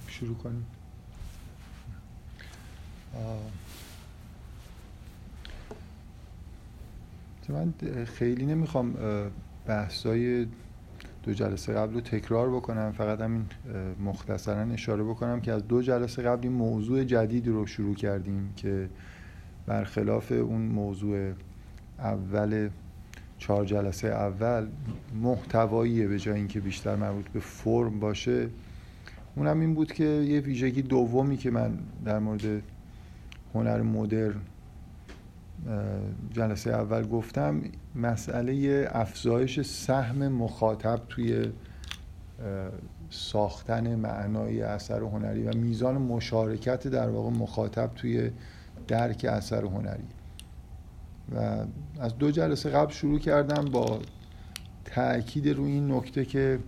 خب شروع کنیم. من خیلی نمی‌خوام بحثای دو جلسه قبل رو تکرار بکنم فقط همین مختصرا اشاره بکنم که از دو جلسه قبل این موضوع جدیدی رو شروع کردیم که برخلاف اون موضوع اول چهار جلسه اول محتواییه به جای اینکه بیشتر مربوط به فرم باشه. اونم این بود که یه ویژگی دومی که من در مورد هنر مدرن جلسه اول گفتم مسئله افزایش سهم مخاطب توی ساختن معنای اثر هنری و میزان مشارکت در واقع مخاطب توی درک اثر هنری. و از دو جلسه قبل شروع کردم با تاکید روی این نکته که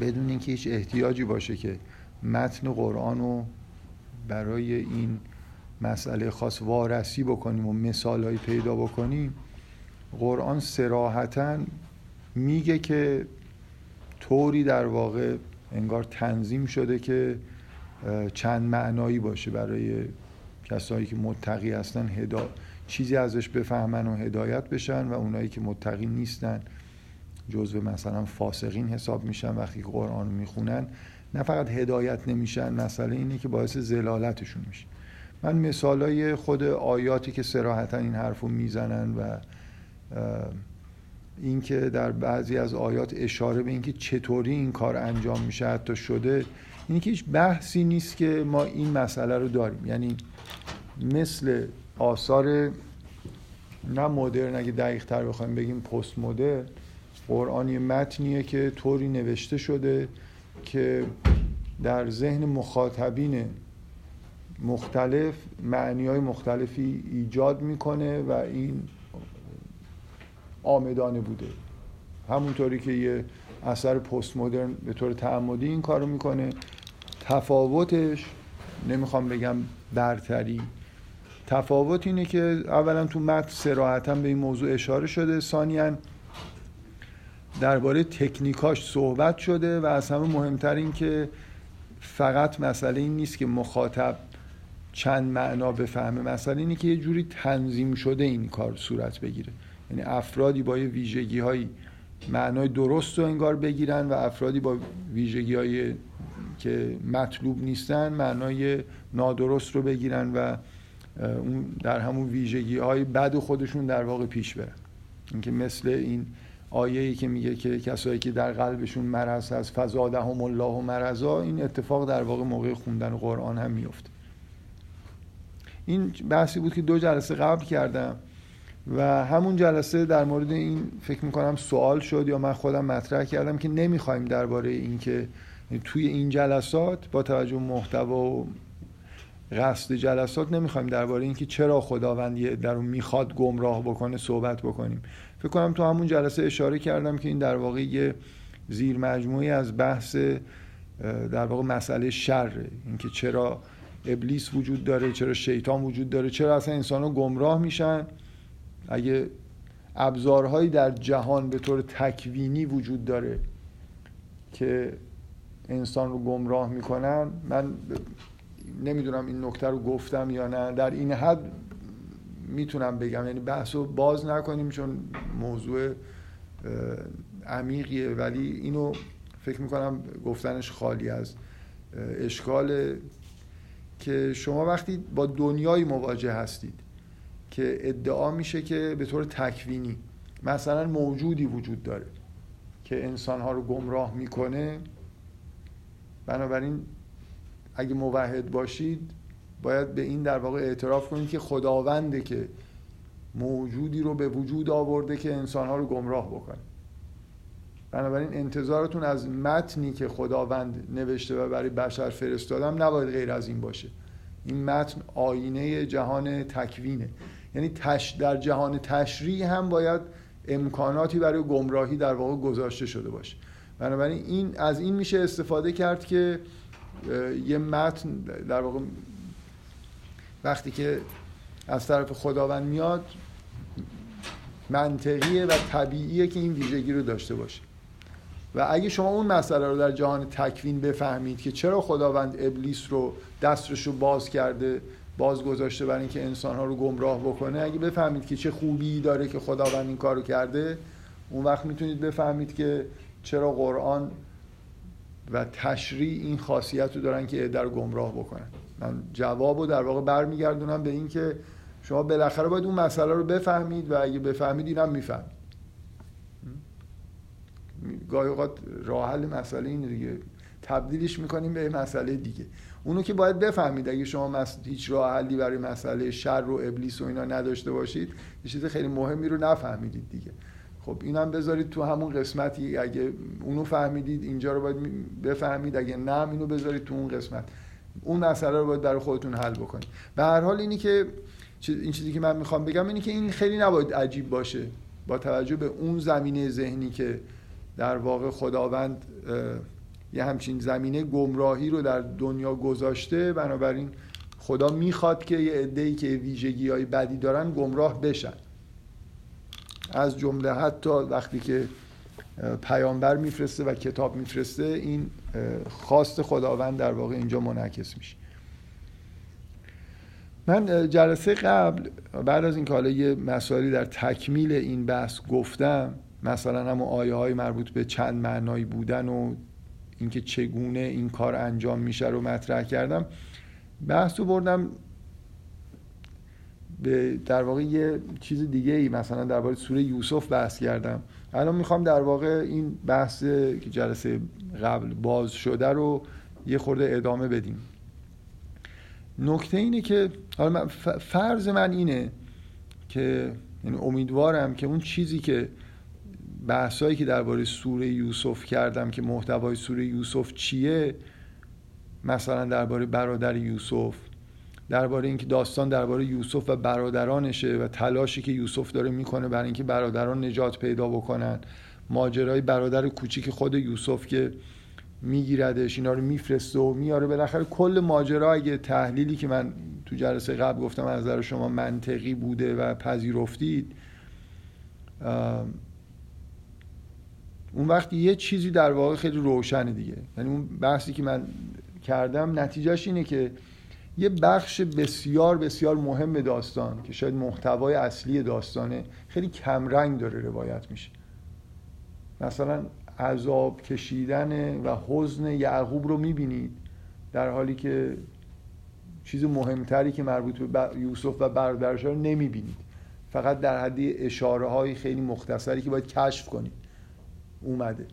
بدون اینکه هیچ احتیاجی باشه که متن قرآن رو برای این مسئله خاص وارسی بکنیم و مثالهایی پیدا بکنیم قرآن سراحتا میگه که طوری در واقع انگار تنظیم شده که چند معنایی باشه برای کسایی که متقی هستن هدا... چیزی ازش بفهمن و هدایت بشن و اونایی که متقی نیستن جزو مثلا فاسقین حساب میشن وقتی قرآن می‌خونن نه فقط هدایت نمیشن مسئله اینه که باعث زلالتشون میشه. من مثالای خود آیاتی که سراحتا این حرف رو می‌زنن و اینکه در بعضی از آیات اشاره به اینکه چطوری این کار انجام میشه حتی شده این که هیچ بحثی نیست که ما این مسئله رو داریم. یعنی مثل آثار نه مدرن اگه دقیق تر بخوایم بگیم پست مدرن قرآن یه متنیه که طوری نوشته شده که در ذهن مخاطبین مختلف معنی های مختلفی ایجاد می‌کنه و این آمدانه بوده. همونطوری که یه اثر پست مدرن به طور تعمدی این کارو می‌کنه. تفاوتش نمی‌خوام بگم برتری تفاوت اینه که اولا تو متن سراحتا به این موضوع اشاره شده. ثانیا درباره تکنیکاش صحبت شده و از همه مهمتر این که فقط مسئله این نیست که مخاطب چند معنا بفهمه. مسئله اینه که یه جوری تنظیم شده این کار صورت بگیره. یعنی افرادی با یه ویژگی های معنای درست رو انگار بگیرن و افرادی با ویژگی های که مطلوب نیستن معنای نادرست رو بگیرن و اون در همون ویژگی های بد خودشون در واقع پیش برن. اینکه مثل این آیه که میگه که کسایی که در قلبشون مرض هست فزادهم الله و مرضا این اتفاق در واقع موقع خوندن قرآن هم میفته این بحثی بود که دو جلسه قبل کردم و همون جلسه در مورد این فکر می‌کنم سوال شد یا من خودم مطرح کردم که نمی‌خوایم درباره این که توی این جلسات با توجه محتوا و قصد جلسات نمی‌خوایم درباره اینکه چرا خداوند در اون می‌خواد گمراه بکنه صحبت بکنیم. فکر کنم تو همون جلسه اشاره کردم که این در واقع یه زیر مجموعی از بحث در واقع مسئله شره. اینکه چرا ابلیس وجود داره چرا شیطان وجود داره چرا اصلا انسان ها گمراه میشن. اگه ابزارهایی در جهان به طور تکوینی وجود داره که انسان رو گمراه می‌کنن من نمی‌دونم این نکته رو گفتم یا نه. در این حد می‌تونم بگم. یعنی بحث رو باز نکنیم چون موضوع عمیقیه. ولی اینو فکر می‌کنم گفتنش خالی از اشکال که شما وقتی با دنیای مواجه هستید که ادعا میشه که به طور تکوینی مثلا موجودی وجود داره که انسانها رو گمراه می‌کنه بنابراین اگه موحد باشید باید به این در واقع اعتراف کنید که خداونده که موجودی رو به وجود آورده که انسانها رو گمراه بکنه. بنابراین انتظارتون از متنی که خداوند نوشته و برای بشر فرستادم نباید غیر از این باشه. این متن آینه جهان تکوینه. یعنی تش در جهان تشریع هم باید امکاناتی برای گمراهی در واقع گذاشته شده باشه. بنابراین این از این میشه استفاده کرد که یه متن در واقع وقتی که از طرف خداوند میاد منطقیه و طبیعیه که این ویژگی رو داشته باشه. و اگه شما اون مسئله رو در جهان تکوین بفهمید که چرا خداوند ابلیس رو دستش رو باز کرده باز گذاشته برای اینکه انسانها رو گمراه بکنه اگه بفهمید که چه خوبی داره که خداوند این کارو کرده اون وقت می‌تونید بفهمید که چرا قرآن و تشریع این خاصیت رو دارن که در گمراه بکنن. من جواب رو در واقع برمیگردونم به این که شما بالاخره باید اون مسئله رو بفهمید و اگه بفهمید اینم می‌فهمید. گاهی اوقات راه حل مسئله اینه دیگه. تبدیلش می‌کنیم به مسئله دیگه. اونو که باید بفهمید اگه شما هیچ راه حلی برای مسئله شر و ابلیس و اینا نداشته باشید یه چیز خیلی مهمی رو نفهمیدید دیگه. خب اینم بذارید تو همون قسمتی اگه اونو فهمیدید اینجا رو باید بفهمید. اگه نه اینو بذارید تو اون قسمت. اون مسئله رو باید در خودتون حل بکنید به هر حال اینی که این چیزی که من می‌خوام بگم اینی که این خیلی نباید عجیب باشه. با توجه به اون زمینه ذهنی که در واقع خداوند یه همچین زمینه گمراهی رو در دنیا گذاشته بنابراین خدا می‌خواد که یه عده‌ای که ویژگی های بدی دارن گمراه بشن. از جمله حتی وقتی که پیامبر میفرسته و کتاب میفرسته این خواست خداوند در واقع اینجا منعکس میشه. من جلسه قبل بعد از اینکه حالا یه مسائلی در تکمیل این بحث گفتم مثلا هم آیه های مربوط به چند معنایی بودن و اینکه چگونه این کار انجام میشه رو مطرح کردم بحث رو بردم به در واقع یه چیز دیگه ای مثلا درباره سوره یوسف بحث کردم. الان می‌خوام در واقع این بحث که جلسه قبل باز شده رو یه خورده ادامه بدیم. نکته اینه که حالا فرض من اینه که یعنی امیدوارم که اون چیزی که بحثایی که درباره سوره یوسف کردم که محتوای سوره یوسف چیه مثلا درباره برادر یوسف درباره اینکه داستان درباره یوسف و برادرانشه و تلاشی که یوسف داره می‌کنه برای اینکه برادران نجات پیدا بکنن. ماجرای برادر کوچیک خود یوسف که میگیردش اینا رو میفرسته و میاره بالاخره کل ماجرا اگه تحلیلی که من تو جلسه قبل گفتم از نظر شما منطقی بوده و پذیرفتید اون وقت یه چیزی در واقع خیلی روشنه دیگه. یعنی اون بحثی که من کردم نتیجهش اینه که یه بخش بسیار بسیار مهم داستان که شاید محتوای اصلی داستانه خیلی کمرنگ داره روایت میشه. مثلا عذاب کشیدن و حزن یعقوب رو می‌بینید در حالی که چیز مهمتری که مربوط به یوسف و برادرش رو نمی‌بینید. فقط در حدی اشاره های خیلی مختصری که باید کشف کنید اومده.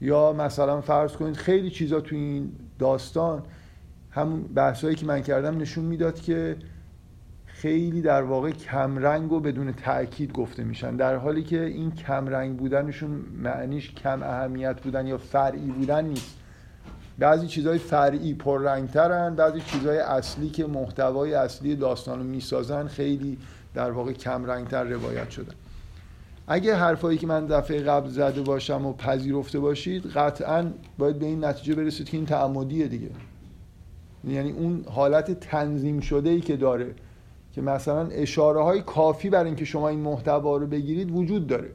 یا مثلا فرض کنید خیلی چیزا تو این داستان همون بحثایی که من کردم نشون می‌داد که خیلی در واقع کمرنگ و بدون تاکید گفته میشن. در حالی که این کمرنگ بودنشون معنیش کم اهمیت بودن یا فرعی بودن نیست. بعضی چیزهای فرعی پررنگترن بعضی چیزهای اصلی که محتوای اصلی داستان رو می‌سازن خیلی در واقع کمرنگتر روایت شدن اگه حرفایی که من دفعه قبل زده باشم و پذیرفته باشید قطعا باید به این نتیجه برسید که این تعمدیه دیگه. یعنی اون حالت تنظیم شده ای که داره که مثلا اشاره های کافی برای اینکه شما این محتوا رو بگیرید وجود داره.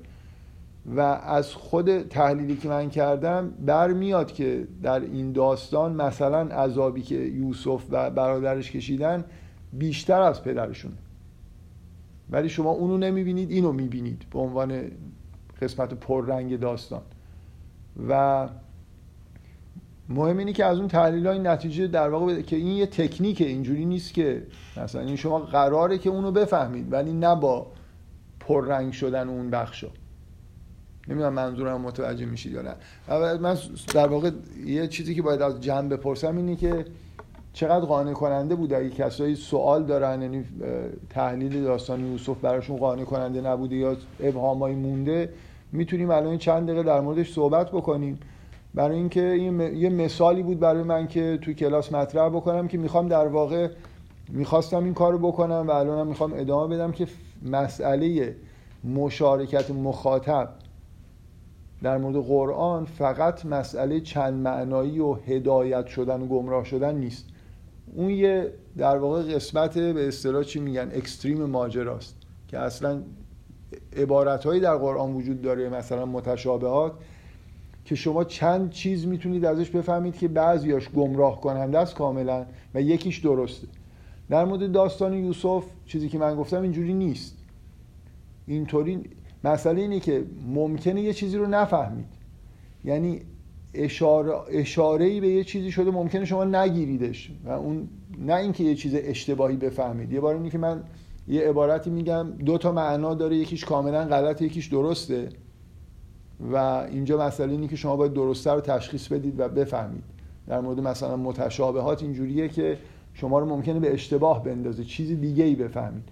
و از خود تحلیلی که من کردم برمیاد که در این داستان مثلا عذابی که یوسف و برادرش کشیدن بیشتر از پدرشونه. ولی شما اونو نمی‌بینید اینو می‌بینید به عنوان قسمت پررنگ داستان. و مهم اینه که از اون تحلیل های نتیجه در واقع بده که این یه تکنیکه اینجوری نیست که مثلا این شما قراره که اونو بفهمید ولی نه با پررنگ شدن اون بخشا نمی‌دونم منظورم متوجه میشید یا نه. من در واقع یه چیزی که باید از جنب بپرسم اینه که چقدر قانع کننده بود؟ اگه کسایی سوال دارن یعنی تحلیل داستان یوسف براشون قانع کننده نبوده یا ابهامایی مونده می‌تونیم الان چند دقیقه در موردش صحبت بکنیم. برای اینکه یه مثالی بود برای من که تو کلاس مطرح بکنم که می‌خوام در واقع می‌خواستم این کارو بکنم و الانم می‌خوام ادامه بدم که مسئله مشارکت مخاطب در مورد قرآن فقط مسئله چند معنایی و هدایت شدن و گمراه شدن نیست. اون یه در واقع قسمت به اصطلاح چی میگن؟ اکستریم ماجراست که اصلا عبارت هایی در قرآن وجود داره مثلا متشابهات. که شما چند چیز می‌تونید ازش بفهمید که بعضیاش گمراه کننده است کاملا و یکیش درسته. در مورد داستان یوسف چیزی که من گفتم اینجوری نیست. اینطوری مسئله اینه که ممکنه یه چیزی رو نفهمید. یعنی اشاره, اشاره ای به یه چیزی شده ممکنه شما نگیریدش و اون نه اینکه یه چیز اشتباهی بفهمید. یه بار اینه که من یه عبارتی میگم دو تا معنا داره یکیش کاملا غلط یکیش درسته. و اینجا مسئله اینه که شما باید درسته رو تشخیص بدید و بفهمید. در مورد مثلا متشابهات اینجوریه که شما رو ممکنه به اشتباه بندازه چیز دیگه ای بفهمید.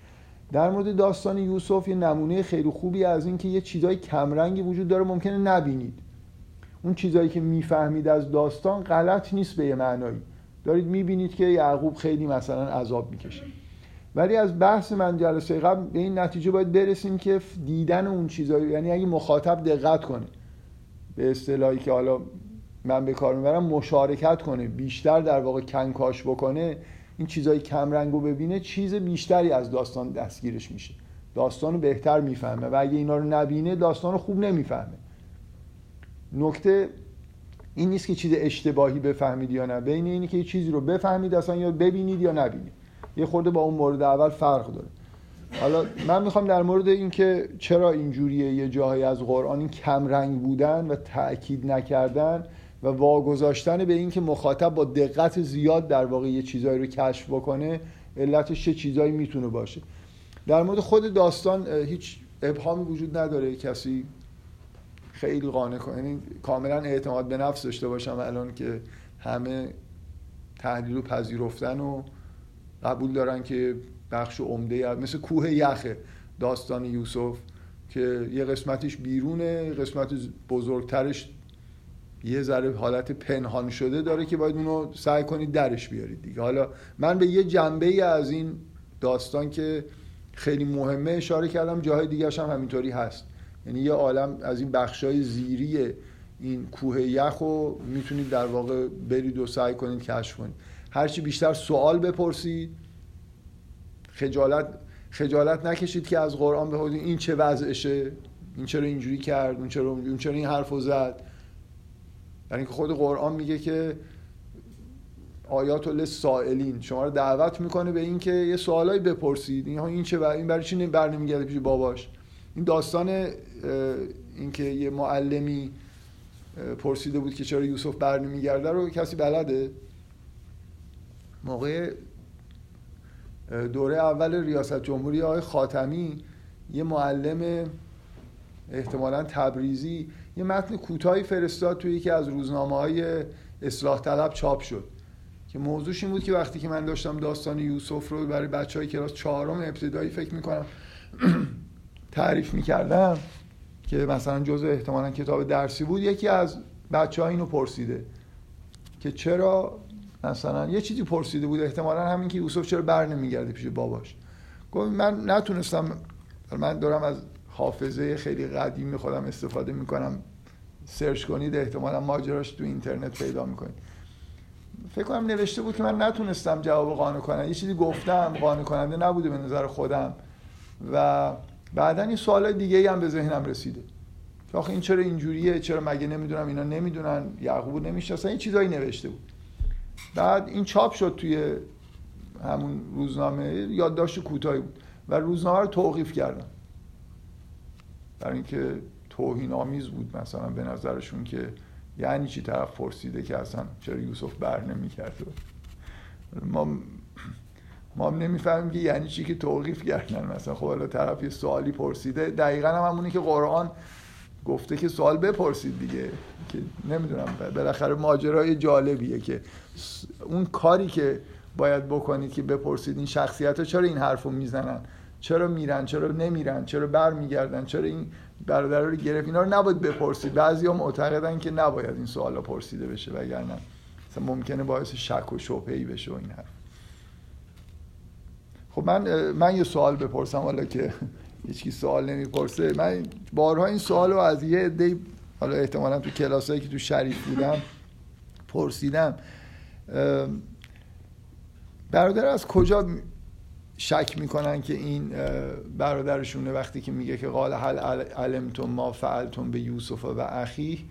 در مورد داستان یوسف یه نمونه خیلی خوبی از اینکه یه چیزای کمرنگی وجود داره ممکنه نبینید. اون چیزایی که می‌فهمید از داستان غلط نیست به یه معنایی. دارید می‌بینید که یعقوب خیلی مثلا عذاب می‌کشه. ولی از بحث من جلسه قبل به این نتیجه باید برسیم که دیدن اون چیزایی یعنی اگه مخاطب دقت کنه به اصطلاحی که حالا من به کار می‌برم مشارکت کنه بیشتر در واقع کنکاش بکنه این چیزای کم رو ببینه چیز بیشتری از داستان دستگیرش میشه. داستان رو بهتر می‌فهمه و اگه اینا رو نبینه داستان رو خوب نمی‌فهمه. نکته این نیست که چیز اشتباهی بفهمید یا نه. بین اینی که چیزی رو بفهمید اصلا یا ببینید یا نبینید. یه خورده با اون مورد اول فرق داره. حالا من می‌خوام در مورد اینکه چرا اینجوریه یه جاهایی از قرآن این کم رنگ بودن و تاکید نکردن و واگذاشتن به اینکه مخاطب با دقت زیاد در واقع یه چیزایی رو کشف بکنه علتش چه چیزایی می‌تونه باشه. در مورد خود داستان هیچ ابهامی وجود نداره کسی خیلی قانع کنه. یعنی کاملا اعتماد به نفس داشته باشم الان که همه تحلیل و پذیرفتن و قبول دارن که بخش عمده مثل کوه یخه داستان یوسف که یه قسمتش بیرونه قسمت بزرگترش یه ذره حالت پنهان شده داره که باید اونو سعی کنید درش بیارید دیگه. حالا من به یه جنبه ای از این داستان که خیلی مهمه اشاره کردم جاهای دیگه هم همینطوری هست. یعنی یه عالم از این بخشای زیری این کوه یخ رو می‌تونید در واقع برید و سعی کنید کشف کنید. هرچی بیشتر سوال بپرسید خجالت خجالت نکشید که از قرآن بهودین این چه وضعشه این چرا اینجوری کرد اون چرا اون چرا این حرفو زد. در اینکه خود قرآن میگه که آیات سائلین شما رو دعوت می‌کنه به اینکه یه سوالایی بپرسید. این این چه این برای چی برنمیگرده پیش باباش؟ این داستان اینکه یه معلمی پرسیده بود که چرا یوسف برنمیگرده رو کسی بلده؟ موقع دوره اول ریاست جمهوری آقای خاتمی یه معلم احتمالا تبریزی یه متن کوتاهی فرستاد توی یکی از روزنامه های اصلاح طلب چاپ شد. که موضوعش این بود که وقتی که من داشتم داستان یوسف رو برای بچه های کلاس چهارم ابتدایی فکر می‌کنم تعریف می‌کردم که مثلا جزء احتمالا کتاب درسی بود یکی از بچه ها اینو پرسیده که چرا مثلا یه چیزی پرسیده بود احتمالا همین که یوسف چرا بر نمیگرده پیش باباش. گفت من نتونستم من دارم از حافظه خیلی قدیمی خودم استفاده می‌کنم. سرچ کنید احتمالا ماجراش تو اینترنت پیدا می‌کنید. فکر کنم نوشته بود که من نتونستم جواب قانع کنم. یه چیزی گفتم قانع کننده نبوده به نظر خودم. و بعدا این سوال دیگه هم به ذهنم رسیده. آخه این چرا اینجوریه؟ چرا مگه نمی‌دونم؟ اینا نمی‌دونن. یعقوب نمی‌شناسن این چیزایی نوشته بود. بعد این چاپ شد توی همون روزنامه یادداشت کوتاهی بود و روزنامه رو توقیف کردن. برای اینکه توهین آمیز بود مثلا به نظرشون که یعنی چی طرف پرسیده که اصلا چرا یوسف بر نمی‌کرد. ما ما هم نمی‌فهمیم که یعنی چی که توقیف کردن. مثلا خب حالا طرف یه سوالی پرسیده دقیقا هم همونی که قرآن گفته که سوال بپرسید دیگه. که نمی‌دونم بالاخره ماجرای جالبیه که اون کاری که باید بکنید که بپرسید این شخصیت ها چرا این حرف رو می‌زنن؟ چرا میرن؟ چرا نمیرن؟ چرا برمیگردن؟ چرا این برادر رو گرفت؟ اینا رو نباید بپرسید. بعضی ها معتقدن که نباید این سوال پرسیده بشه وگرنه مثلا ممکنه باعث شک و شبهی بشه و این حرف. خب من من یه سوال بپرسم حالا که هیچکی سوال نمی‌پرسه. من بارها این سوال رو از یه عده حالا احتمالا تو کلاسایی که تو شریف بودم پرسیدم برادر از کجا شک می‌کنن که این برادرشونه وقتی که میگه که قال هل علمتم ما فعلتم به یوسف و اخی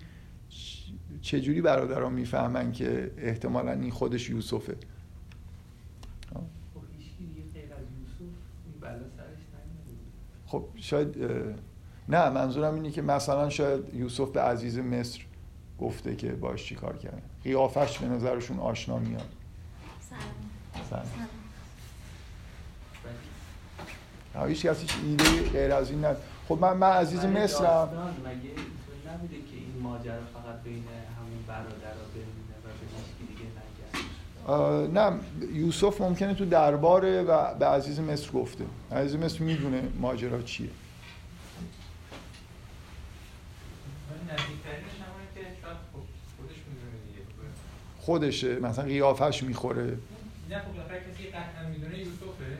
چجوری برادران می‌فهمن که احتمالا این خودش یوسفه؟ خب شاید نه منظورم اینه که مثلا شاید یوسف به عزیز مصر گفته که باش چی کار کرده. قیافش به نظرشون آشنا میاد. سلام. سلام. هیچ کسی ایده غیر از این ند... خب من من عزیز مصرم. مگه نبوده که این ماجرا فقط بین همون برادرها بمونه و به دیگه نه یوسف ممکنه تو درباره و به عزیز مصر گفته. عزیز مصر می‌دونه ماجرا چیه. خودشه مثلا قیافش می‌خوره. نه خب کسی قطعا می‌دونه یوسفه.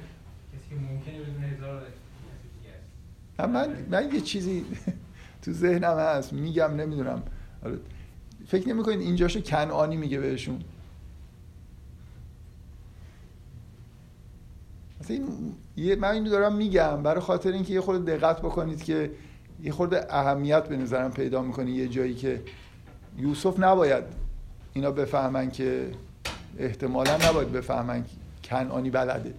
کسی که ممکنه بدون هزار من من یه چیزی تو ذهنم هست. میگم نمی‌دونم. فکر نمی کنید اینجاشو کنعانی میگه بهشون. مثلا این من اینو دارم میگم برای خاطر اینکه یه خورده دقت بکنید که یه خورده اهمیت به نظرم پیدا می‌کنه یه جایی که یوسف نباید اینا بفهمن که احتمالا نباید بفهمن کنعانی بلده.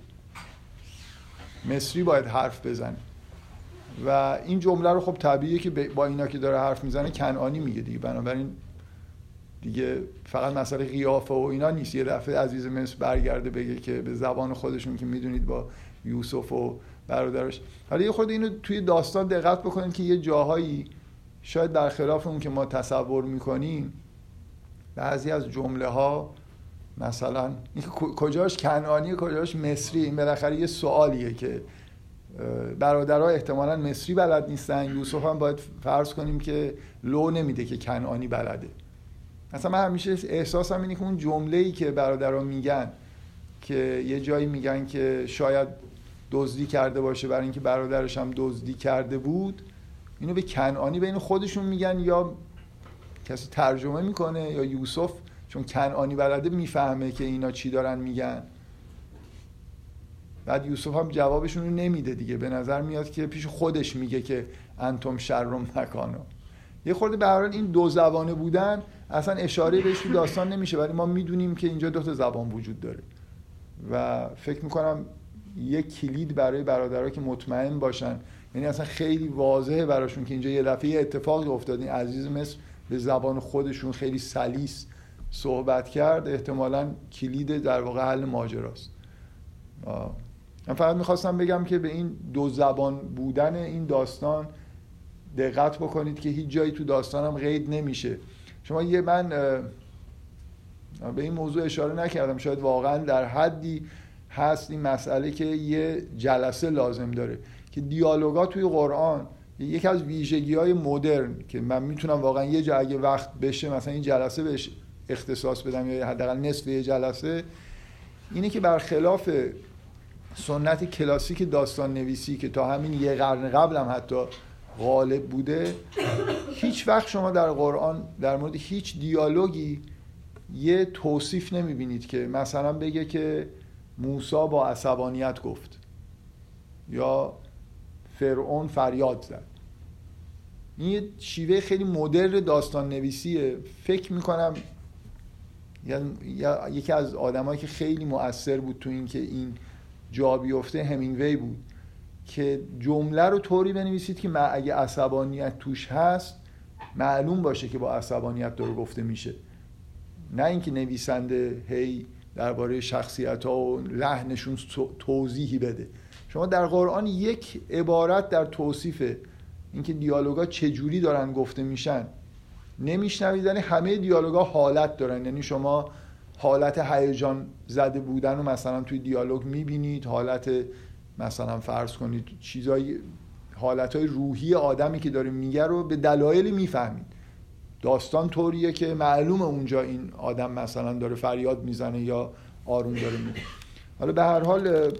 مصری باید حرف بزنه. و این جمله رو خب طبیعیه که با اینا که داره حرف می‌زنه کنعانی میگه دیگه. بنابراین دیگه فقط مسئله قیافه و اینا نیست. یه دفعه عزیز مصر برگرده بگه که به زبان خودشون که می‌دونید با یوسف و برادرش. حالا یه خود اینو توی داستان دقت بکنید که یه جاهایی شاید در خلاف اون که ما تصور می‌کنیم بعضی از جمله ها مثلا کجاش کنعانی کجاش مصری این بالاخره یه سوالیه که برادرها احتمالا مصری بلد نیستن. یوسف هم باید فرض کنیم که لو نمیده که کنعانی بلده. مثلا من همیشه احساسم اینه که اون جمله ای که برادرها میگن که یه جایی میگن که شاید دزدی کرده باشه برای اینکه برادرش هم دزدی کرده بود اینو به کنعانی بین خودشون میگن یا کسی ترجمه می‌کنه یا یوسف چون کنعانی بلده می‌فهمه که اینا چی دارن میگن. بعد یوسف هم جوابشون رو نمیده دیگه. به نظر میاد که پیش خودش میگه که انتم شرم مکانو. یه خورده به این دو زبانه بودن اصلا اشاره بهش تو داستان نمیشه. ولی ما می‌دونیم که اینجا دو تا زبان وجود داره. و فکر می‌کنم یک کلید برای برادرها که مطمئن باشن. یعنی اصلا خیلی واضحه براشون که اینجا یه دفعه اتفاقی افتاد. این عزیز مصر به زبان خودشون خیلی سلیس صحبت کرد. احتمالا کلید در واقع حل ماجراست. من فقط می‌خواستم بگم که به این دو زبان بودن این داستان دقت بکنید که هیچ جایی تو داستانم قید نمیشه. شما یه من به این موضوع اشاره نکردم. شاید واقعا در حدی هست این مسئله که یه جلسه لازم داره که دیالوگا توی قرآن یکی از ویژگی های مدرن که من می‌تونم واقعا یه جا اگه وقت بشه مثلا این جلسه بهش اختصاص بدم یا حداقل نصف یه جلسه اینه که برخلاف سنت کلاسیک داستان نویسی که تا همین یه قرن قبل هم حتی غالب بوده هیچ وقت شما در قرآن در مورد هیچ دیالوگی یه توصیف نمی‌بینید که مثلا بگه که موسا با عصبانیت گفت. یا فرعون فریاد زد. این یه شیوه خیلی مدر داستان نویسیه فکر می‌کنم یا یکی از آدمایی که خیلی مؤثر بود تو این که این جا بیفته همینگوی بود که جمله رو طوری بنویسید که اگه عصبانیت توش هست معلوم باشه که با عصبانیت داره گفته میشه. نه اینکه نویسنده هی درباره شخصیت ها و لحنشون توضیحی بده. شما در قرآن یک عبارت در توصیف اینکه دیالوگا چجوری دارن گفته میشن نمیشنوید یعنی همه دیالوگا حالت دارن. یعنی شما حالت هیجان زده بودن رو مثلا توی دیالوگ می‌بینید حالت مثلا فرض کنید چیزای حالت های روحی آدمی که داره میگه رو به دلایلی می‌فهمید. داستان طوریه که معلومه اونجا این آدم مثلا داره فریاد می‌زنه یا آروم داره میگه. حالا به هر حال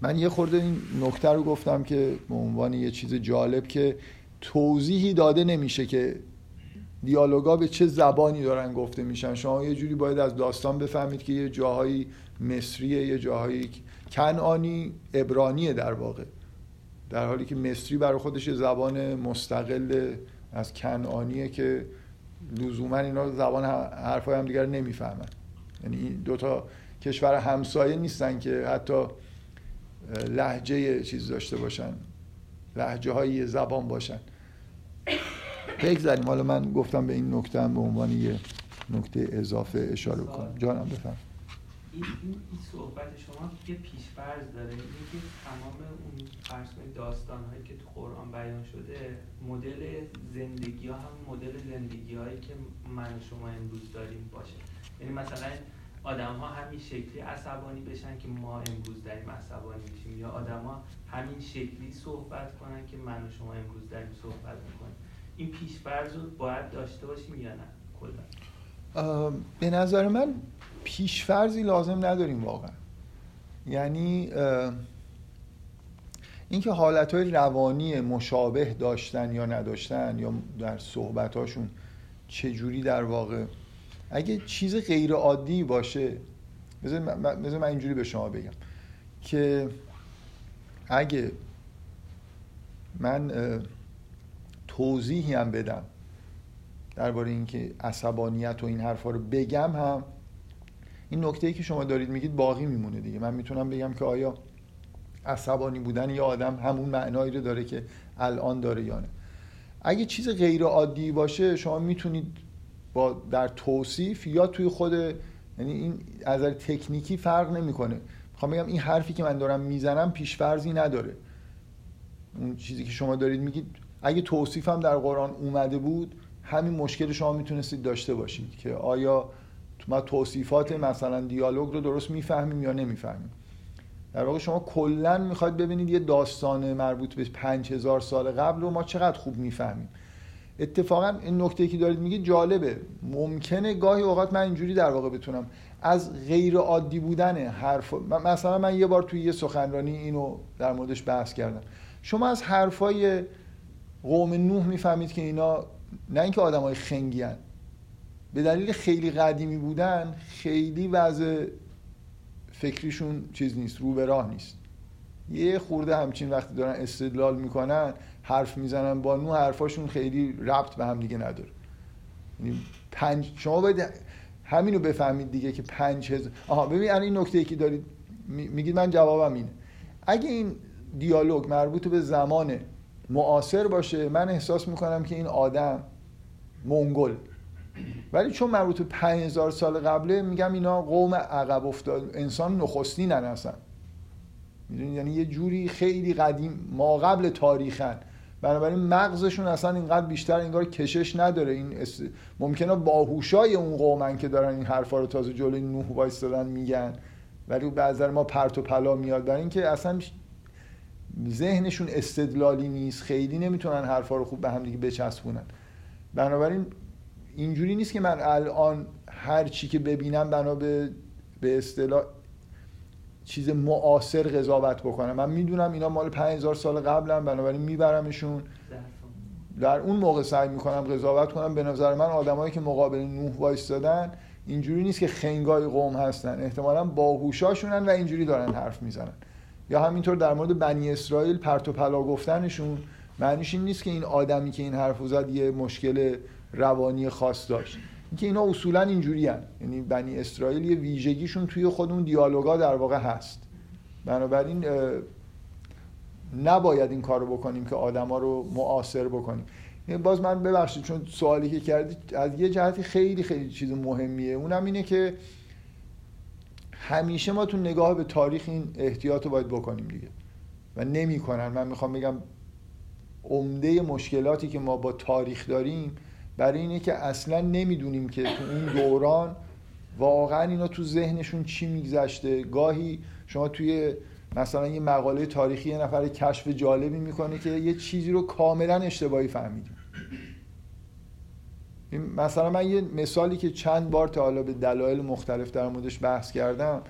من یه خورده این نکته رو گفتم که به عنوان یه چیز جالب که توضیحی داده نمیشه که دیالوگا به چه زبانی دارن گفته میشن. شما یه جوری باید از داستان بفهمید که یه جاهایی مصریه یه جاهایی کنعانی ابرانیه در واقع. در حالی که مصری برای خودش زبان مستقل از کنعانیه که لزوما اینا زبان حرفای هم دیگر نمی‌فهمن. یعنی این دوتا کشور همسایه نیستن که حتی لحجه چیز داشته باشن. لحجه های زبان باشن. بگذاریم. حالا من گفتم به این نکته هم به عنوان یه نکته اضافه اشاره کنم. جانم بفهم این, این, صحبت شما یه پیشفرض داره. اینکه تمام اون فرض داستان هایی که تو قرآن بیان شده مدل زندگی ها هم مدل زندگی هایی که من و شما امروز داریم باشه. یعنی مثلا آدم ها همین شکلی عصبانی بشن که ما امروز داریم عصبانی میشیم. یا آدما همین شکلی صحبت کنن که من و شما امروز داریم صحبت می‌کنیم. این پیشفرض رو باید داشته باشیم یا نه؟ کلا. به نظر من پیشفرزی لازم نداریم واقعا. یعنی اینکه حالتهای روانی مشابه داشتن یا نداشتن یا در صحبتاشون چجوری در واقع اگه چیز غیر عادی باشه مثل من اینجوری به شما بگم که اگه من توضیحی هم بدم درباره اینکه عصبانیت و این حرفا رو بگم هم این نکته ای که شما دارید میگید باقی میمونه دیگه. من می‌تونم بگم که آیا عصبانی بودن یه آدم همون معنایی رو داره که الان داره یا نه. اگه چیز غیر عادی باشه شما می‌تونید با در توصیف یا توی خود یعنی این از تکنیکی فرق نمی‌کنه. می‌خوام بگم این حرفی که من دارم می‌زنم پیشفرزی نداره. اون چیزی که شما دارید میگید اگه توصیفم در قرآن اومده بود همین مشکل شما می‌تونستید داشته باشید که آیا ما توصیفات مثلا دیالوگ رو درست می‌فهمیم یا نمی‌فهمیم. در واقع شما کلا می‌خواید ببینید یه داستان مربوط به 5000 سال قبل رو ما چقدر خوب می‌فهمیم. اتفاقا این نکته که دارید میگید جالبه. ممکنه گاهی اوقات من اینجوری در واقع بتونم از غیر عادی بودن حرف مثلا من یه بار توی یه سخنرانی اینو در موردش بحث کردم. شما از حرفای قوم نوح می‌فهمید که اینا نه اینکه آدمای خنگی به دلیل خیلی قدیمی بودن خیلی وضع فکریشون چیز نیست رو به راه نیست. یه خورده همچین وقتی دارن استدلال می‌کنن حرف می‌زنن با نو حرفاشون خیلی ربط به هم دیگه نداره. یعنی پنج شما باید همینو بفهمید دیگه که پنج هزار آها ببین این نکته ای که دارید میگید من جوابم اینه. اگه این دیالوگ مربوط به زمان معاصر باشه من احساس می‌کنم که این آدم منگل. ولی چون مربوط به 5000 سال قبله میگم اینا قوم عقب افتاد انسان نخستینن اصلا. می‌دونید یعنی یه جوری خیلی قدیم ما قبل تاریخن. بنابراین مغزشون اصلا اینقدر بیشتر انگار کشش نداره. این است... ممکنه باهوشای اون قومن که دارن این حرفا رو تازه جلوی نوح وایستادن میگن. ولی به ما پرت و پلا میاد. برای اینکه اصلا ذهنشون استدلالی نیست. خیلی نمی‌تونن حرفا رو خوب به هم دیگه بچسبونن. بنابراین اینجوری نیست که من الان هر چی که ببینم بنا به به اصطلاح چیز معاصر قضاوت بکنم. من می‌دونم اینا مال 5000 سال قبلم بنابراین میبرمشون. در اون موقع سعی می‌کنم قضاوت کنم. به نظر من آدمایی که مقابل نوح وایستادن اینجوری نیست که خنگای قوم هستن. احتمالا باهوشاشونن و اینجوری دارن حرف می‌زنن. یا همینطور در مورد بنی اسرائیل پرت و پلا گفتنشون معنیش این نیست که این آدمی که این حرف زد یه مشکل روانی خاص داشت. اینکه اینا اصولا اینجوری. یعنی بنی اسرائیل یه ویژگیشون توی خود اون دیالوگا در واقع هست. بنابراین نباید این کارو بکنیم که آدما رو معاصر بکنیم. یعنی باز من ببخشید چون سوالی که کردید از یه جهتی خیلی خیلی چیز مهمیه. اونم اینه که همیشه ما تو نگاه به تاریخ این احتیاط رو باید بکنیم دیگه. و نمی‌کنن. من می‌خوام بگم عمده مشکلاتی که ما با تاریخ داریم برای اینه که اصلا نمی‌دونیم که تو اون دوران واقعا اینا تو ذهنشون چی میگذشته. گاهی شما توی مثلا یه مقاله تاریخی یه نفر کشف جالبی می‌کنه که یه چیزی رو کاملا اشتباهی فهمیدیم. مثلا من یه مثالی که چند بار تا حالا به دلایل مختلف در موردش بحث کردم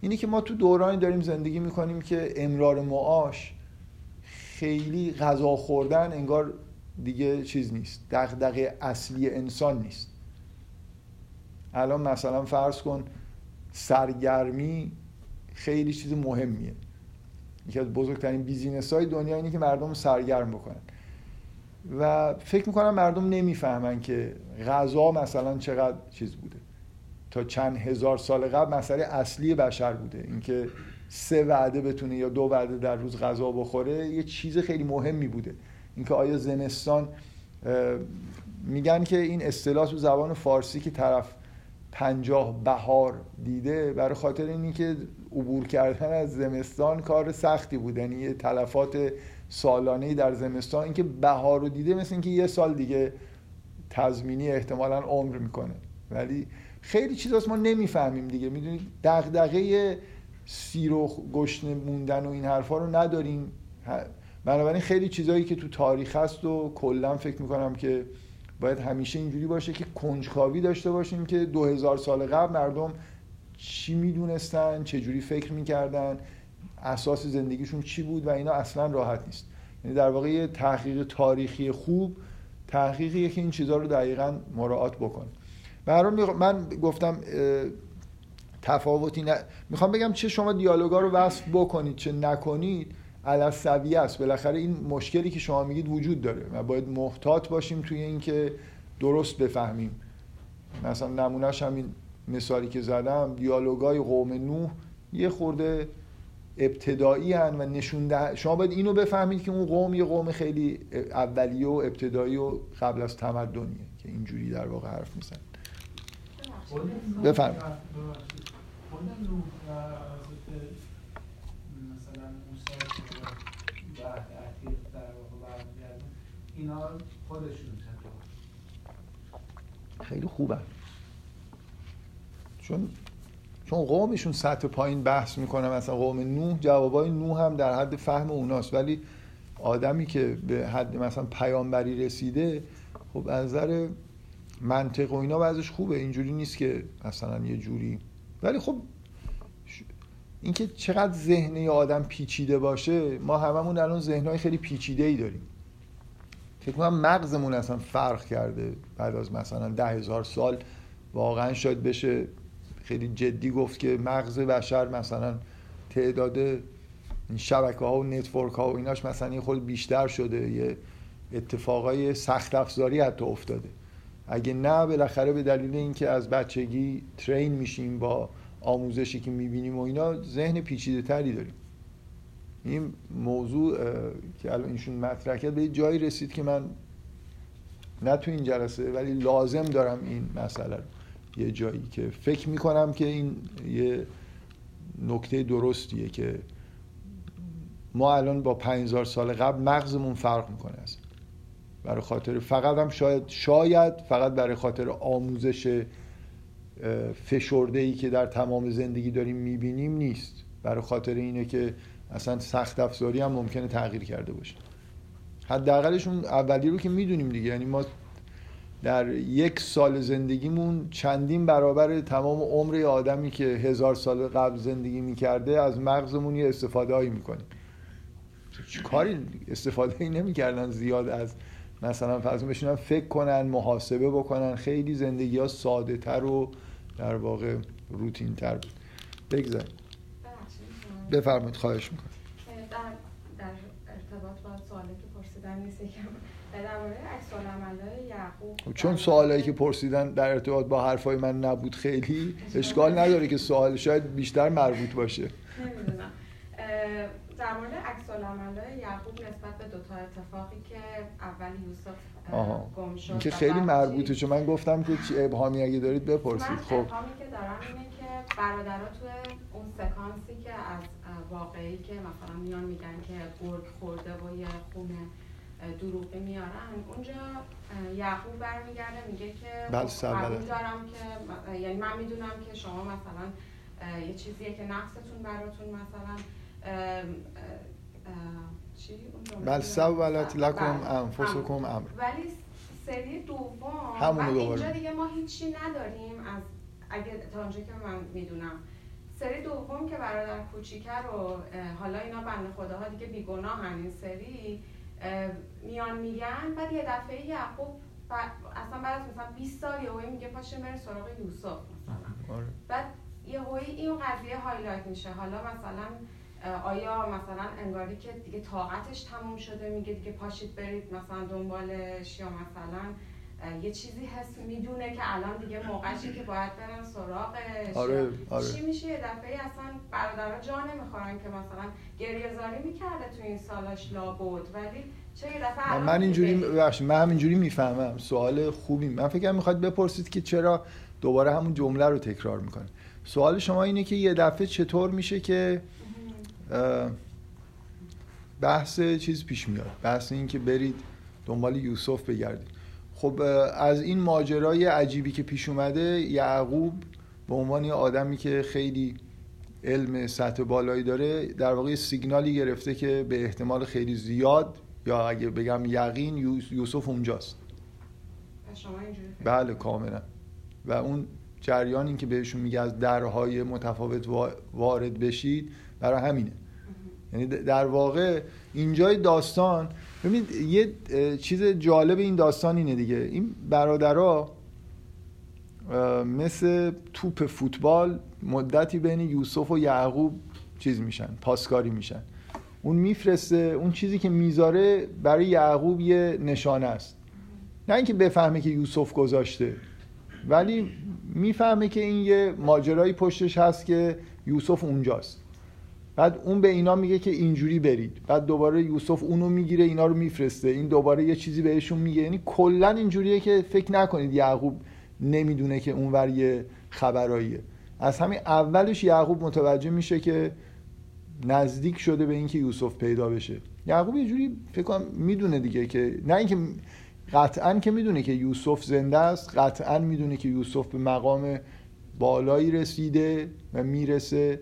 اینه که ما تو دورانی داریم زندگی می‌کنیم که امرار معاش خیلی غذا خوردن انگار دیگه چیز نیست. دغدغه اصلی انسان نیست. الان مثلا فرض کن سرگرمی خیلی چیز مهمیه. یکی از بزرگترین بیزینس های دنیا اینه که مردم سرگرم بکنن. و فکر می‌کنم مردم نمی‌فهمن که غذا مثلا چقدر چیز بوده. تا چند هزار سال قبل مسئله اصلی بشر بوده. اینکه سه وعده بتونه یا دو وعده در روز غذا بخوره یه چیز خیلی مهمی بوده. اینکه آیا زمستان میگن که این اصطلاح تو زبان فارسی که طرف پنجاه بهار دیده برای خاطر اینی که عبور کردن از زمستان کار سختی بود. یعنی یه تلفات سالانه در زمستان اینکه بهار رو دیده مثل اینکه یه سال دیگه تضمینی احتمالا عمر می‌کنه. ولی خیلی چیزاست ما نمی‌فهمیم دیگه. می‌دونید دغدغه سیر و گشنه موندن و این حرفا رو نداریم. بنابراین خیلی چیزایی که تو تاریخ هست و کلا فکر می‌کنم که باید همیشه اینجوری باشه که کنجکاوی داشته باشیم که دو هزار سال قبل مردم چی می‌دونستن چجوری فکر می‌کردن اساس زندگیشون چی بود و اینا اصلا راحت نیست. یعنی در واقع یه تحقیق تاریخی خوب تحقیقیه که این چیزها رو دقیقا مراعات بکنه من گفتم تفاوتی نه می‌خوام بگم چه شما دیالوگا رو وصف بکنید چه نکنید. علصویه است. بالاخره این مشکلی که شما میگید وجود داره و باید محتاط باشیم توی اینکه درست بفهمیم. مثلا نمونهش همین مثالی که زدم دیالوگای قوم نوح یه خورده ابتدایی هن و نشون ده... شما باید اینو بفهمید که اون قوم یه قوم خیلی اولیه و ابتدایی و قبل از تمدنیه که اینجوری در واقع حرف میزن بفرمایید. اینا خودشون خیلی خوبه. چون چون قومشون سطح پایین بحث می‌کنه مثلا قوم نوح جوابای نوح هم در حد فهم اوناست. ولی آدمی که به حد مثلا پیامبری رسیده خب از نظر منطق و اینا بعضش خوبه. اینجوری نیست که مثلا یه جوری. ولی خب اینکه چقدر ذهن یه آدم پیچیده باشه ما هممون الان ذهنهای خیلی پیچیده ای داریم. فکر کنم مغزمون اصلا فرق کرده بعد از مثلا ده هزار سال واقعا شاید بشه خیلی جدی گفت که مغز بشر مثلا تعداد شبکه ها و نتورک ها و ایناش مثلا یه خود بیشتر شده یه اتفاقای سخت افزاری حتی افتاده. اگه نه بالاخره به دلیل اینکه از بچگی ترین میشیم با آموزشی که می‌بینیم و اینا ذهن پیچیده تری داریم. این موضوع که الان اینشون مطرح کرد به جایی رسید که من نه تو این جلسه ولی لازم دارم این مسئله رو. یه جایی که فکر می‌کنم که این یه نکته درستیه که ما الان با 5000 سال قبل مغزمون فرق می‌کنه است برای خاطر فقط هم شاید شاید فقط برای خاطر آموزش فشرده ای که در تمام زندگی داریم می‌بینیم نیست. برای خاطر اینه که اصلا سخت افزاری هم ممکنه تغییر کرده باشه. حداقلش اون اولی رو که می‌دونیم دیگه یعنی ما در یک سال زندگیمون چندین برابر تمام عمر آدمی که هزار سال قبل زندگی می‌کرده از مغزمون یه استفاده هایی می‌کنیم. کاری استفاده ای نمی‌کردن زیاد از مثلا فرض بشینن فکر کنن محاسبه بکنن. خیلی زندگی ها ساده تر و در واقع روتین تر بود. بگذاریم. بفرمایید خواهش می‌کنم. در, در ارتباط با سوالی که پرسیدن نیست در مورد یعقوب. خب چون سوالایی که پرسیدن در ارتباط با حرفای من نبود خیلی اشکال نداره که سوال شاید بیشتر مربوط باشه. نمی‌دونم. در مورد عکس یعقوب نسبت به دوتا اتفاقی که اول یوسف گم شد که خیلی مربوطه. چون من گفتم که چی ابهامی اگه دارید بپرسید. خب. ابهامی که دارم اینه که برادرها تو اون سکانسی که از واقعی که مثلا میان میگن که گرگ خورده و یه خونه دروغی میارن. اونجا یعقوب برمیگرده میگه که بله قبول دارم که یعنی من می‌دونم که شما مثلا یه چیزیه که نقصتون براتون مثلا چی؟ بل سولت لکم انفسکم امر ولی سری دوم همون اینجا دیگه ما هیچی نداریم از اگه تا اونجا که من می‌دونم. سری دوم که برادر کوچیکه رو حالا اینا بنده خداها دیگه بیگناه این سری میان میگن بعد یه دفعه یعقوب اصلا بعد از مثلا 20 سال یه میگه پاشه بره سراغ یوسف آره. بعد یه این قضیه هایلایت میشه حالا مثلا آیا مثلا انگاری که دیگه طاقتش تموم شده میگه دیگه پاشید برید مثلا دنبالش یا مثلا یه چیزی حس می‌دونه که الان دیگه موقعشه که باید برن سراغش. آره، آره. چی میشه؟ یه دفعه اصلا برادرها جا نمی‌خورن که مثلا گریه زاری می‌کرده تو این سالاش لابد. ولی چه یه دفعه من, من اینجوری ببخشید من همینجوری می‌فهمم. سوال خوبی. من فکر می‌خواد بپرسید که چرا دوباره همون جمله رو تکرار می‌کنه. سوال شما اینه که یه دفعه چطور میشه که بحث چیز پیش میاد؟ بحث این که برید دنبال یوسف بگردید. خب از این ماجرای عجیبی که پیش اومده یعقوب به عنوان یه آدمی که خیلی علم سطح بالایی داره در واقع سیگنالی گرفته که به احتمال خیلی زیاد یا اگه بگم یقین یوس- یوسف اونجاست. شما بله کاملا. و اون جریان این که بهشون میگه از درهای متفاوت وا- وارد بشید برای همینه. یعنی در واقع اینجای داستان ببینید یه چیز جالب این داستان اینه دیگه. این برادرها مثل توپ فوتبال مدتی بین یوسف و یعقوب چیز میشن پاسکاری میشن. اون میفرسته اون چیزی که می‌ذاره برای یعقوب یه نشانه است. نه اینکه بفهمه که یوسف گذاشته ولی می‌فهمه که این یه ماجرایی پشتش هست که یوسف اونجاست. بعد اون به اینا میگه که اینجوری برید. بعد دوباره یوسف اونو می‌گیره اینا رو میفرسته. این دوباره یه چیزی بهشون میگه. یعنی کلا اینجوریه که فکر نکنید یعقوب نمی‌دونه که اونور یه خبراییه. از همین اولش یعقوب متوجه میشه که نزدیک شده به اینکه یوسف پیدا بشه. یعقوب یه جوری فکر کنم می‌دونه دیگه که نه اینکه قطعا که می‌دونه که یوسف زنده است قطعا می‌دونه که یوسف به مقام بالایی رسیده و می‌رسه.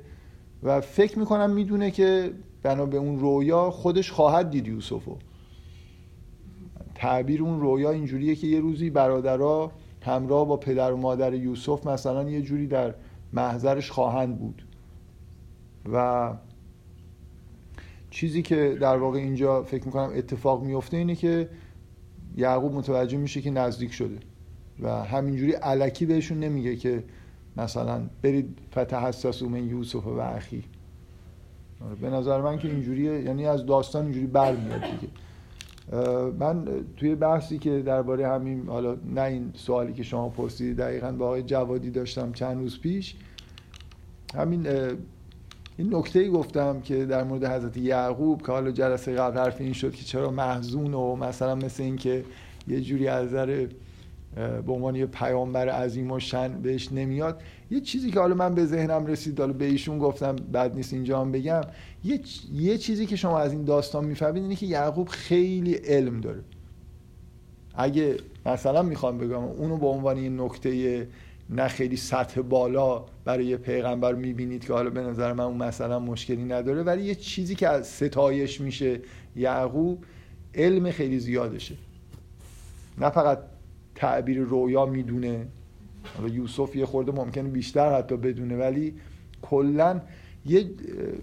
و فکر می‌کنم می‌دونه که بنا به اون رویا خودش خواهد دید یوسفو. تعبیر اون رویا اینجوریه که یه روزی برادرها همراه با پدر و مادر یوسف مثلا یه جوری در محضرش خواهند بود. و چیزی که در واقع اینجا فکر می‌کنم اتفاق میفته اینه که یعقوب متوجه میشه که نزدیک شده و همینجوری علکی بهشون نمیگه که مثلا برید فتحسسوا من یوسف و اخی. به نظر من که اینجوریه یعنی از داستان اینجوری برمیاد دیگه. اه، من توی بحثی که درباره همین حالا نه این سوالی که شما پرسیدید دقیقا با آقای جوادی داشتم چند روز پیش. همین این نکته ای گفتم که در مورد حضرت یعقوب که حالا جلسه قبل حرف این شد که چرا محزون و مثلا مثل این که یه جوری از اه، به عنوان یه پیامبر عظیم و شن بهش نمیاد. یه چیزی که حالا من به ذهنم رسید حالا به ایشون گفتم بعد نیست اینجا هم بگم. یه, یه چیزی که شما از این داستان می‌فهمید اینه که یعقوب خیلی علم داره. اگه مثلا می‌خوام بگم اونو به عنوان یه نکته نه خیلی سطح بالا برای یه پیغمبر می‌بینید که حالا به نظر من اون مثلا مشکلی نداره ولی یه چیزی که از ستایش میشه یعقوب علم خیلی زیادشه. نه فقط تعبیر رویا می‌دونه. حالا یوسف یه خورده ممکنه بیشتر حتی بدونه ولی کلا یه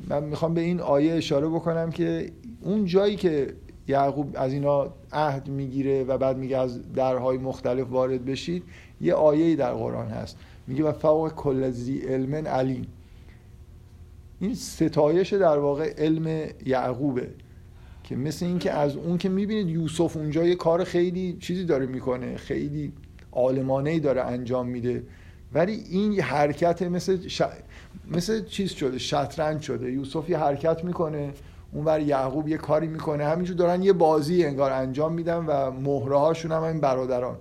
من می‌خوام به این آیه اشاره بکنم که اون جایی که یعقوب از اینا عهد می‌گیره و بعد میگه از درهای مختلف وارد بشید یه آیه در قرآن هست. میگه و فوق کل ذی علم علیم. این ستایش در واقع علم یعقوبه. که مثل اینکه از اون که می‌بینید یوسف اونجا یه کار خیلی چیزی داره می‌کنه خیلی عالمانه ای داره انجام میده. ولی این حرکت مثل ش... مثل چیز شده شطرنج شده. یوسف یه حرکت می‌کنه اونور یعقوب یه کاری می‌کنه. همینجور دارن یه بازی انگار انجام میدن و مهره هاشون هم این برادران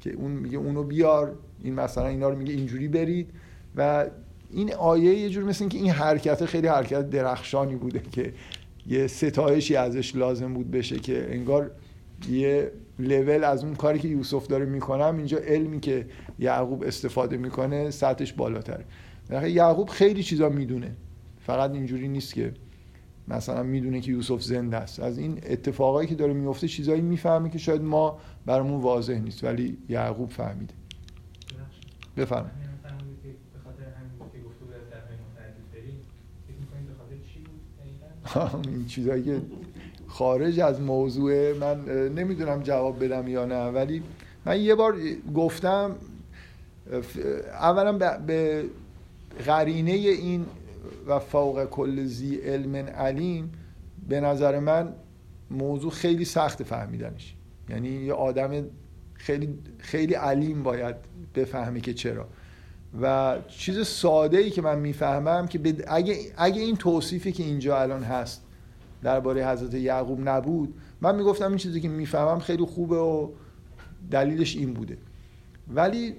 که اون میگه اونو بیار این مثلا اینا رو میگه اینجوری برید. و این آیه یه جور مثل اینکه این حرکت خیلی حرکت درخشانی بوده که یه ستایشی ازش لازم بود بشه که انگار یه لول از اون کاری که یوسف داره می‌کنم اینجا علمی که یعقوب استفاده می‌کنه سطحش بالاتره. در یعقوب خیلی چیزا می‌دونه. فقط اینجوری نیست که مثلا می‌دونه که یوسف زنده است. از این اتفاقایی که داره میفته چیزایی می‌فهمه که شاید ما برامون واضح نیست ولی یعقوب فهمیده. بفرمایید همین فرمودید که به خاطر همین بود که گفته بود از درهای متعدد بریم فکر می‌کنید به خاطر چی بود دقیقاً؟ این چیزایی که خارج از موضوع من نمی‌دونم جواب بدم یا نه ولی من یه بار گفتم اولا به- به قرینه این و فوق کل زی علم علیم به نظر من موضوع خیلی سخت فهمیدنش. یعنی یه آدم خیلی خیلی علیم باید بفهمه که چرا. و چیز ساده ای که من می‌فهمم که اگه, اگه این توصیفی که اینجا الان هست درباره حضرت یعقوب نبود من می‌گفتم این چیزی که می‌فهمم خیلی خوبه و دلیلش این بوده. ولی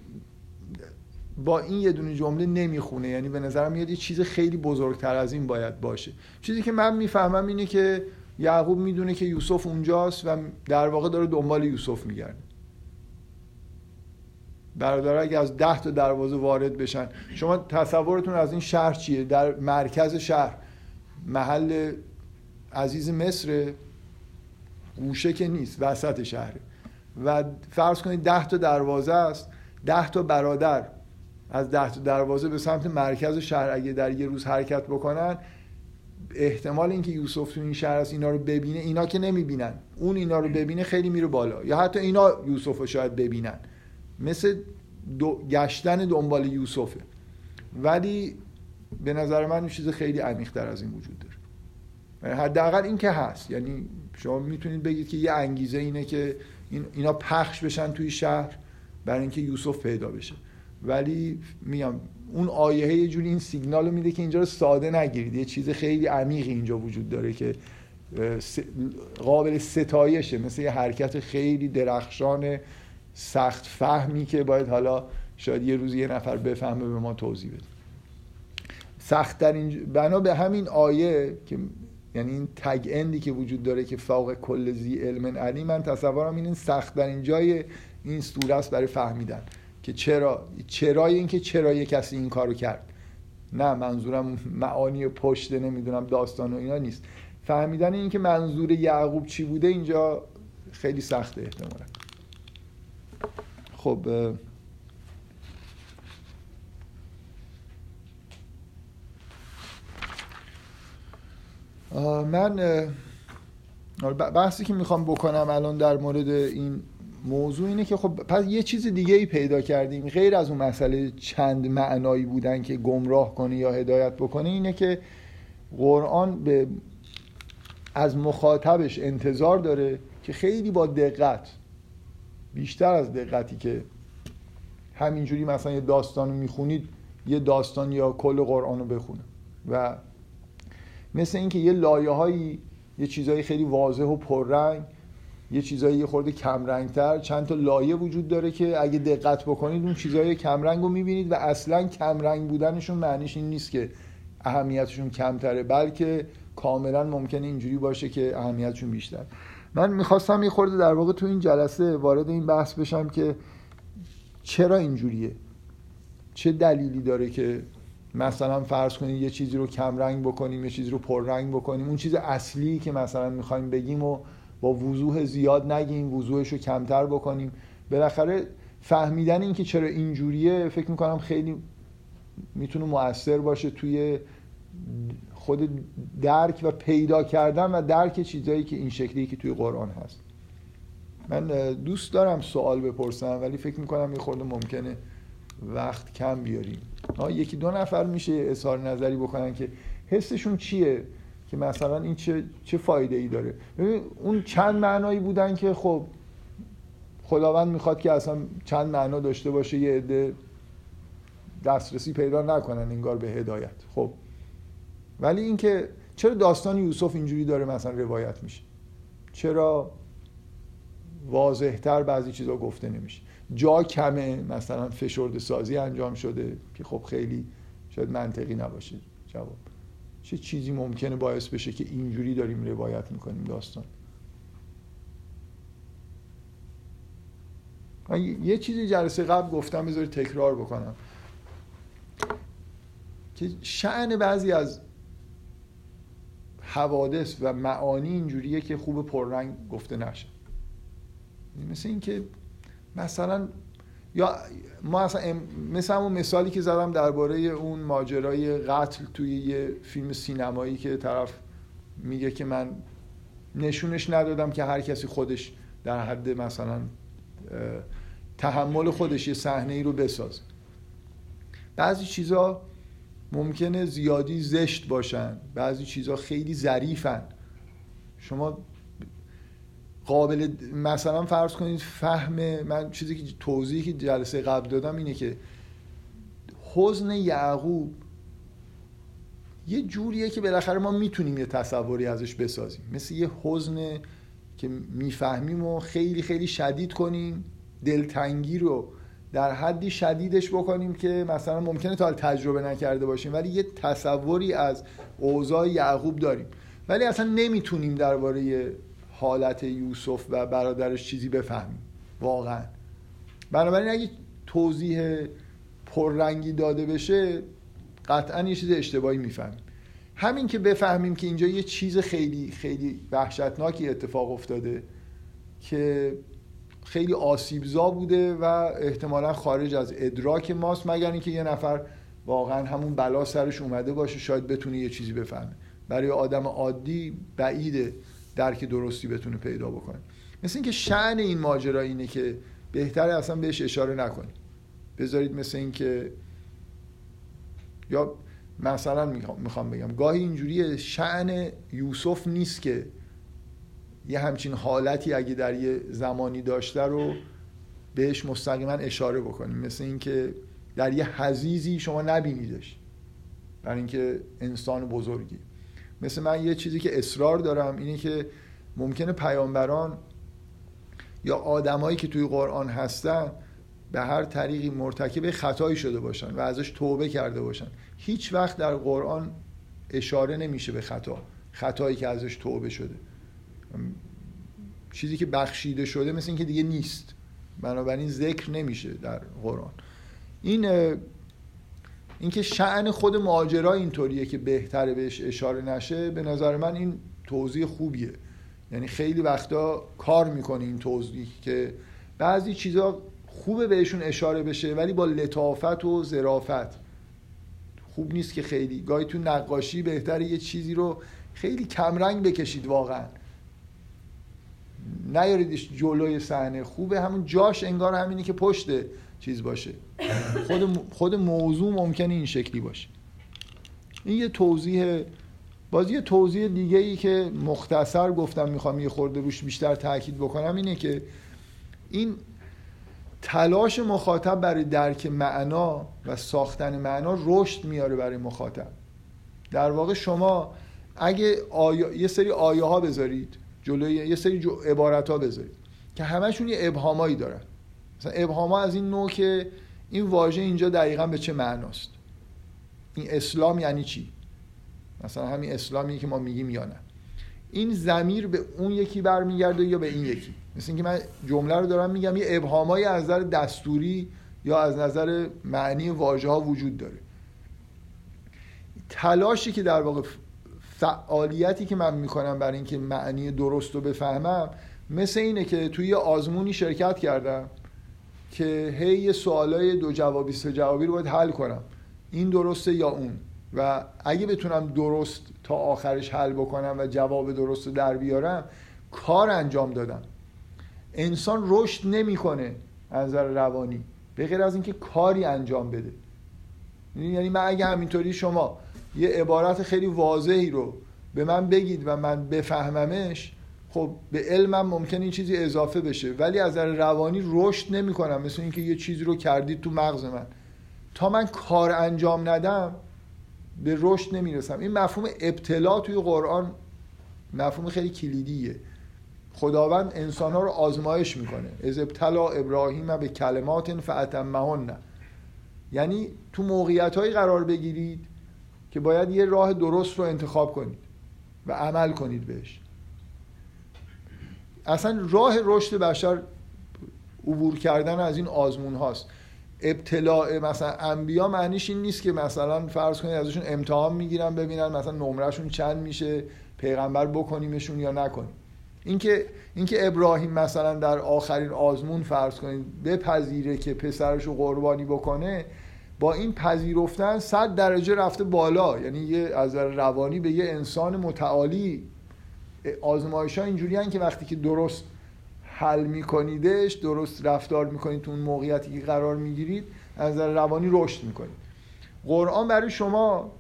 با این یه دونه جمله نمی‌خونه. یعنی به نظرم میاد یه چیز خیلی بزرگتر از این باید باشه. چیزی که من می‌فهمم اینه که یعقوب می‌دونه که یوسف اونجاست و در واقع داره دنبال یوسف میگرده. برادر اگه از ده تا دروازه وارد بشن. شما تصورتون از این شهر چیه؟ در مرکز شهر. محل عزیز مصر گوشه که نیست وسط شهره. و فرض کنید ده تا دروازه است. ده تا برادر از ده تا دروازه به سمت مرکز شهر اگه در یه روز حرکت بکنن احتمال اینکه یوسف تو این شهر است اینا رو ببینه اینا که نمی‌بینن. اون اینا رو ببینه خیلی میره بالا. یا حتی اینا یوسف رو شاید ببینن. مثل دو گشتن دنبال یوسفه. ولی به نظر من چیز خیلی عمیق‌تر از این وجود داره. حداقل این که هست. یعنی شما می‌تونید بگید که یه انگیزه اینه که این اینا پخش بشن توی شهر برای اینکه یوسف پیدا بشه. ولی میگم اون آیه یه جوری این سیگنال رو میده که اینجا رو ساده نگیرید. یه چیز خیلی عمیقی اینجا وجود داره که قابل ستایشه. مثل یه حرکت خیلی درخشان سخت فهمی که باید حالا شاید یه روز یه نفر بفهمه به ما توضیح بده. سخت این بنا به همین آیه که یعنی این تگ اندی که وجود داره که فوق کل زی علم علی من تصورم این سخت در این جای این سوره است برای فهمیدن که چرا چرای این که چرا یه کسی این کارو کرد. نه منظورم معانی پشت نمی‌دونم داستان و اینا نیست. فهمیدن این که منظور یعقوب چی بوده اینجا خیلی سخته احتمالا. خب من بحثی که می‌خوام بکنم الان در مورد این موضوع اینه که خب پس یه چیز دیگه ای پیدا کردیم. غیر از اون مسئله چند معنایی بودن که گمراه کنه یا هدایت بکنه اینه که قرآن به از مخاطبش انتظار داره که خیلی با دقت بیشتر از دقتی که همینجوری مثلا یه داستان رو می‌خونید یه داستان یا کل قرآن رو بخونه. و مثل اینکه یه لایه هایی یه چیزایی خیلی واضح و پررنگ یه چیزایی یه خورده کمرنگتر چند تا لایه وجود داره که اگه دقت بکنید اون چیزای کمرنگ رو می‌بینید و اصلا کمرنگ بودنشون معنیش این نیست که اهمیتشون کمتره بلکه کاملا ممکنه اینجوری باشه که اهمیتشون بیشتر. من می‌خواستم یه خورده در واقع تو این جلسه وارد این بحث بشم که چرا اینجوریه؟ چه دلیلی داره که مثلا فرض کنید یه چیزی رو کمرنگ بکنیم یه چیزی رو پررنگ بکنیم؟ اون چیز اصلی که مثلا می‌خوایم بگیم و با وضوح زیاد نگیم وضوحش رو کمتر بکنیم. بالاخره فهمیدن این که چرا اینجوریه فکر می‌کنم خیلی می‌تونه مؤثر باشه توی خود درک و پیدا کردن و درک چیزایی که این شکلی که توی قرآن هست. من دوست دارم سوال بپرسم ولی فکر می‌کنم یه خورده ممکنه وقت کم بیاریم. یکی دو نفر میشه اظهار نظری بکنن که حسشون چیه؟ که مثلا این چه, چه فایده ای داره؟ ببین اون چند معنایی بودن که خب خداوند می‌خواد که اصلا چند معنا داشته باشه یه عده دسترسی پیدا نکنن انگار به هدایت. خب ولی اینکه چرا داستان یوسف اینجوری داره مثلا روایت میشه؟ چرا واضحتر بعضی چیزا گفته نمیشه؟ جا کمه مثلا فشرده سازی انجام شده که خب خیلی شاید منطقی نباشه جواب. چه چیزی ممکنه باعث بشه که اینجوری داریم روایت می‌کنیم داستان؟ یه چیزی جلسه قبل گفتم بذاری تکرار بکنم. که شعن بعضی از حوادث و معانی اینجوریه که خوب پررنگ گفته نشه. مثل اینکه مثلا یا ما اصلا مثل همون مثالی که زدم درباره اون ماجرای قتل توی یه فیلم سینمایی که طرف میگه که من نشونش ندادم که هر کسی خودش در حد مثلا تحمل خودش یه صحنه ای رو بسازه. بعضی چیزا ممکنه زیادی زشت باشن. بعضی چیزها خیلی ظریفن. شما قابل مثلا فرض کنید فهم من چیزی که توضیحی که جلسه قبل دادم اینه که حزن یعقوب یه جوریه که بالاخره ما می‌تونیم یه تصوری ازش بسازیم. مثل یه حزن که می‌فهمیم و خیلی خیلی شدید کنیم دلتنگی رو در حدی شدیدش بکنیم که مثلا ممکنه تا تجربه نکرده باشیم ولی یه تصوری از اوضاع یعقوب داریم. ولی اصلا نمی‌تونیم درباره حالت یوسف و برادرش چیزی بفهمیم. واقعا. بنابراین اگه توضیح پررنگی داده بشه قطعا یه چیز اشتباهی می‌فهمیم. همین که بفهمیم که اینجا یه چیز خیلی خیلی وحشتناکی اتفاق افتاده که خیلی آسیبزا بوده و احتمالا خارج از ادراک ماست مگر اینکه یه نفر واقعا همون بلا سرش اومده باشه شاید بتونه یه چیزی بفهمه. برای آدم عادی بعیده درک درستی بتونه پیدا بکنه. مثل اینکه شعن این ماجرا اینه که بهتره اصلا بهش اشاره نکنیم بذارید مثل اینکه یا مثلا می‌خوام بگم گاهی اینجوری شعن یوسف نیست که یه همچین حالتی اگه در یه زمانی داشته رو بهش مستقیما اشاره بکنیم. مثل اینکه در یه حزیزی شما نبینیدش. برای اینکه انسان بزرگی. مثل من یه چیزی که اصرار دارم اینه که ممکنه پیامبران یا آدمایی که توی قرآن هستن به هر طریقی مرتکب خطایی شده باشن و ازش توبه کرده باشن. هیچ وقت در قرآن اشاره نمیشه به خطا. خطایی که ازش توبه شده. چیزی که بخشیده شده مثل اینکه دیگه نیست. بنابراین ذکر نمیشه در قرآن. این اینکه شعن خود ماجرا اینطوریه که بهتره بهش اشاره نشه به نظر من این توضیح خوبیه. یعنی خیلی وقتا کار می‌کنه این توضیح که بعضی چیزا خوبه بهشون اشاره بشه ولی با لطافت و ظرافت. خوب نیست که خیلی. گاهی تو نقاشی بهتره یه چیزی رو خیلی کمرنگ بکشید واقعا. نیاریدش جلوی صحنه. خوبه همون جاش انگار همینی که پشت چیز باشه. خود خود موضوع ممکنه این شکلی باشه. این یه توضیح باز یه توضیح دیگه ای که مختصر گفتم می‌خوام یه خورده روش بیشتر تاکید بکنم اینه که این تلاش مخاطب برای درک معنا و ساختن معنا رشد میاره برای مخاطب. در واقع شما اگه آیا... یه سری آیه ها بذارید جلوی یه سری جو... عبارت ها بذارید که همشون یه ابهامایی دارن. مثلا ابهام از این نوع که این واژه اینجا دقیقا به چه معناست؟ این اسلام یعنی چی؟ مثلا همین اسلامی که ما میگیم یا نه. این زمیر به اون یکی برمیگرده یا به این یکی؟ مثل اینکه من جمله رو دارم میگم یه ابهامایی از نظر دستوری یا از نظر معنی واژه ها وجود داره. تلاشی که در واقع فعالیتی که من می‌کنم برای اینکه معنی درست رو بفهمم مثل اینه که توی یه آزمونی شرکت کردم که هی سوالای دو جوابی سه جوابی رو باید حل کنم. این درسته یا اون؟ و اگه بتونم درست تا آخرش حل بکنم و جواب درست رو در بیارم کار انجام دادم. انسان رشد نمی‌کنه از نظر روانی به غیر از اینکه کاری انجام بده. یعنی من اگه همینطوری شما یه عبارت خیلی واضحی رو به من بگید و من بفهممش خب به علمم ممکن این چیزی اضافه بشه ولی از نظر روانی رشد نمی‌کنم مثل اینکه یه چیزی رو کردید تو مغز من. تا من کار انجام ندم به رشد نمی‌رسم. این مفهوم ابتلا توی قرآن مفهوم خیلی کلیدیه. خداوند انسان ها رو آزمایش می‌کنه. از ابتلا ابراهیم به کلمات فعتمهن یعنی تو موقعیت قرار بگیرید که باید یه راه درست رو انتخاب کنید و عمل کنید بهش. اصلا راه رشد بشر عبور کردن از این آزمون هاست. ابتلاع مثلا انبیا معنیش این نیست که مثلا فرض کنید ازشون امتحان می‌گیرن ببینن مثلا نمرهشون چند میشه پیغمبر بکنیمشون یا نکنیم. اینکه اینکه ابراهیم مثلا در آخرین آزمون فرض کنید بپذیره که پسرش رو قربانی بکنه با این پذیرفتن صد درجه رفته بالا. یعنی یه از روانی به یه انسان متعالی. آزمایش ها اینجوری که وقتی که درست حل میکنیدش درست رفتار می‌کنید تو اون موقعیتی که قرار می‌گیرید از نظر روانی رشد می‌کنید. قرآن برای شما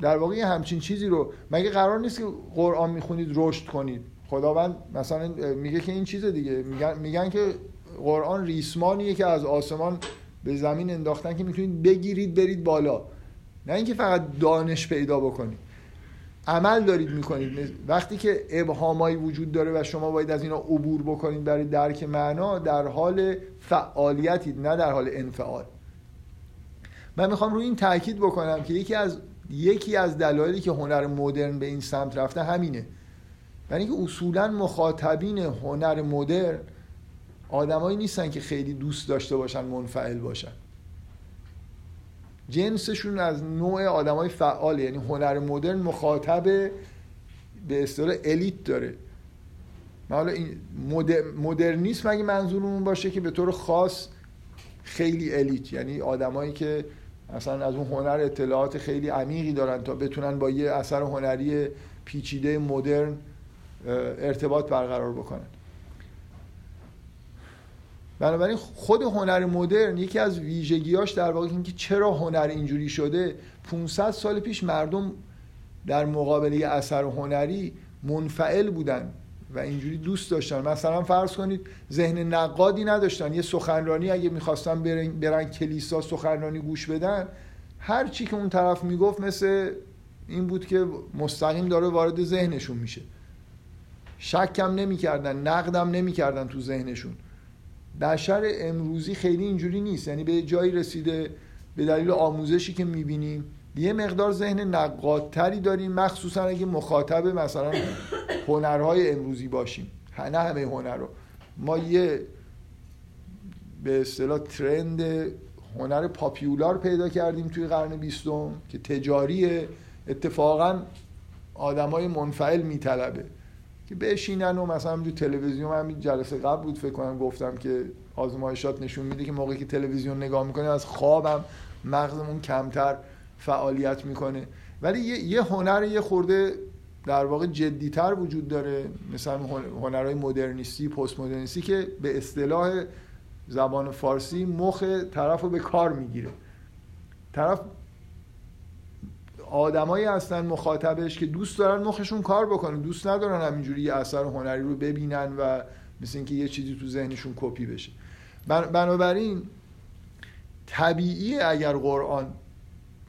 در واقع همچین چیزی رو مگه قرار نیست که قرآن می‌خونید رشد کنید؟ خداوند مثلا میگه که این چیز دیگه. میگن, میگن که قرآن ریسمانیه که از آسمان به زمین انداختن که می‌تونید بگیرید برید بالا. نه اینکه فقط دانش پیدا بکنید. عمل دارید می‌کنید. وقتی که ابهامایی وجود داره و شما باید از اینا عبور بکنید برای درک معنا در حال فعالیتید نه در حال انفعال. من می‌خوام روی این تاکید بکنم که یکی از یکی از دلایلی که هنر مدرن به این سمت رفته همینه. یعنی که اصولا مخاطبین هنر مدرن آدمایی نیستن که خیلی دوست داشته باشن منفعل باشن. جنسشون از نوع آدمای فعال یعنی هنر مدرن مخاطب به اصطلاح الیت داره. حالا این مدرنیسم اگه منظورمون باشه که به طور خاص خیلی الیت یعنی آدمایی که مثلا از اون هنر اطلاعات خیلی عمیقی دارن تا بتونن با یه اثر هنری پیچیده مدرن ارتباط برقرار بکنن. بنابراین خود هنر مدرن یکی از ویژگیاش در واقع اینکه چرا هنر اینجوری شده 500 سال پیش مردم در مقابله اثر هنری منفعل بودن و اینجوری دوست داشتن. مثلا فرض کنید ذهن نقادی نداشتن. یه سخنرانی اگه می‌خواستن برن, برن کلیسا سخنرانی گوش بدن هر چی که اون طرف می‌گفت مثل این بود که مستقیم داره وارد ذهنشون میشه. شکم نمی‌کردن نقدم نمی‌کردن تو ذهنشون. بشر امروزی خیلی اینجوری نیست. یعنی به جایی رسیده به دلیل آموزشی که می‌بینیم یه مقدار ذهن نقادتری داریم مخصوصا اگه مخاطب مثلا هنرهای امروزی باشیم. نه همه هنر رو. ما یه به اصطلاح ترند هنر پاپیولار پیدا کردیم توی قرن بیستم که تجاری اتفاقا آدمای منفعل میطلبه. که بشینن و مثلا تو تلویزیون همین جلسه قبل بود فکر کنم گفتم که آزمایشات نشون میده که موقعی که تلویزیون نگاه می‌کنه از خوابم مغزمون کمتر فعالیت می‌کنه. ولی یه, هنر یه خورده در واقع جدیتر وجود داره مثلا هنرهای مدرنیستی پست مدرنیستی که به اصطلاح زبان فارسی مخ طرف رو به کار می‌گیره. طرف آدمایی هستن مخاطبش که دوست دارن مخشون کار بکنه دوست ندارن همینجوری یه اثر هنری رو ببینن و مثل اینکه یه چیزی تو ذهنشون کپی بشه. بنابراین طبیعی اگر قرآن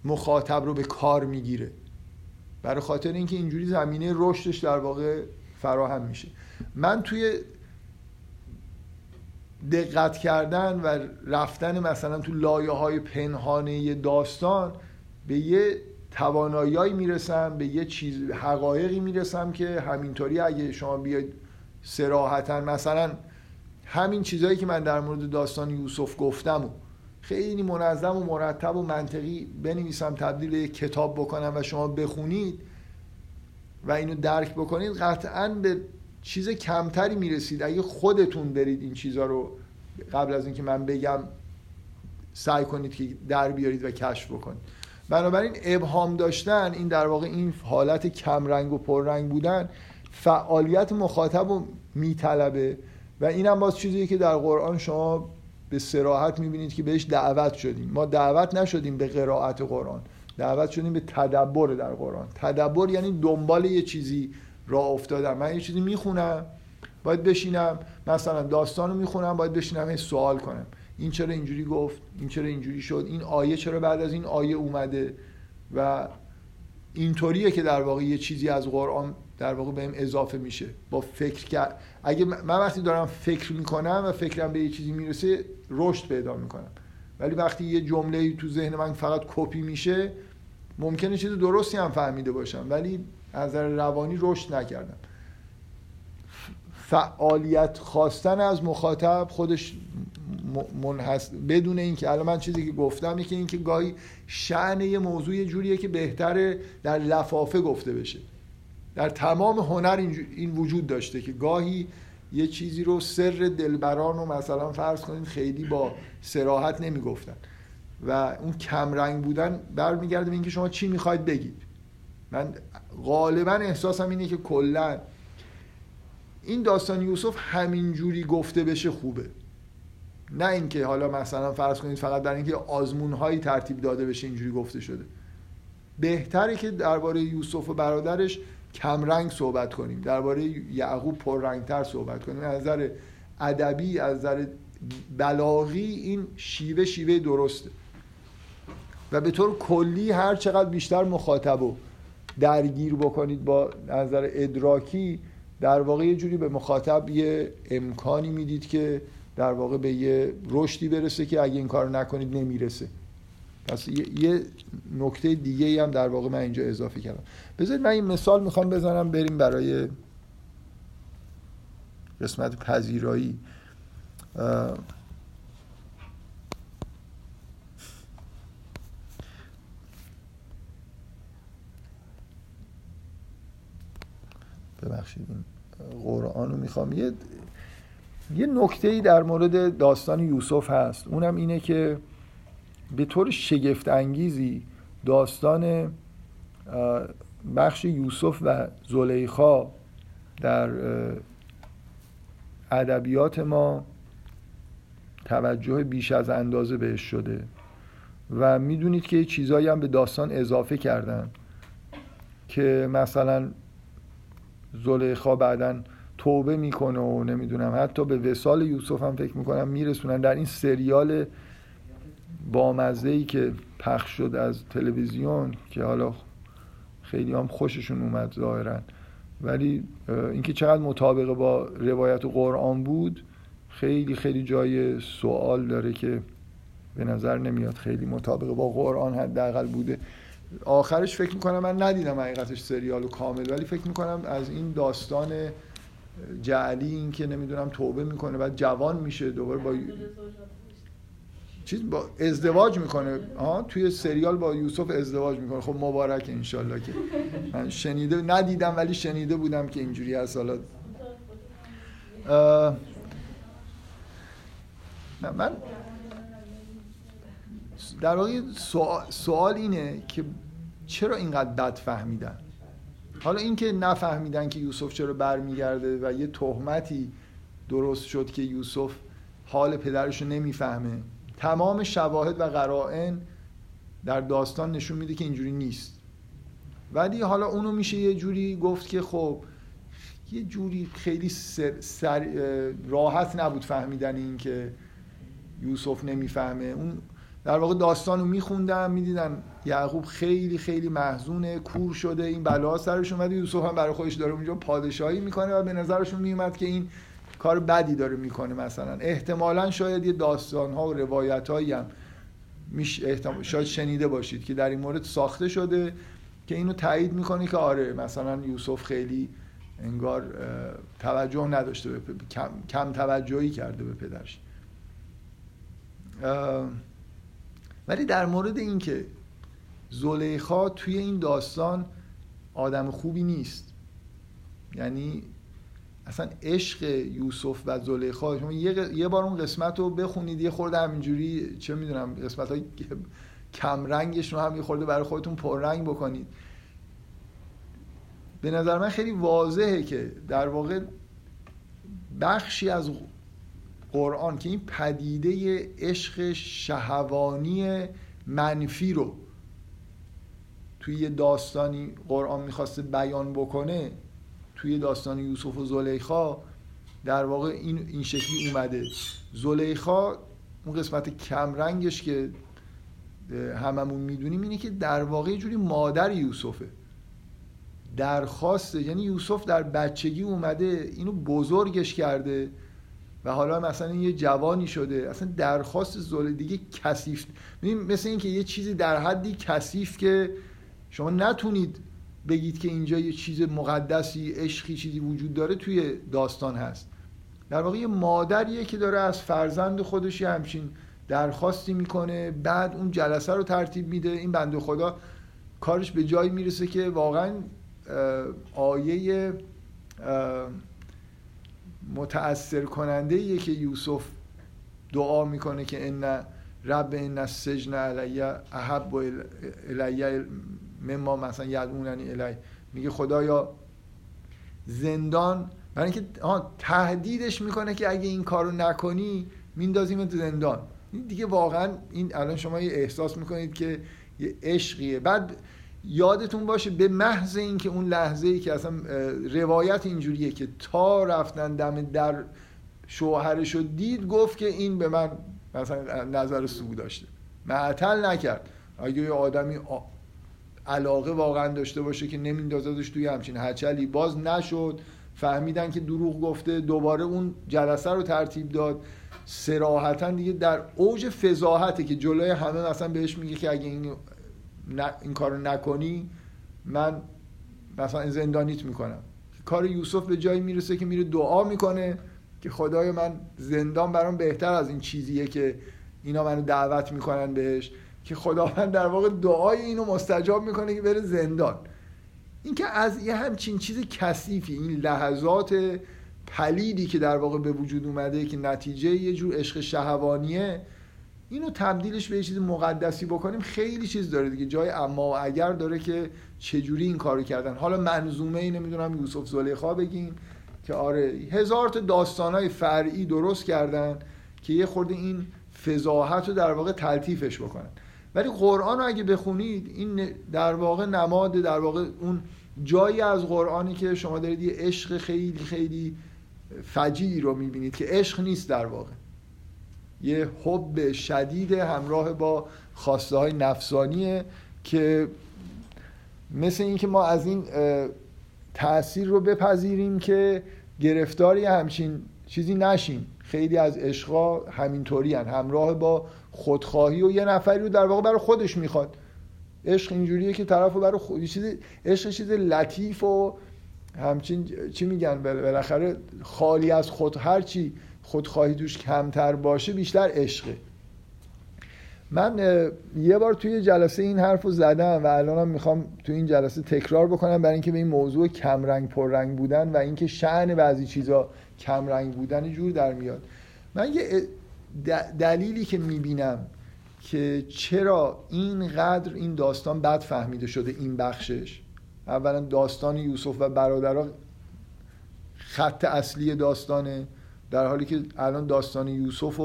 مخاطب رو به کار می‌گیره برای خاطر اینکه اینجوری زمینه رشدش در واقع فراهم میشه. من توی دقت کردن و رفتن مثلا تو لایه های پنهانه داستان به یه توانایی می‌رسم به یه چیز حقایقی می‌رسم که همینطوری اگه شما بیاید سراحتا مثلا همین چیزهایی که من در مورد داستان یوسف گفتم و خیلی منظم و مرتب و منطقی بنویسم تبدیل به یک کتاب بکنم و شما بخونید و اینو درک بکنید قطعا به چیز کمتری می‌رسید. اگه خودتون برید این چیزها رو قبل از اینکه من بگم سعی کنید که در بیارید و کشف بکنید. بنابراین ابهام داشتن این در واقع این حالت کمرنگ و پررنگ بودن فعالیت مخاطب رو میطلبه و اینم باز چیزی که در قرآن شما به سراحت می‌بینید که بهش دعوت شدیم. ما دعوت نشدیم به قرائت قرآن دعوت شدیم به تدبر در قرآن. تدبر یعنی دنبال یه چیزی را افتادم من یه چیزی می‌خونم باید بشینم مثلا داستان رو می‌خونم باید بشینم سوال کنم. این چرا اینجوری گفت این چرا اینجوری شد این آیه چرا بعد از این آیه اومده؟ و اینطوریه که در واقع یه چیزی از قرآن در واقع بهم اضافه میشه. با فکر کرد اگه من وقتی دارم فکر می‌کنم و فکرم به یه چیزی می‌رسه رشد پیدا می‌کنم. ولی وقتی یه جمله تو ذهن من فقط کپی میشه ممکنه چیز درستی هم فهمیده باشم ولی از نظر روانی رشد نکردم. فعالیت خواستن از مخاطب خودش منحص بدون اینکه الان من چیزی که گفتم اینکه اینکه گاهی شعن یه موضوع جوریه که بهتره در لفافه گفته بشه. در تمام هنر این وجود داشته که گاهی یه چیزی رو سر دلبران رو مثلا فرض کنید خیلی با سراحت نمی‌گفتن. و اون کمرنگ بودن برمیگرده به اینکه شما چی می‌خواید بگید. من غالبا احساسم اینه که کلا این داستان یوسف همینجوری گفته بشه خوبه. نه اینکه حالا مثلا فرض کنید فقط برای اینکه آزمون هایی ترتیب داده بشه اینجوری گفته شده. بهتره که درباره یوسف و برادرش کمرنگ صحبت کنیم. درباره یعقوب پررنگتر صحبت کنیم. از نظر ادبی از نظر بلاغی این شیوه شیوه درسته. و به طور کلی هر چقدر بیشتر مخاطب و درگیر بکنید با نظر ادراکی در واقع یه جوری به مخاطب یه امکانی می‌دید که در واقع به یه رشدی برسه که اگه این کار نکنید نمی‌رسه. پس یه نکته دیگه هم در واقع من اینجا اضافه کردم. بذارید من این مثال می‌خوام بزنم بریم برای قسمت پذیرایی. ببخشید این قرآن رو می‌خوام. یه یه نکته ای در مورد داستان یوسف هست. اونم اینه که به طور شگفت انگیزی داستان بخش یوسف و زلیخا در ادبیات ما توجه بیش از اندازه بهش شده و می‌دونید که چیزایی هم به داستان اضافه کردن که مثلا زلیخا بعدا توبه می‌کنه و نمی‌دونم. حتی به وسال یوسف هم فکر می‌کنم میرسونن. در این سریال بامزه که پخش شد از تلویزیون که حالا خیلی هم خوششون اومد ظاهرا. ولی اینکه چقدر مطابق با روایت قرآن بود خیلی خیلی جای سوال داره که به نظر نمیاد خیلی مطابق با قرآن حداقل بوده. آخرش فکر می‌کنم من ندیدم حقیقتش سریالو کامل ولی فکر می‌کنم از این داستان جعلی این که نمی‌دونم توبه می‌کنه بعد جوان میشه دوباره با چیز با ازدواج می‌کنه. ها توی سریال با یوسف ازدواج می‌کنه. خب مبارک انشالله که. من شنیده ندیدم ولی شنیده بودم که اینجوری هست. حالا من در واقع سوال اینه که چرا اینقدر بد فهمیدن حالا اینکه نفهمیدن که یوسف چرا برمیگرده و یه تهمتی درست شد که یوسف حال پدرش رو نمی‌فهمه تمام شواهد و قرائن در داستان نشون میده که اینجوری نیست. ولی حالا اونو میشه یه جوری گفت که خب یه جوری خیلی سر راحت نبود فهمیدن این که یوسف نمی‌فهمه. اون در واقع داستان رو میخوندن می‌دیدن یعقوب خیلی خیلی محزونه کور شده این بلا سرش اومده یوسف هم برای خودش داره اونجا پادشاهی می‌کنه و به نظرشون میومد که این کار بدی داره می‌کنه مثلا. احتمالا شاید یه داستان ها و روایت هایی هم شاید شنیده باشید که در این مورد ساخته شده که اینو تایید می‌کنه که آره مثلا یوسف خیلی انگار توجه نداشته به کم, کم توجهی کرده به پدرش. ولی در مورد اینکه زلیخا توی این داستان آدم خوبی نیست. یعنی اصلا عشق یوسف و زلیخا شما یه بار اون قسمت رو بخونید یه خورده همینجوری چه می‌دونم قسمت های کمرنگش رو هم یه خورده برای خودتون پررنگ بکنید. به نظر من خیلی واضحه که در واقع بخشی از قرآن که این پدیده عشق شهوانی منفی رو توی یه داستانی قرآن می‌خواسته بیان بکنه توی داستان یوسف و زلیخا در واقع این, این شکلی اومده. زلیخا اون قسمت کمرنگش که هممون می‌دونیم اینه که در واقع یه جوری مادر یوسفه. درخواسته یعنی یوسف در بچگی اومده اینو بزرگش کرده. و حالا مثلا یه جوانی شده اصلا درخواست زل دیگه کثیف مثل اینکه یه چیزی در حدی کثیف که شما نتونید بگید که اینجا یه چیز مقدسی عشقی چیزی وجود داره توی داستان هست. در واقع یه مادریه که داره از فرزند خودش یه همچین درخواستی می‌کنه بعد اون جلسه رو ترتیب میده. این بنده خدا کارش به جایی می‌رسه که واقعا آیه متأثر کننده ایه که یوسف دعا می‌کنه که ان رب ان السجن علی احب الی مما مثلا یدوننی الی. میگه خدایا زندان برای اینکه تهدیدش می‌کنه که اگه این کارو نکنی میندازیم زندان. این دیگه واقعا این الان شما یه احساس می‌کنید که یه عشقیه. بعد یادتون باشه به محض اینکه اون لحظه ای که اصلا روایت اینجوریه که تا رفتن دم در شوهرشو دید گفت که این به من مثلا نظر سو داشته. معطل نکرد. اگه یه آدمی علاقه واقعا داشته باشه که نمیندازدش توی همچین هچلی باز نشد. فهمیدن که دروغ گفته دوباره اون جلسه رو ترتیب داد. سراحتا دیگه در اوج فضاحته که جلوی همه مثلا بهش میگه که اگه این, این کارو نکنی من مثلا زندانیت می‌کنم. کار یوسف به جایی می‌رسه که میره دعا می‌کنه که خدای من زندان برام بهتر از این چیزیه که اینا منو دعوت می‌کنن بهش که خداوند در واقع دعای اینو مستجاب می‌کنه که بره زندان. این که از یه همچین چیز کثیفی این لحظات پلیدی که در واقع به وجود اومده که نتیجه یه جور عشق شهوانیه اینو تبدیلش به یه چیز مقدسی بکنیم خیلی چیز داره دیگه. جای اما و اگر داره که چجوری این کارو کردن. حالا منظومه اینو نمی‌دونم یوسف زلیخا بگیم که آره هزار تا داستانهای فرعی درست کردن که یه خورده این فضاحت رو در واقع تلطیفش بکنن. ولی قرآن رو اگه بخونید این در واقع نماد در واقع اون جایی از قرآنی که شما دارید یه عشق خیلی خیلی فجیعی رو می‌بینید که عشق نیست در واقع. یه حب شدید همراه با خواسته های نفسانیه که مثل اینکه ما از این تاثیر رو بپذیریم که گرفتاری همچین چیزی نشیم خیلی از عشقا همینطوری هن. همراه با خودخواهی و یه نفری رو در واقع برای خودش می‌خواد عشق اینجوریه که طرف برای خود چیز عشق چیز لطیف و همچین چی میگن بالاخره خالی از خود هر چی خودخواهی دوش کمتر باشه بیشتر عشقه. من یه بار توی جلسه این حرف رو زدم و الانم می‌خوام توی این جلسه تکرار بکنم برای اینکه به این موضوع کمرنگ پررنگ بودن و اینکه شعن بعضی چیزا کمرنگ بودن جور در میاد. من یه دلیلی که می‌بینم که چرا اینقدر این داستان بد فهمیده شده این بخشش. اولا داستان یوسف و برادرها خط اصلی داستانه. در حالی که الان داستان یوسف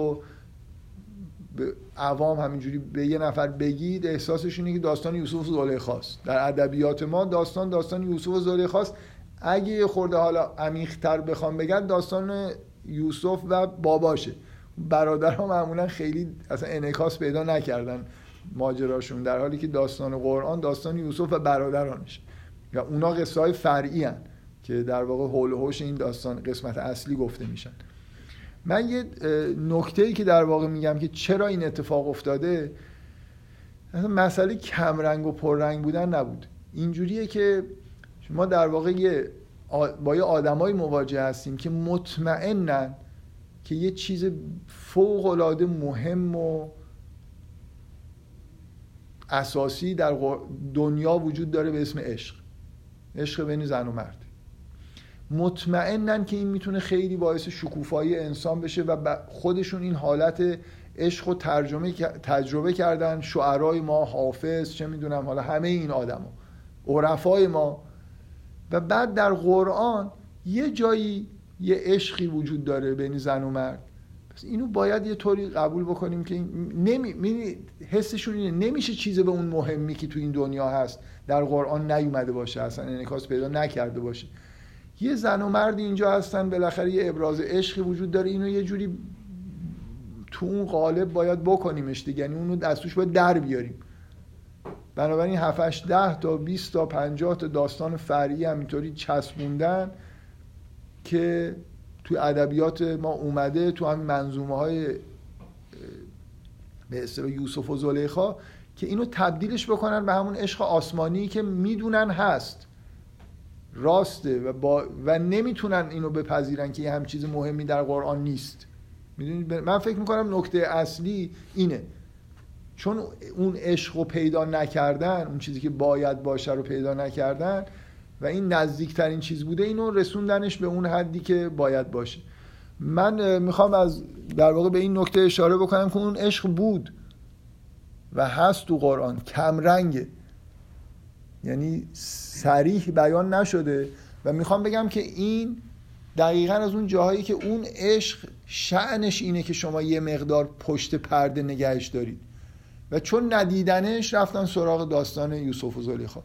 به عوام همینجوری به یه نفر بگید احساسش اینه که داستان یوسف و زلیخاست در ادبیات ما داستان داستان یوسف و زلیخاست اگه یه خورده حالا عمیق‌تر بخوام بگم داستان یوسف و باباشه. برادرها معمولا خیلی اصلا انعکاس پیدا نکردن ماجراشون. در حالی که داستان قرآن داستان یوسف و برادرانش یا اونا قصه های فرعی هن که در واقع حول هوش این داستان قسمت اصلی گفته میشن. من یه نکته ای که در واقع میگم که چرا این اتفاق افتاده مسئله کمرنگ و پررنگ بودن نبود. اینجوریه که ما در واقع یه با یه مواجه هستیم که مطمئنن که یه چیز فوق العاده مهم و اساسی در دنیا وجود داره به اسم عشق. عشق بین زن و مرد. مطمئنن که این می‌تونه خیلی باعث شکوفایی انسان بشه و خودشون این حالت عشق و ترجمه تجربه کردن شعرهای ما حافظ چه می‌دونم حالا همه این آدما عرفای ما. و بعد در قرآن یه جایی یه عشقی وجود داره بین زن و مرد. پس اینو باید یه طوری قبول بکنیم که نمی... حسشون اینه نمیشه چیز به اون مهمی که تو این دنیا هست در قرآن نیومده باشه اصلا انعکاس پیدا نکرده باشه. یه زن و مرد اینجا هستن بالاخره یه ابراز عشقی وجود داره. اینو یه جوری تو اون قالب باید بکنیمش دیگه. یعنی اونو دستوش باید در بیاریم. بنابراین 7 ده تا 20 تا 50 تا داستان فرعی همینطوری چسبوندن که تو ادبیات ما اومده تو همین منظومه های به اصطلاح یوسف و زلیخا که اینو تبدیلش بکنن به همون عشق آسمانی که می‌دونن هست. راسته و, با و نمی‌تونن اینو بپذیرن که یه هم چیز مهمی در قرآن نیست. می‌دونید؟ من فکر می‌کنم نکته اصلی اینه. چون اون عشق رو پیدا نکردن اون چیزی که باید باشه رو پیدا نکردن و این نزدیکترین چیز بوده اینو رسوندنش به اون حدی که باید باشه. من می‌خوام از در واقع به این نکته اشاره بکنم که اون عشق بود و هست تو قرآن. کمرنگه. یعنی سریح بیان نشده و می‌خوام بگم که این دقیقا از اون جاهایی که اون عشق شعنش اینه که شما یه مقدار پشت پرده نگهش دارید. و چون ندیدنش رفتن سراغ داستان یوسف و زلیخا.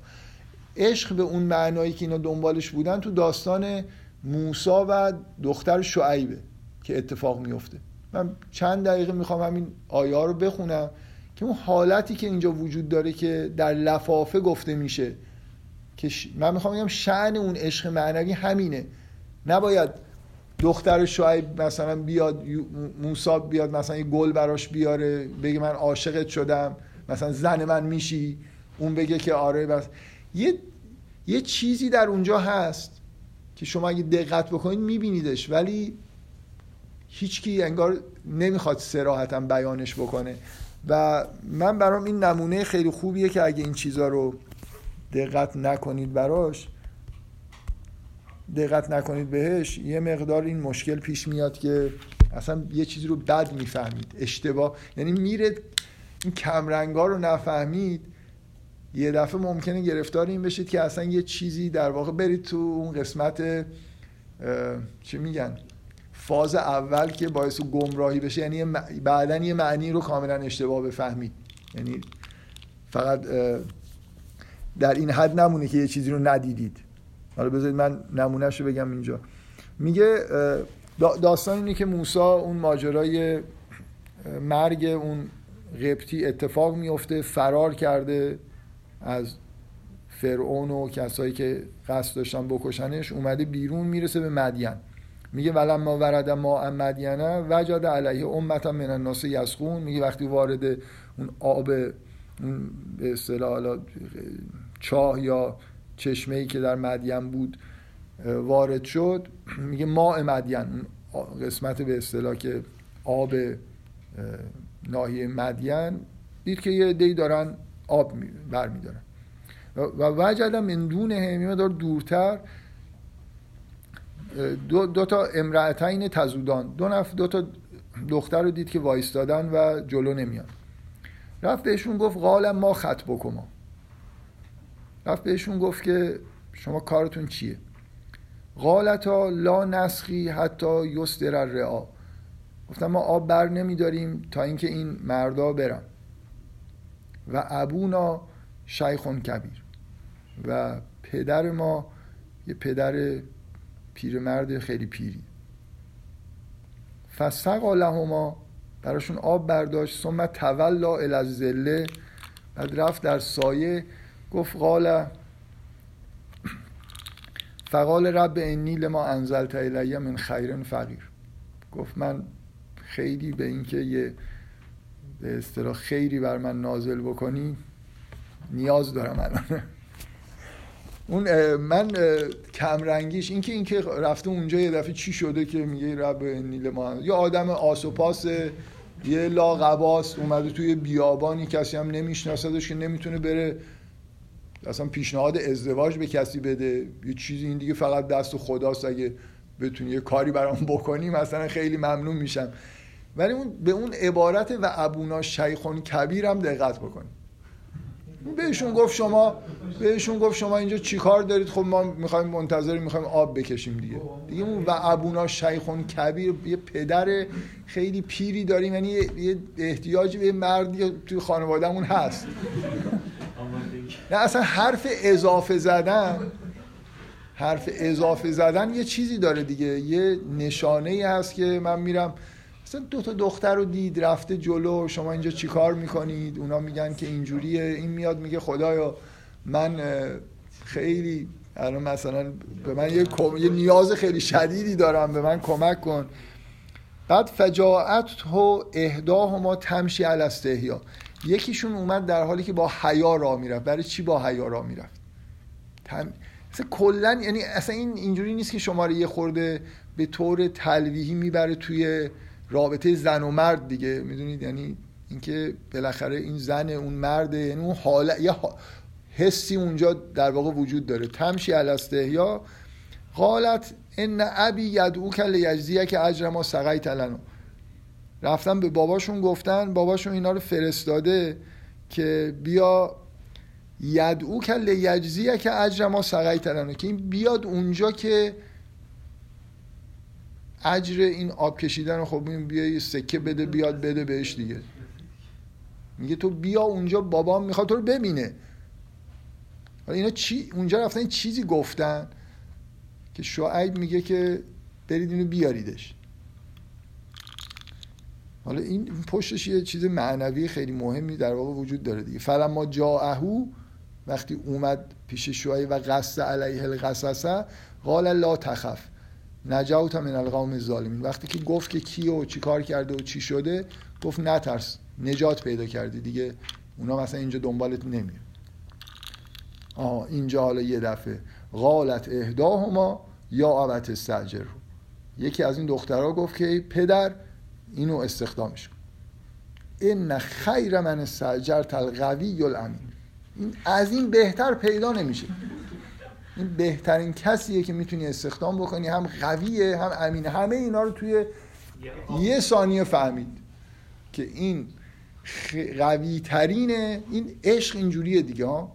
عشق به اون معنایی که اینا دنبالش بودن تو داستان موسا و دختر شعیبه که اتفاق میفته. من چند دقیقه می‌خوام همین آیا رو بخونم. که اون حالتی که اینجا وجود داره که در لفافه گفته میشه که من می‌خوام بگم شعن اون عشق معنوی همینه. نباید دختر شعیب مثلا بیاد موسا بیاد مثلا یه گل براش بیاره بگه من عاشقت شدم مثلا زن من میشی اون بگه که آره بس. یه یه چیزی در اونجا هست که شما اگه دقت بکنید میبینیدش ولی هیچکی انگار نمی‌خواد سراحتا بیانش بکنه. و من برام این نمونه خیلی خوبیه که اگه این چیزا رو دقت نکنید براش دقت نکنید بهش یه مقدار این مشکل پیش میاد که اصلا یه چیزی رو بد می‌فهمید اشتباه. یعنی میره این کمرنگا رو نفهمید یه دفعه ممکنه گرفتار این بشید که اصلا یه چیزی در واقع برید تو اون قسمت چی میگن؟ فاز اول که باعث گمراهی بشه یعنی بعدا یه معنی رو کاملا اشتباه بفهمید. یعنی فقط در این حد نمونه که یه چیزی رو ندیدید. حالا بذارید من نمونهش رو بگم اینجا. میگه داستان اینه که موسا اون ماجرای مرگ اون قبطی اتفاق میفته فرار کرده از فرعون و کسایی که قصد داشتن بکشنش اومده بیرون می‌رسه به مدین. میگه ولما ورد ما مدینه وجد علیه امتا من الناس یسخون. میگه وقتی وارد اون آب به اصطلاح چاه یا چشمه ای که در مدین بود وارد شد. میگه ماء مدین قسمت به اصطلاح که آب ناحیه مدین دید که یه دی دارن آب برمیدارن. و وجد من دونه همه دار دورتر دو, دو تا امرأتین تزودان. دو نفر دو تا دختر رو دید که وایستادن و جلو نمیان. رفت بهشون گفت قال ما خط بکما. رفت بهشون گفت که شما کارتون چیه؟ قالتا لا نسخی حتی یستر الرعا. گفتم ما آب بر نمیداریم تا اینکه این مردا برن. و ابونا شیخون کبیر. و پدر ما یه پدر پیرمرد خیلی پیری. فسقا لهما براشون آب برداشت ثم تولا الازله بعد رفت در سایه. گفت قال فقال رب انی لما انزلت الی من خیر فقیر. گفت من خیلی به اینکه یه به اصطلاح خیری بر من نازل بکنی نیاز دارم الان. اون من کمرنگیش اینکه اینکه رفته اونجا یه دفعه چی شده که میگه رب نیل ما. یا آدم آسوپاس یه لاغباست اومده توی بیابانی کسی هم نمیشناسدش که نمی‌تونه بره اصلا پیشنهاد ازدواج به کسی بده. یه چیزی این دیگه فقط دست خداست. اگه بتونی یه کاری برام بکنی مثلا خیلی ممنون میشم. ولی اون به اون عبارت و ابونا شیخون کبیر هم دقت بکنید بهشون گفت شما بهشون گفت شما اینجا چیکار دارید؟ خب ما می‌خوایم منتظر می‌خوایم آب بکشیم دیگه. دیگه اون و ابونا شیخون کبیر یه پدر خیلی پیری داریم. یعنی یه احتیاجی به مردی توی خانوادهمون هست. نه اصلا حرف اضافه زدن حرف اضافه زدن یه چیزی داره دیگه. یه نشانه ای هست که من میرم دو تا دختر رو دید رفته جلو شما اینجا چیکار می‌کنید؟ اونا میگن که اینجوریه. این میاد میگه خدایا من خیلی الان مثلا به من یه, نیاز خیلی شدیدی دارم به من کمک کن. بعد فجاعت و اهدا ما تمشی الاستهیا یکیشون اومد در حالی که با حیا را می‌رفت. برای چی با حیا را می‌رفت؟ تم... اصلا کلا یعنی اصلا این اینجوری نیست که شما رو یه خورده به طور تلویحی می‌بره توی رابطه زن و مرد دیگه می‌دونید؟ یعنی اینکه بالاخره این زن اون مرده یعنی اون حالت یه حسی اونجا در واقع وجود داره. تمشی الاستهیا قالت ان ابی یدعو کل یجزیه که اجر ما سقیت لنو رفتن به باباشون گفتن باباشون اینا رو فرستاده که بیا یدعو کل یجزیه که اجر ما سقیت لنو که این بیاد اونجا که اجر این آب کشیدن رو خب بیا یه سکه بده بیاد بده بهش دیگه. میگه تو بیا اونجا بابام می‌خواد تو رو ببینه. حالا اینا چی؟ اونجا رفتن چیزی گفتن که شعیب میگه که برید اینو بیاریدش. حالا این پشتش یه چیز معنوی خیلی مهمی در واقع وجود داره دیگه. فلما جاءهو وقتی اومد پیش شعیب و قصد علیه القصصه قال لا تخف. نجوت من القوم الظالمین. وقتی که گفت که کی و چی کار کرده و چی شده گفت نترس نجات پیدا کردی. دیگه اونا مثلا اینجا دنبالت نمیاد آها اینجا حالا یه دفعه. قالت اهداهما یا ابت استجر یکی از این دخترها گفت که پدر اینو استخدامش کن این خیر من استجرت القوی الامین. این از این بهتر پیدا نمیشه. این بهترین کسیه که می‌تونی استخدام بکنی هم قویه هم امینه. همه اینا رو توی یه ثانیه فهمید که این قوی ترینه این عشق اینجوریه دیگه ها.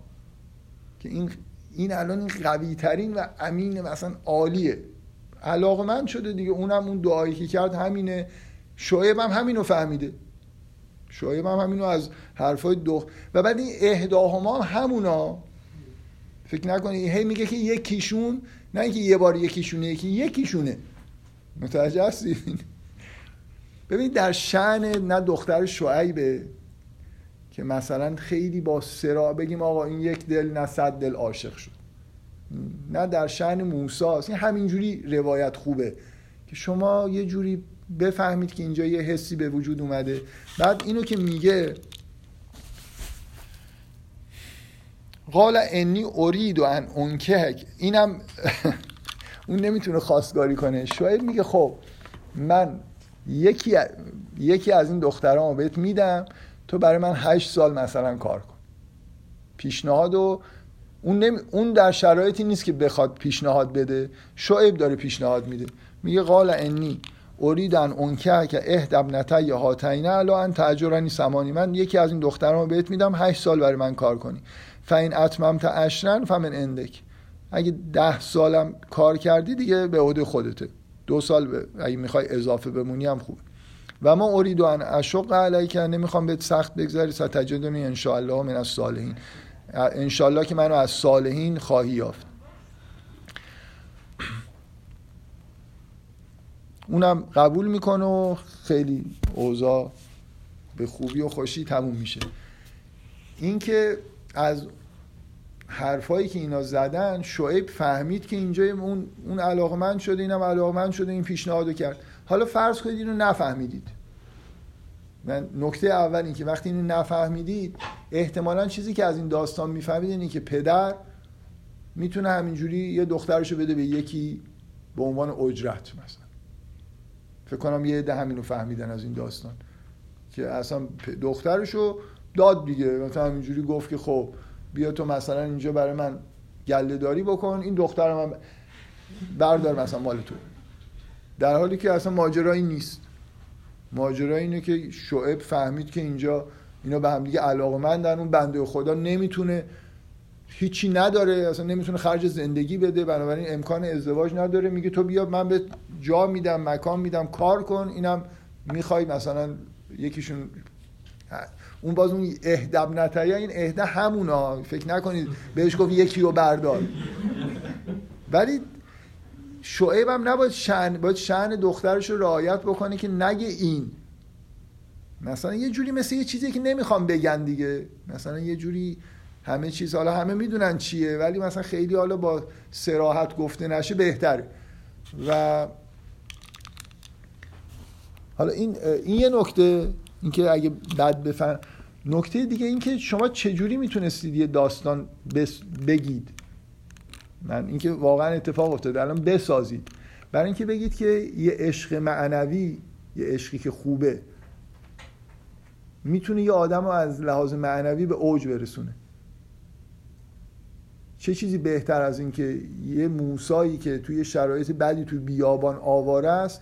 که این این الان این قوی ترین و امین مثلا عالیه. علاقه من شده دیگه. اونم اون دعایی که کرد همینه. شعیب هم همینو فهمیده. شعیب هم همینو از حرفای دو و بعد این اهداهما هم همونا. فکر نکنید هی میگه که یکیشون نه اینکه یه بار یکیشونه یکی یکیشونه متوجه هستید ببینید در شعن نه دختر شعیبه که مثلا خیلی با سرا بگیم آقا این یک دل نه صد دل عاشق شد. نه در شعن موساست این همینجوری روایت خوبه که شما یه جوری بفهمید که اینجا یه حسی به وجود اومده. بعد اینو که میگه قال انی ارید و ان اونکهک اینم اون نمی‌تونه خواستگاری کنه. شاید میگه خب من یکی یکی از این دخترامو بهت میدم تو برای من هشت سال مثلا کار کن. پیشنهاد و اون, نمی... اون در شرایطی نیست که بخواد پیشنهاد بده. شعیب داره پیشنهاد میده. میگه قال انی اریدن اونکه که اهدب نتا یا هاتینه الان تجرانی سمانی. من یکی از این دخترامو بهت میدم هشت سال برای من کار کنی. فاین اتمم تا اشرن فمن اندک اگه ده سالم کار کردی دیگه به عهده خودته. دو سال به اگه می‌خوای اضافه بمونی هم خوب و ما ارید ان اشق علیک نمی‌خوام بهت سخت بگذاری ستجدنی ان الله من الصالحین ان الله که منو از صالحین خواهی یافت. اونم قبول می‌کنه و خیلی اوضاع به خوبی و خوشی تموم میشه. اینکه از حرفایی که اینا زدن شعیب فهمید که اینجا اون اون علاقمند شده اینم علاقمند شده این پیشنهادو کرد. حالا فرض کنید اینو نفهمیدید. من نکته اول این که وقتی اینو نفهمیدید احتمالا چیزی که از این داستان می‌فهمید اینه که پدر می‌تونه همینجوری یه دخترشو بده به یکی به عنوان اجرت مثلا. فکر کنم یه عده همینو فهمیدن از این داستان. که اصلا دخترشو داد دیگه. مثلا همینجوری گفت که خب بیا تو مثلا اینجا برای من گله داری بکن این دخترم هم بردار مثلا مال تو. در حالی که اصلا ماجرایی نیست. ماجرا اینه که شعب فهمید که اینجا اینا به هم دیگه علاقمندن اون بنده خدا نمی‌تونه هیچی نداره اصلا نمی‌تونه خرج زندگی بده بنابراین امکان ازدواج نداره. میگه تو بیا من به جا میدم مکان میدم کار کن اینم می‌خوای مثلا یکیشون اون باز اون اهدب نتایه این اهده همونا. فکر نکنید بهش گفت یکی رو بردار. ولی شعیب هم نباید شن باید شن دخترش رو رعایت بکنه که نگه این. مثلا یه جوری مثل یه چیزی که نمی‌خوام بگن دیگه. مثلا یه جوری همه چیز حالا همه می‌دونن چیه ولی مثلا خیلی حالا با سراحت گفته نشه بهتره. و حالا این این یه نکته. اینکه اگه بد بفهم نکته دیگه اینکه شما چجوری می‌تونستید یه داستان بگید؟ من اینکه واقعا اتفاق افتاده. الان بسازید. برای اینکه بگید که یه عشق معنوی یه عشقی که خوبه می‌تونه یه آدم رو از لحاظ معنوی به اوج برسونه. چه چیزی بهتر از اینکه یه موسایی که توی شرایط بدی توی بیابان آواره است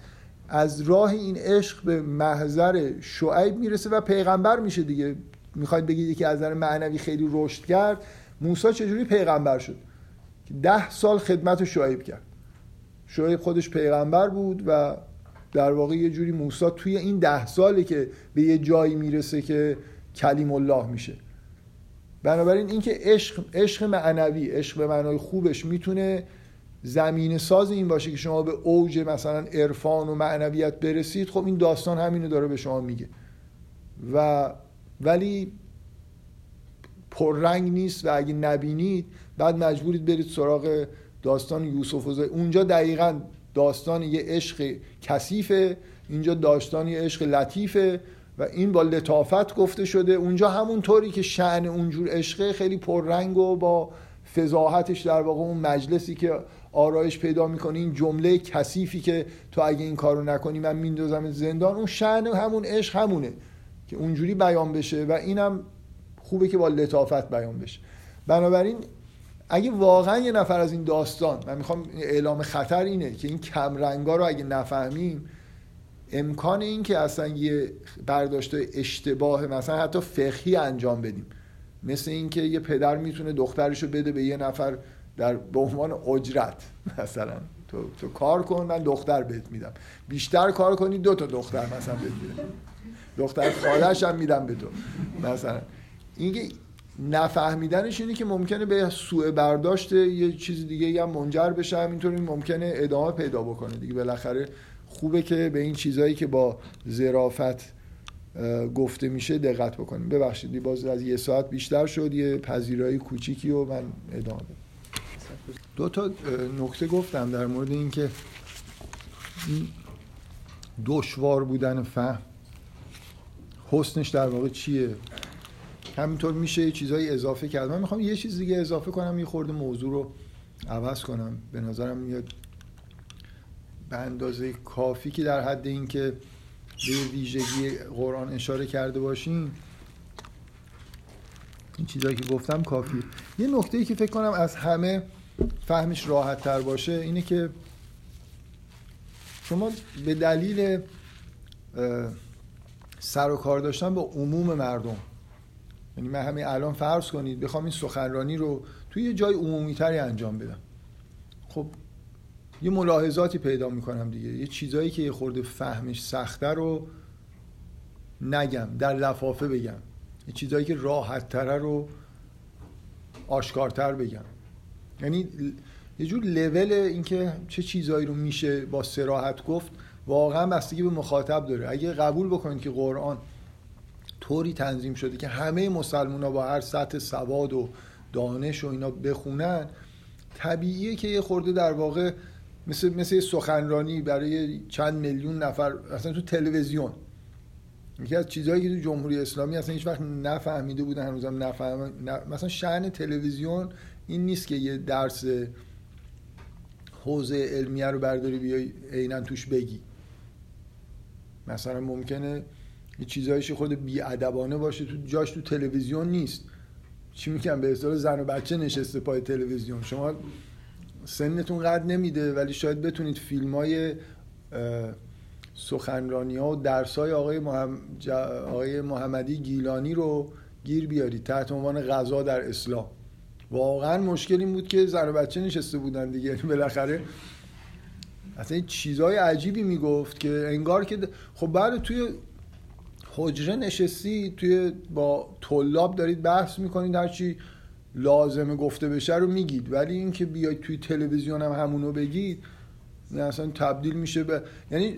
از راه این عشق به محضر شعیب می‌رسه و پیغمبر میشه دیگه. می‌خواید بگید یکی از نظر معنوی خیلی رشد کرد. موسی چجوری پیغمبر شد؟ ده سال خدمت شعیب کرد. شعیب خودش پیغمبر بود و در واقع یه جوری موسی توی این ده ساله که به یه جایی می‌رسه که کلیم الله میشه. بنابراین اینکه عشق عشق معنوی عشق به معنای خوبش می‌تونه زمین ساز این باشه که شما به اوج مثلا عرفان و معنویت برسید خب این داستان همینو داره به شما میگه. و ولی پررنگ نیست و اگه نبینید بعد مجبورید برید سراغ داستان یوسف و اونجا دقیقا داستان یه عشق کثیفه اینجا داستان یه عشق لطیفه و این با لطافت گفته شده. اونجا همون طوری که شعن اونجور عشقه خیلی پررنگ و با فضاحتش در واقع اون مجلسی که آرایش پیدا می‌کنه این جمله کثیفی که تو اگه این کارو نکنی من میندازم زندان. اون شعن همون عشق همونه که اونجوری بیان بشه و اینم خوبه که با لطافت بیان بشه. بنابراین اگه واقعا یه نفر از این داستان من می‌خوام اعلام خطر اینه که این کمرنگا رو اگه نفهمیم امکان این که اصلا یه برداشت اشتباه مثلا حتی فقهی انجام بدیم. مثل اینکه یه پدر می‌تونه دخترش رو بده به یه نفر در به عنوان اجرت مثلا. تو, تو کار کن من دختر بهت میدم. بیشتر کار کنی دو تا دختر مثلا بهت میدم دختر خالش هم میدم به تو مثلا. اینکه نفهمیدنش اینه که ممکنه به سوء برداشت یه چیز دیگه هم منجر بشه. همینطوری ممکنه ادامه پیدا بکنه. دیگه بالاخره خوبه که به این چیزهایی که با ظرافت گفته میشه دقت بکنیم. ببخشید باز از یه ساعت بیشتر شد یه پذیرایی کوچیکی و من ادامه دو تا نکته گفتم در مورد اینکه دشوار بودن فهم حسنش در واقع چیه؟ همینطور میشه یه چیزایی اضافه کرد. من می‌خوام یه چیز دیگه اضافه کنم یه خورده موضوع رو عوض کنم. به نظرم میاد به اندازه کافی که در حد اینکه به ویژگی قرآن اشاره کرده باشیم این چیزایی که گفتم کافی یه نکته ای که فکر کنم از همه فهمش راحت تر باشه اینه که شما به دلیل سر و کار داشتن با عموم مردم یعنی من همین الان فرض کنید بخوام این سخنرانی رو توی یه جای عمومی تری انجام بدم. خب یه ملاحظاتی پیدا می‌کنم دیگه. یه چیزایی که یه خورده فهمش سخته رو نگم در لفافه بگم. یه چیزایی که راحت تره رو آشکارتر بگم. یعنی یه جور لول اینکه چه چیزایی رو میشه با سراحت گفت واقعا بستگی به مخاطب داره. اگه قبول بکنید که قرآن طوری تنظیم شده که همه مسلمان ها با هر سطح سواد و دانش و اینا بخونن طبیعیه که یه خورده در واقع مثل مثل سخنرانی برای چند میلیون نفر اصلا تو تلویزیون. یکی از چیزهایی که تو جمهوری اسلامی اصلا هیچ وقت نفهمیده بودن هنوزم نفهم مثلا شأن تلویزیون این نیست که یه درس حوزه علمیه رو برداری بیای عینا توش بگی. مثلا ممکنه یه چیزایش خود بیادبانه باشه تو جاش تو تلویزیون نیست. چی میگم؟ به اصطلاح زن و بچه نشسته پای تلویزیون. شما سنتون قد نمیده ولی شاید بتونید فیلم های سخنرانی ها و درس های آقای, آقای محمدی گیلانی رو گیر بیارید تحت عنوان غذا در اسلام واقعا مشکل این بود که زن و بچه نشسته بودن دیگه. یعنی بالاخره اصلا چیزای عجیبی می‌گفت که انگار که خب بعد توی حجره نشستی توی با طلاب دارید بحث می‌کنید هرچی لازمه گفته بشه رو میگید. ولی اینکه بیاید توی تلویزیون هم همونو بگید اصلا تبدیل میشه به یعنی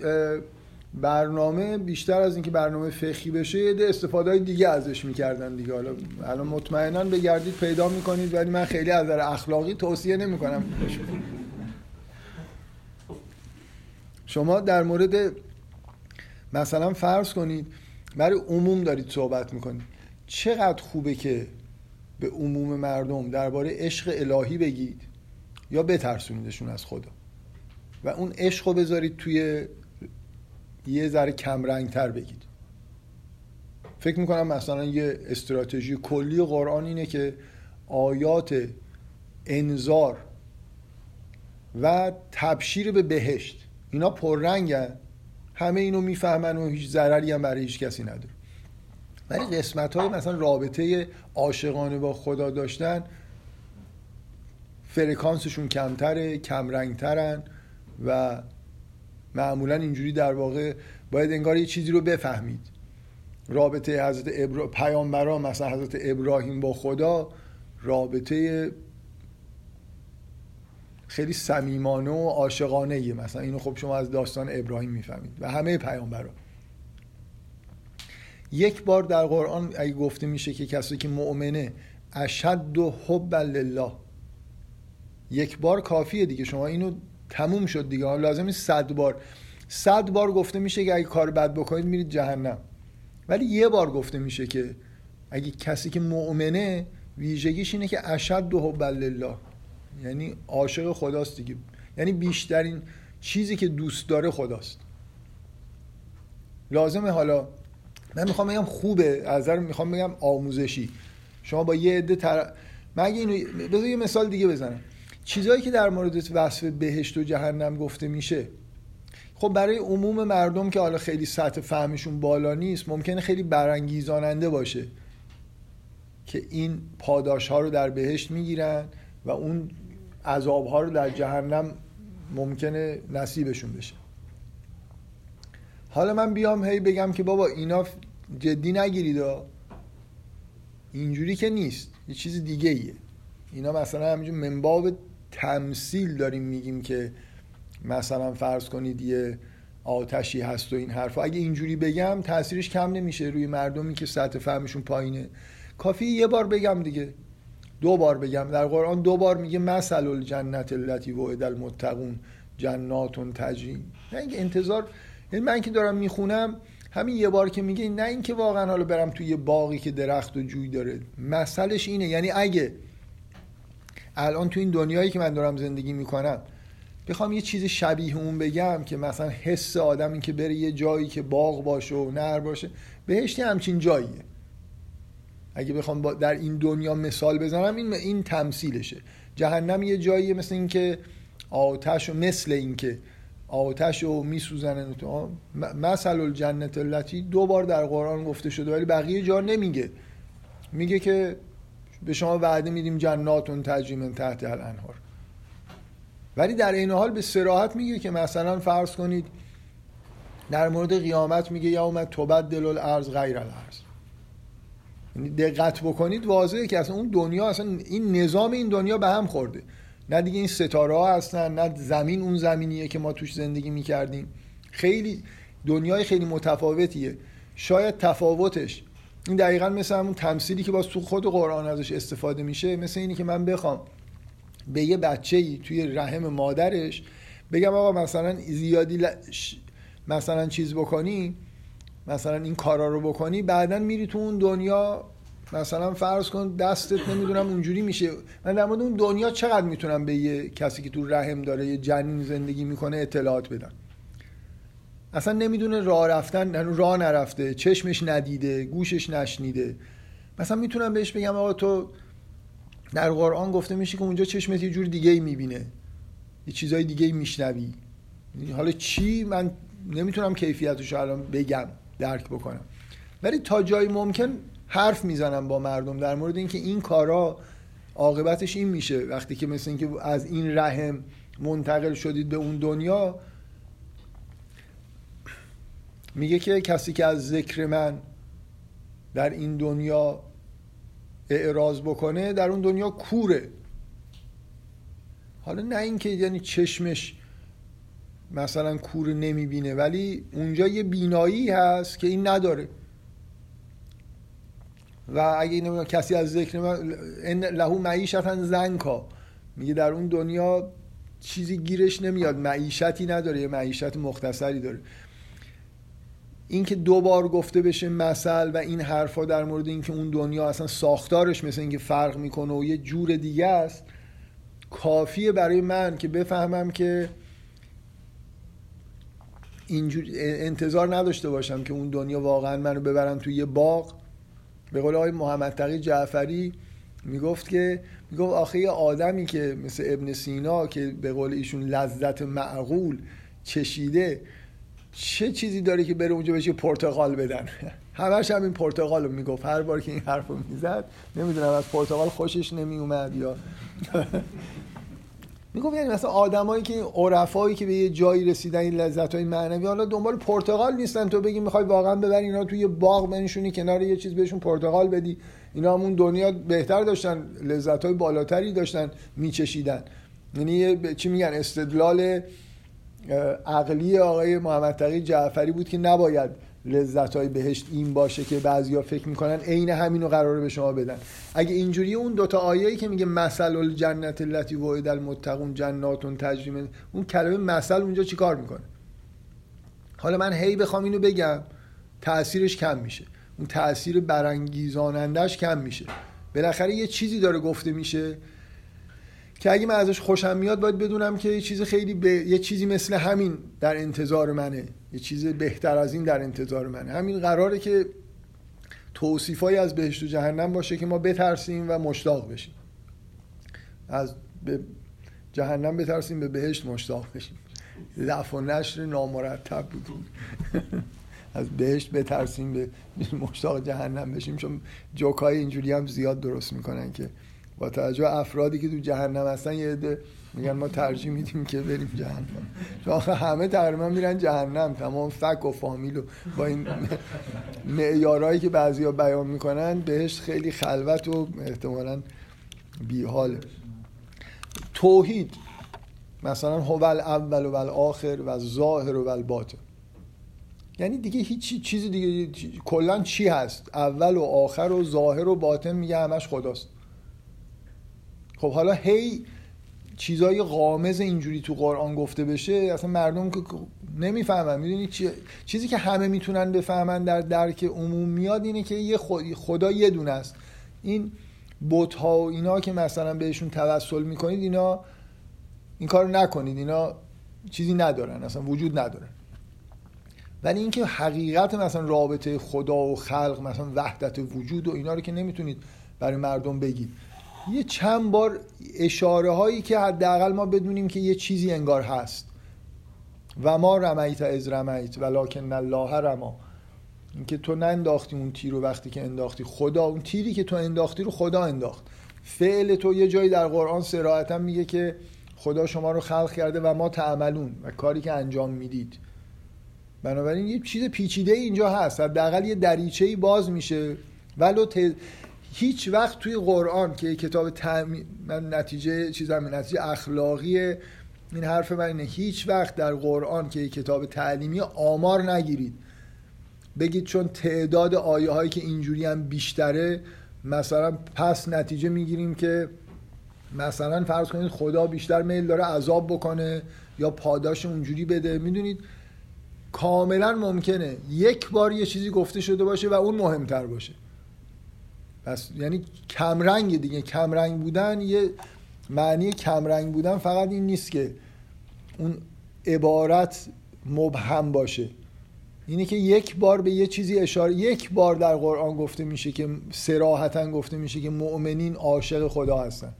برنامه بیشتر از اینکه برنامه فقهی بشه یه استفاده های دیگه ازش می‌کردن دیگه. حالا الان مطمئنا بگردید پیدا می‌کنید ولی من خیلی از نظر اخلاقی توصیه نمی‌کنم. شما در مورد مثلا فرض کنید برای عموم دارید صحبت می‌کنید. چقدر خوبه که به عموم مردم درباره عشق الهی بگید یا بترسونیدشون از خدا؟ و اون عشق رو بذارید توی یه ذره کم تر بگید. فکر می‌کنم مثلا یه استراتژی کلی قرآن اینه که آیات انذار و تبشیر به بهشت. اینا پررنگن. همه اینو می‌فهمن و هیچ ضرری هم برای هیچ کسی نداره. ولی قسمت های مثلا رابطه عاشقانه با خدا داشتن فرکانسشون کمتره کمرنگترن و معمولا اینجوری در واقع باید انگار یه چیزی رو بفهمید. رابطه حضرت ابرا... پیامبران مثلا حضرت ابراهیم با خدا رابطه خیلی صمیمانه و عاشقانه ایه مثلا اینو خب شما از داستان ابراهیم می‌فهمید و همه پیامبران. یک بار در قرآن اگه گفته میشه که کسی که مؤمنه اشد و حب لله. یک بار کافیه دیگه. شما اینو تموم شد دیگه. لازم نیست صد بار. صد بار گفته میشه که اگه کار بد بکنید میرید جهنم. ولی یه بار گفته میشه که اگه کسی که مؤمنه ویژگیش اینه که اشد و حب لله. یعنی عاشق خداست دیگه. یعنی بیشترین چیزی که دوست داره خداست. لازمه حالا. من می‌خوام بگم خوبه. از می‌خوام بگم آموزشی. شما با یه عده تر... من اینو بذار یه مثال دیگه بزنم. چیزهایی که در مورد وصف بهشت و جهنم گفته میشه خب برای عموم مردم که حالا خیلی سطح فهمشون بالا نیست ممکنه خیلی برانگیزاننده باشه که این پاداش ها رو در بهشت می‌گیرن و اون عذاب ها رو در جهنم ممکنه نصیبشون بشه. حالا من بیام هی بگم که بابا اینا جدی نگیرید اینجوری که نیست. یه چیز دیگه ایه اینا مثلا همینجور منباب تمثیل داریم میگیم که مثلا فرض کنید یه آتشی هست و این حرف اگه اینجوری بگم تاثیرش کم نمیشه روی مردمی که سطح فهمشون پایینه. کافی یه بار بگم دیگه. دو بار بگم. در قرآن دو بار میگه مثل الجنت التي وعد المتقون جنات تجری نه اینکه انتظار یعنی من که دارم می‌خونم همین یه بار که میگه نه اینکه واقعا حالا برم توی باقی که درخت و جوی داره. مسئلهش اینه. یعنی اگه الان تو این دنیایی که من دارم زندگی می‌کنم بخوام یه چیز شبیه اون بگم که مثلا حس آدم این که بره یه جایی که باغ باشه و نهر باشه بهشتی همچین جاییه. اگه بخوام در این دنیا مثال بزنم این این تمثیلشه. جهنم یه جاییه مثل اینکه آتش و مثل اینکه آتش و میسوزنن تو مثل الجنت التي دو بار در قرآن گفته شده ولی بقیه جا نمیگه. میگه که به شما وعده میدیم جناتون تجری من تحت الانهار. ولی در این حال به سراحت میگه که مثلا فرض کنید در مورد قیامت میگه یوم تبدل الارض غیر الارض. یعنی دقت بکنید واضحه که اصلا اون دنیا اصلا این نظام این دنیا به هم خورده. نه دیگه این ستاره ها هستن نه زمین اون زمینیه که ما توش زندگی می‌کردیم. خیلی دنیای خیلی متفاوتیه. شاید تفاوتش این دقیقا مثل همون تمثیلی که باز تو خود قرآن ازش استفاده میشه مثل اینی که من بخوام به یه بچه ای توی رحم مادرش بگم آقا مثلا زیادی مثلا چیز بکنی مثلا این کارا رو بکنی بعدا میری تو اون دنیا مثلا فرض کن دستت نمی‌دونم اونجوری میشه. من در مورد اون دنیا چقدر می‌تونم به یه کسی که تو رحم داره یه جنین زندگی می‌کنه اطلاعات بدم؟ اصلا نمی‌دونه راه رفتن راه نرفته چشمش ندیده گوشش نشنیده. مثلا می‌تونم بهش بگم آقا تو در قرآن گفته میشه که اونجا چشمت یه جور دیگه ای می‌بینه. یه چیزای دیگه ای میشنوی. حالا چی؟ من نمی‌تونم کیفیتش الان بگم درک بکنم. ولی تا جایی ممکن حرف می‌زنم با مردم در مورد اینکه این کارا عاقبتش این میشه. وقتی که مثل اینکه از این رحم منتقل شدید به اون دنیا میگه که کسی که از ذکر من در این دنیا اعراض بکنه در اون دنیا کوره. حالا نه اینکه یعنی چشمش مثلا کور نمی‌بینه ولی اونجا یه بینایی هست که این نداره. و اگه اینو کسی از ذکر من لهو معیشتن زنکا. میگه در اون دنیا چیزی گیرش نمیاد معیشتی نداره یه معیشت مختصری داره. اینکه دو بار گفته بشه مثل و این حرفا در مورد اینکه اون دنیا اصلا ساختارش مثل اینکه فرق می‌کنه و یه جور دیگه است کافیه برای من که بفهمم که اینجور انتظار نداشته باشم که اون دنیا واقعا منو ببرن توی یه باغ. به قول آقای محمد تقی جعفری می‌گفت که می‌گفت آخه یه آدمی که مثل ابن سینا که به قول ایشون لذت معقول چشیده چه چیزی داره که بره اونجا بهش پرتقال بدن؟ همش هم این پرتقال رو می‌گفت. هر بار که این حرف رو می‌زد نمی‌دونم از پرتقال خوشش نمیومد یا میگم یعنی مثلا آدمایی که عرفایی که به یه جایی رسیدن این لذت های معنوی حالا دنبال پرتغال نیستن. تو بگی می‌خوای واقعا ببری اینا توی باغ بنشونی کنار یه چیز بهشون پرتغال بدی. اینا همون دنیا بهتر داشتن لذت های بالاتری داشتن میچشیدن. یعنی چی میگن؟ استدلال عقلی آقای محمد تقی جعفری بود که نباید لذت های بهشت این باشه که بعضیا فکر می‌کنن عین همینو قراره به شما بدن. اگه اینجوری اون دوتا آیه‌ای که میگه مثل الجنت التي وعد المتقون جنات تجری اون کلمه مثل اونجا چیکار می‌کنه؟ حالا من هی بخوام اینو بگم تاثیرش کم میشه. اون تاثیر برانگیزانندش کم میشه. بالاخره یه چیزی داره گفته میشه که اگه من ازش خوشم میاد باید بدونم که یه چیز خیلی ب... یه چیزی مثل همین در انتظار منه. یه چیز بهتر از این در انتظار منه. همین قراره که توصیفایی از بهشت و جهنم باشه که ما بترسیم و مشتاق بشیم. از به جهنم بترسیم به بهشت مشتاق بشیم. لف و نشر نامرتب بود. از بهشت بترسیم به مشتاق جهنم بشیم. چون جوکای اینجوری هم زیاد درست می‌کنن که با توجه افرادی که تو جهنم هستن یه عده میگن ما ترجیح میدیم که بریم جهنم. چون همه تقریبا میرن جهنم. تمام فک و فامیل و با این معیارهایی که بعضیا بیان می‌کنن بهش خیلی خلوت و احتمالا بیحاله. توحید مثلا هو اول و آخر و ظاهر و الباطن. یعنی دیگه هیچ چیزی دیگه کلا چی هست؟ اول و آخر و ظاهر و باطن میگه همش خداست. خب حالا هی چیزای غامز اینجوری تو قرآن گفته بشه اصلا مردم که نمی‌فهمن. می‌دونی چیزی که همه می‌تونن بفهمن در درک عموم میاد اینه که یه خدا یه دونه است. این بوت ها و اینا که مثلا بهشون توسل می‌کنید اینا این کار نکنید. اینا چیزی ندارن اصلا وجود ندارن ولی اینکه حقیقت مثلا رابطه خدا و خلق مثلا وحدت وجود و اینا رو که نمی‌تونید برای مردم بگید. یه چند بار اشاره هایی که حداقل ما بدونیم که یه چیزی انگار هست. و ما رمیت از رمیت ولکن الله رما. اینکه تو ننداختی اون تیر رو وقتی که انداختی. خدا اون تیری که تو انداختی رو خدا انداخت. فعل تو یه جایی در قرآن سراحتا میگه که خدا شما رو خلق کرده و ما تعملون و کاری که انجام می‌دید. بنابراین یه چیز پیچیده اینجا هست. حداقل یه دریچه‌ای باز میشه. ولو هیچ وقت توی قرآن که کتاب تعمی... من نتیجه چیزم نتیجه اخلاقی این حرف من اینه. هیچ وقت در قرآن که کتاب تعلیمی آمار نگیرید. بگید چون تعداد آیه هایی که اینجوری هم بیشتره مثلا پس نتیجه می‌گیریم که مثلا فرض کنید خدا بیشتر میل داره عذاب بکنه یا پاداش اونجوری بده. می‌دونید؟ کاملا ممکنه. یک بار یه چیزی گفته شده باشه و اون مهمتر باشه. پس یعنی کمرنگ دیگه کمرنگ بودن یه معنی کمرنگ بودن فقط این نیست که اون عبارت مبهم باشه. اینه که یک بار به یه چیزی اشاره یک بار در قرآن گفته میشه که سراحتا گفته میشه که مؤمنین عاشق خدا هستن.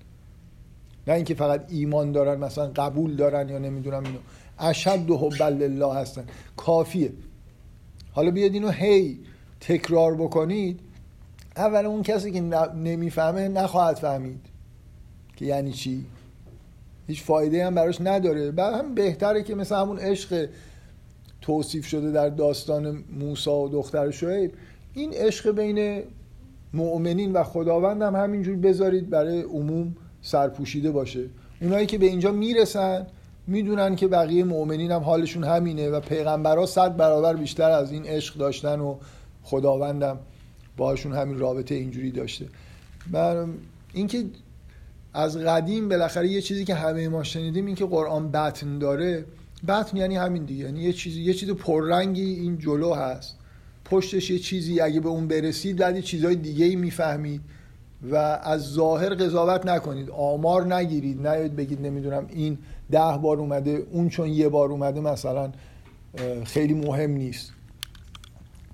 نه اینکه فقط ایمان دارن مثلا قبول دارن یا نمی‌دونم اینو. اشد و حب الله هستن. کافیه. حالا بیاد اینو هی تکرار بکنید. اول اون کسی که نمی‌فهمه نخواهد فهمید. که یعنی چی؟ هیچ فایده هم براش نداره. بعد هم بهتره که مثل همون عشق توصیف شده در داستان موسی و دختر شعیب. این عشق بین مؤمنین و خداوند هم همینجور بذارید برای عموم سرپوشیده باشه. اونایی که به اینجا می‌رسن می‌دونن که بقیه مؤمنین هم حالشون همینه و پیغمبرها صد برابر بیشتر از این عشق داشتن و خداوندم. باهاشون همین رابطه اینجوری داشته. من اینکه از قدیم بالاخره یه چیزی که همه ما شنیدیم این که قرآن بطن داره بطن یعنی همین دیگه. یعنی یه چیزی یه چیز پررنگی این جلو هست. پشتش یه چیزی اگه به اون برسید بعد یه چیزای دیگه ای می‌فهمید و از ظاهر قضاوت نکنید. آمار نگیرید. نیاید بگید نمی‌دونم این ده بار اومده اون چون یه بار اومده مثلا خیلی مهم نیست.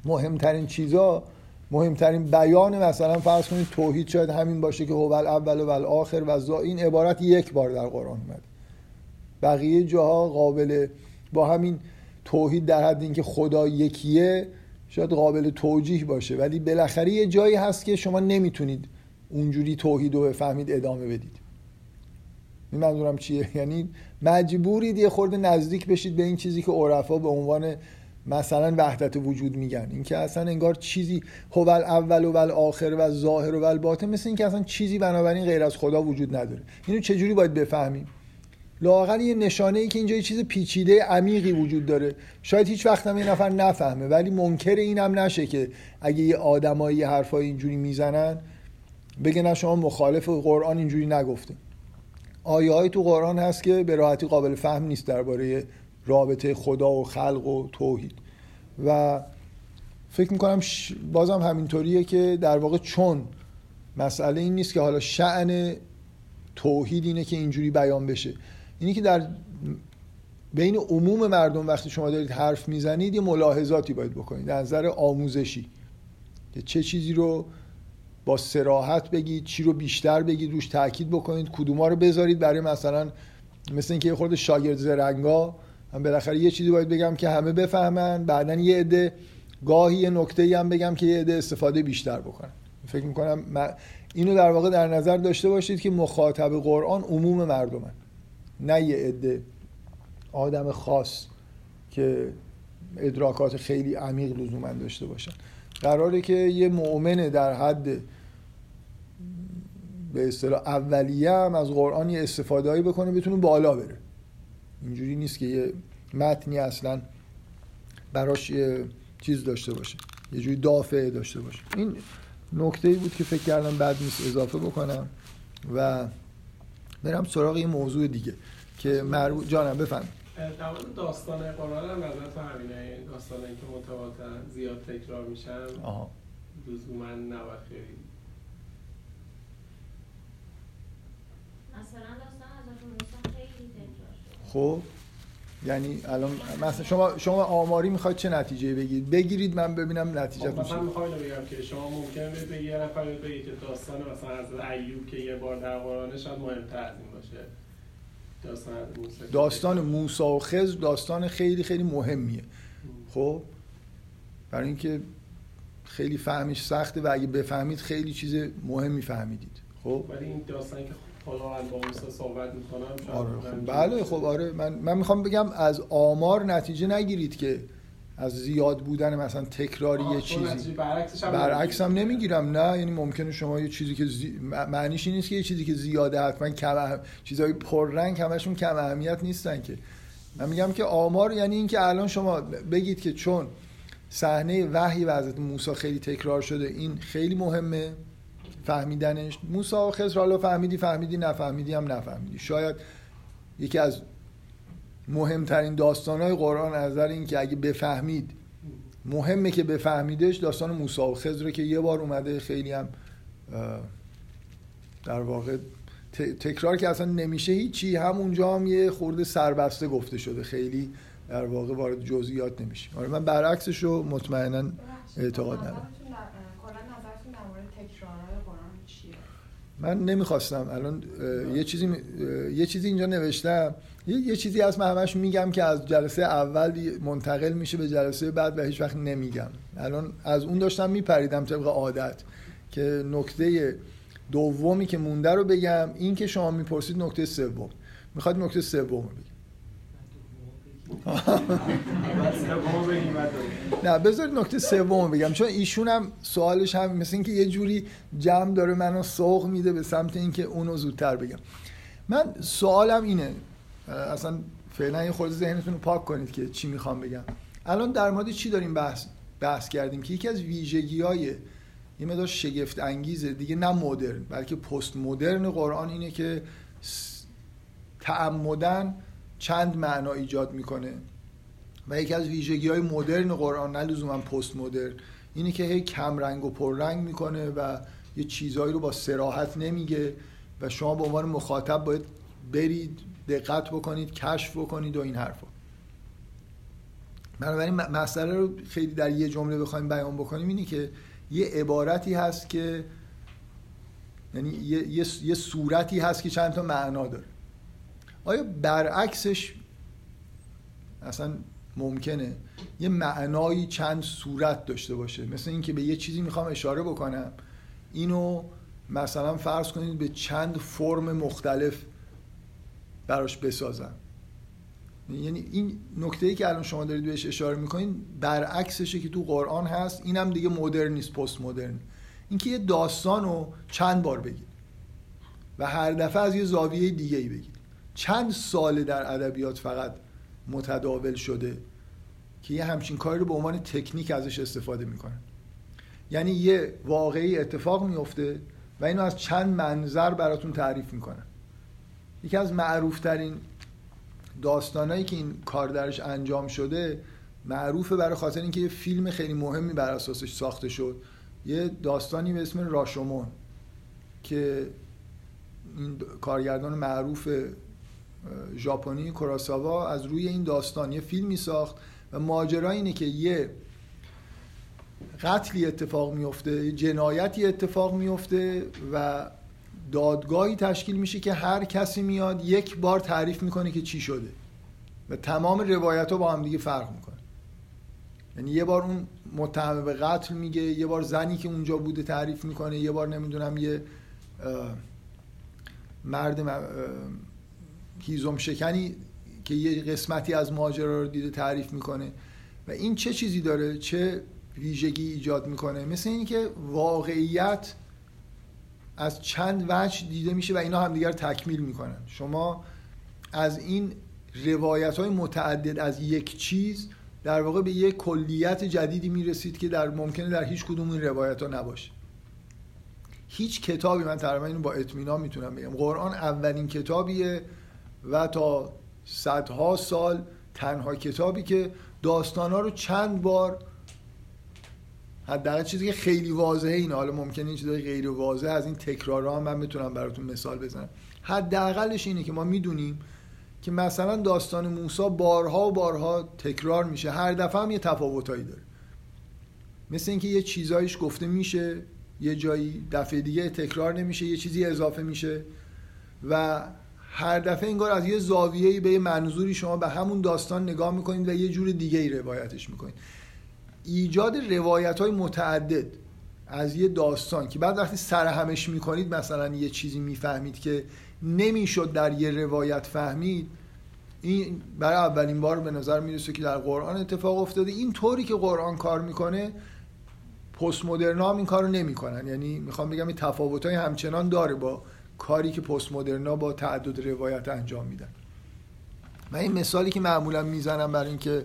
مهمترین چیزا مهمترین بیان مثلا فرض کنید توحید شاید همین باشه که هو اول و آخر و زا این عبارت یک بار در قرآن اومده بقیه جاها قابل با همین توحید در حد اینکه خدا یکیه شاید قابل توجیه باشه. ولی بالاخره یه جایی هست که شما نمی‌تونید اونجوری توحید رو بفهمید ادامه بدید. این منظورم چیه؟ یعنی مجبورید یه خورده نزدیک بشید به این چیزی که عرفا به عنوان مثلا وحدت وجود میگن. اینکه اصلا انگار چیزی هو اول و آخر و ظاهر و باطن مثل اینکه اصلا چیزی بنابراین غیر از خدا وجود نداره. اینو چجوری باید بفهمیم؟ لاقل یه نشانه ای که اینجا یه چیز پیچیده عمیقی وجود داره. شاید هیچ وقت هم یه نفر نفهمه ولی منکر اینم نشه که اگه یه آدمایی حرفای اینجوری می‌زنن بگه نه شما مخالف قرآن اینجوری نگفته آیه تو قرآن هست که به راحتی قابل فهم نیست درباره رابطه خدا و خلق و توحید. و فکر می‌کنم بازم همینطوریه که در واقع چون مسئله این نیست که حالا شعن توحید اینه که اینجوری بیان بشه. اینی که در بین عموم مردم وقتی شما دارید حرف می‌زنید یه ملاحظاتی باید بکنید. در نظر آموزشی. که چه چیزی رو با سراحت بگید چی رو بیشتر بگید روش تاکید بکنید کدوما رو بذارید. برای مثلا مثل اینکه یه خورده شاگرد زرنگا من بالاخره یه چیزی باید بگم که همه بفهمن بعدا یه عده گاهی یه نکته هم بگم که یه عده استفاده بیشتر بکنن. فکر می‌کنم اینو در واقع در نظر داشته باشید که مخاطب قرآن عموم مردمن نه یه عده آدم خاص که ادراکات خیلی عمیق لزوما داشته باشن. قراره که یه مؤمن در حد به اصطلاح اولیه از قرآن یه استفاده بکنه بتونه بالا بره. اینجوری نیست که یه متنی اصلا براش یه چیز داشته باشه. یه جوری دافعه داشته باشه. این نکته ای بود که فکر کردم بعد نیست اضافه بکنم و برم سراغ یه موضوع دیگه که مربوط جانم بفهم داستان قرآن هم نظر تو همینه داستان که متواتر زیاد تکرار میشن. لزوما نباید خیلی مثلا داستان حضرت خیلی تکرار خب یعنی الان مثلا شما شما آماری می‌خواید چه نتیجه بگیرید؟ بگیرید من ببینم نتیجه خب مثلا می‌خوام بگم که شما ممکنه به یه نفر بگید که داستان مثلا از ایوب که یه بار در قرآن شاید مهمتر از این باشه. داستان موسی داستان موسی و خضر داستان خیلی خیلی مهمیه. خب برای اینکه خیلی فهمش سخته و اگه بفهمید خیلی چیز مهمی فهمیدید. خب؟ ولی این داستانی که موسی صحبت می‌کنم آره خب بله خب آره من من می‌خوام بگم از آمار نتیجه نگیرید که از زیاد بودن مثلا تکراری یه چیزی. برعکس هم نمی‌گیرم نه یعنی ممکنه شما یه چیزی که زی... معنیش این نیست که یه چیزی که زیاده حتما کم اهم... چیزای پررنگ همشون کم اهمیت نیستن که. من میگم که آمار یعنی اینکه الان شما بگید که چون صحنه وحی و حضرت موسی خیلی تکرار شده این خیلی مهمه. فهمیدنش. موسی و خضر حالا فهمیدی فهمیدی نفهمیدی هم نفهمیدی. شاید یکی از مهمترین داستانهای قرآن از نظر این که اگه بفهمید مهمه که بفهمیدش داستان موسی و خضر که یه بار اومده خیلی هم در واقع تکرار که اصلا نمیشه هیچی. همونجا هم یه خورده سربسته گفته شده. خیلی در واقع وارد جزئیات نمیشه آره من برعکسش رو مطمئنا اعتقاد ندارم. من نمی‌خواستم. الان یه چیزی یه چیزی اینجا نوشتم. یه, چیزی از من همش میگم که از جلسه اول منتقل میشه به جلسه بعد و هیچ وقت نمیگم. الان از اون داشتم میپریدم طبق عادت که نکته دومی که مونده رو بگم این که شما می‌پرسید نکته سوم. می‌خواد نکته سوم رو بگم نه بذارید نکته سوم بگم. چون ایشون هم سوالش هم مثل اینکه یه جوری جمع داره منو سوق میده به سمت اینکه اونو زودتر بگم. من سوالم اینه اصلا فعلا یه خورده ذهنتون رو پاک کنید که چی می‌خوام بگم. الان در مورد چی داریم بحث بحث کردیم که یکی از ویژگی های یه مدار شگفت انگیزه دیگه نه مدرن بلکه پست مدرن قرآن اینه که تعمدن چند معنا ایجاد می‌کنه. و یکی از ویژگی های مدرن قرآن نه لزوما پست مدرن اینه که هی کم رنگ و پر رنگ می‌کنه و یه چیزهایی رو با سراحت نمیگه و شما به عنوان مخاطب باید برید دقت بکنید کشف بکنید و این حرفا. بنابراین مسئله رو خیلی در یه جمله بخوایم بیان بکنیم اینه که یه عبارتی هست که یعنی یه،, یه،, یه صورتی هست که چند تا معنا داره. آیا برعکسش اصلا ممکنه یه معنایی چند صورت داشته باشه؟ مثل اینکه به یه چیزی می‌خوام اشاره بکنم. اینو مثلا فرض کنید به چند فرم مختلف براش بسازن یعنی این نکته ای که الان شما دارید بهش اشاره می‌کنین برعکسشه که تو قرآن هست. اینم دیگه مدرن نیست پست مدرن. اینکه یه داستان رو چند بار بگید و هر دفعه از یه زاویه دیگه ای بگید. چند ساله در ادبیات فقط متداول شده که یه همچین کاری رو به عنوان تکنیک ازش استفاده می‌کنن یعنی یه واقعی اتفاق میفته و اینو از چند منظر براتون تعریف می‌کنن یکی از معروفترین داستانهایی که این کار درش انجام شده معروفه برای خاطر اینکه یه فیلم خیلی مهمی بر اساسش ساخته شد. یه داستانی به اسم راشومون که این کارگردان معروف ژاپنی کوراساوا از روی این داستان یه فیلمی ساخت و ماجرا اینه که یه قتلی اتفاق میفته جنایتی اتفاق میفته و دادگاهی تشکیل میشه که هر کسی میاد یک بار تعریف می‌کنه که چی شده و تمام روایت ها با هم دیگه فرق می‌کنه. یعنی یه بار اون متهم به قتل میگه یه بار زنی که اونجا بوده تعریف می‌کنه یه بار نمی‌دونم یه مرد هیزم شکنی که یه قسمتی از ماجرا رو دیده تعریف می‌کنه. و این چه چیزی داره؟ چه ویژگی ایجاد می‌کنه؟ مثل اینکه واقعیت از چند وجه دیده میشه و اینا همدیگر تکمیل می‌کنن. شما از این روایت های متعدد از یک چیز در واقع به یک کلیت جدیدی می‌رسید که در ممکنه در هیچ کدوم این روایت ها نباشه. هیچ کتابی من تقریبا اینو با اطمینان می‌تونم بگم. قرآن اولین کتابیه و تا صدها سال تنها کتابی که داستان ها رو چند بار حداقل چیزی که خیلی واضحه اینه حالا ممکنه این چیزای غیر واضح از این تکرارها هم من بتونم براتون مثال بزنم. حداقلش اینه که ما می‌دونیم که مثلا داستان موسی بارها و بارها تکرار میشه. هر دفعه هم یه تفاوتایی داره. مثل اینکه یه چیزایش گفته میشه یه جایی دفعه دیگه تکرار نمیشه یه چیزی اضافه میشه و هر دفعه انگار از یه زاویه‌ای به یه منظوری شما به همون داستان نگاه می‌کنید و یه جور دیگه ای روایتش می‌کنید. ایجاد روایت های متعدد از یه داستان که بعد وقتی سرهمش می‌کنید مثلا یه چیزی می‌فهمید که نمی‌شد در یه روایت فهمید این برای اولین بار به نظر می‌رسه که در قرآن اتفاق افتاده. این طوری که قرآن کار می‌کنه پست مدرن این کارو نمی‌کنن. یعنی می‌خوام بگم این تفاوت های همچنان داره با کاری که پست مدرنا با تعدد روایت انجام میدن. من این مثالی که معمولا می‌زنم برای اینکه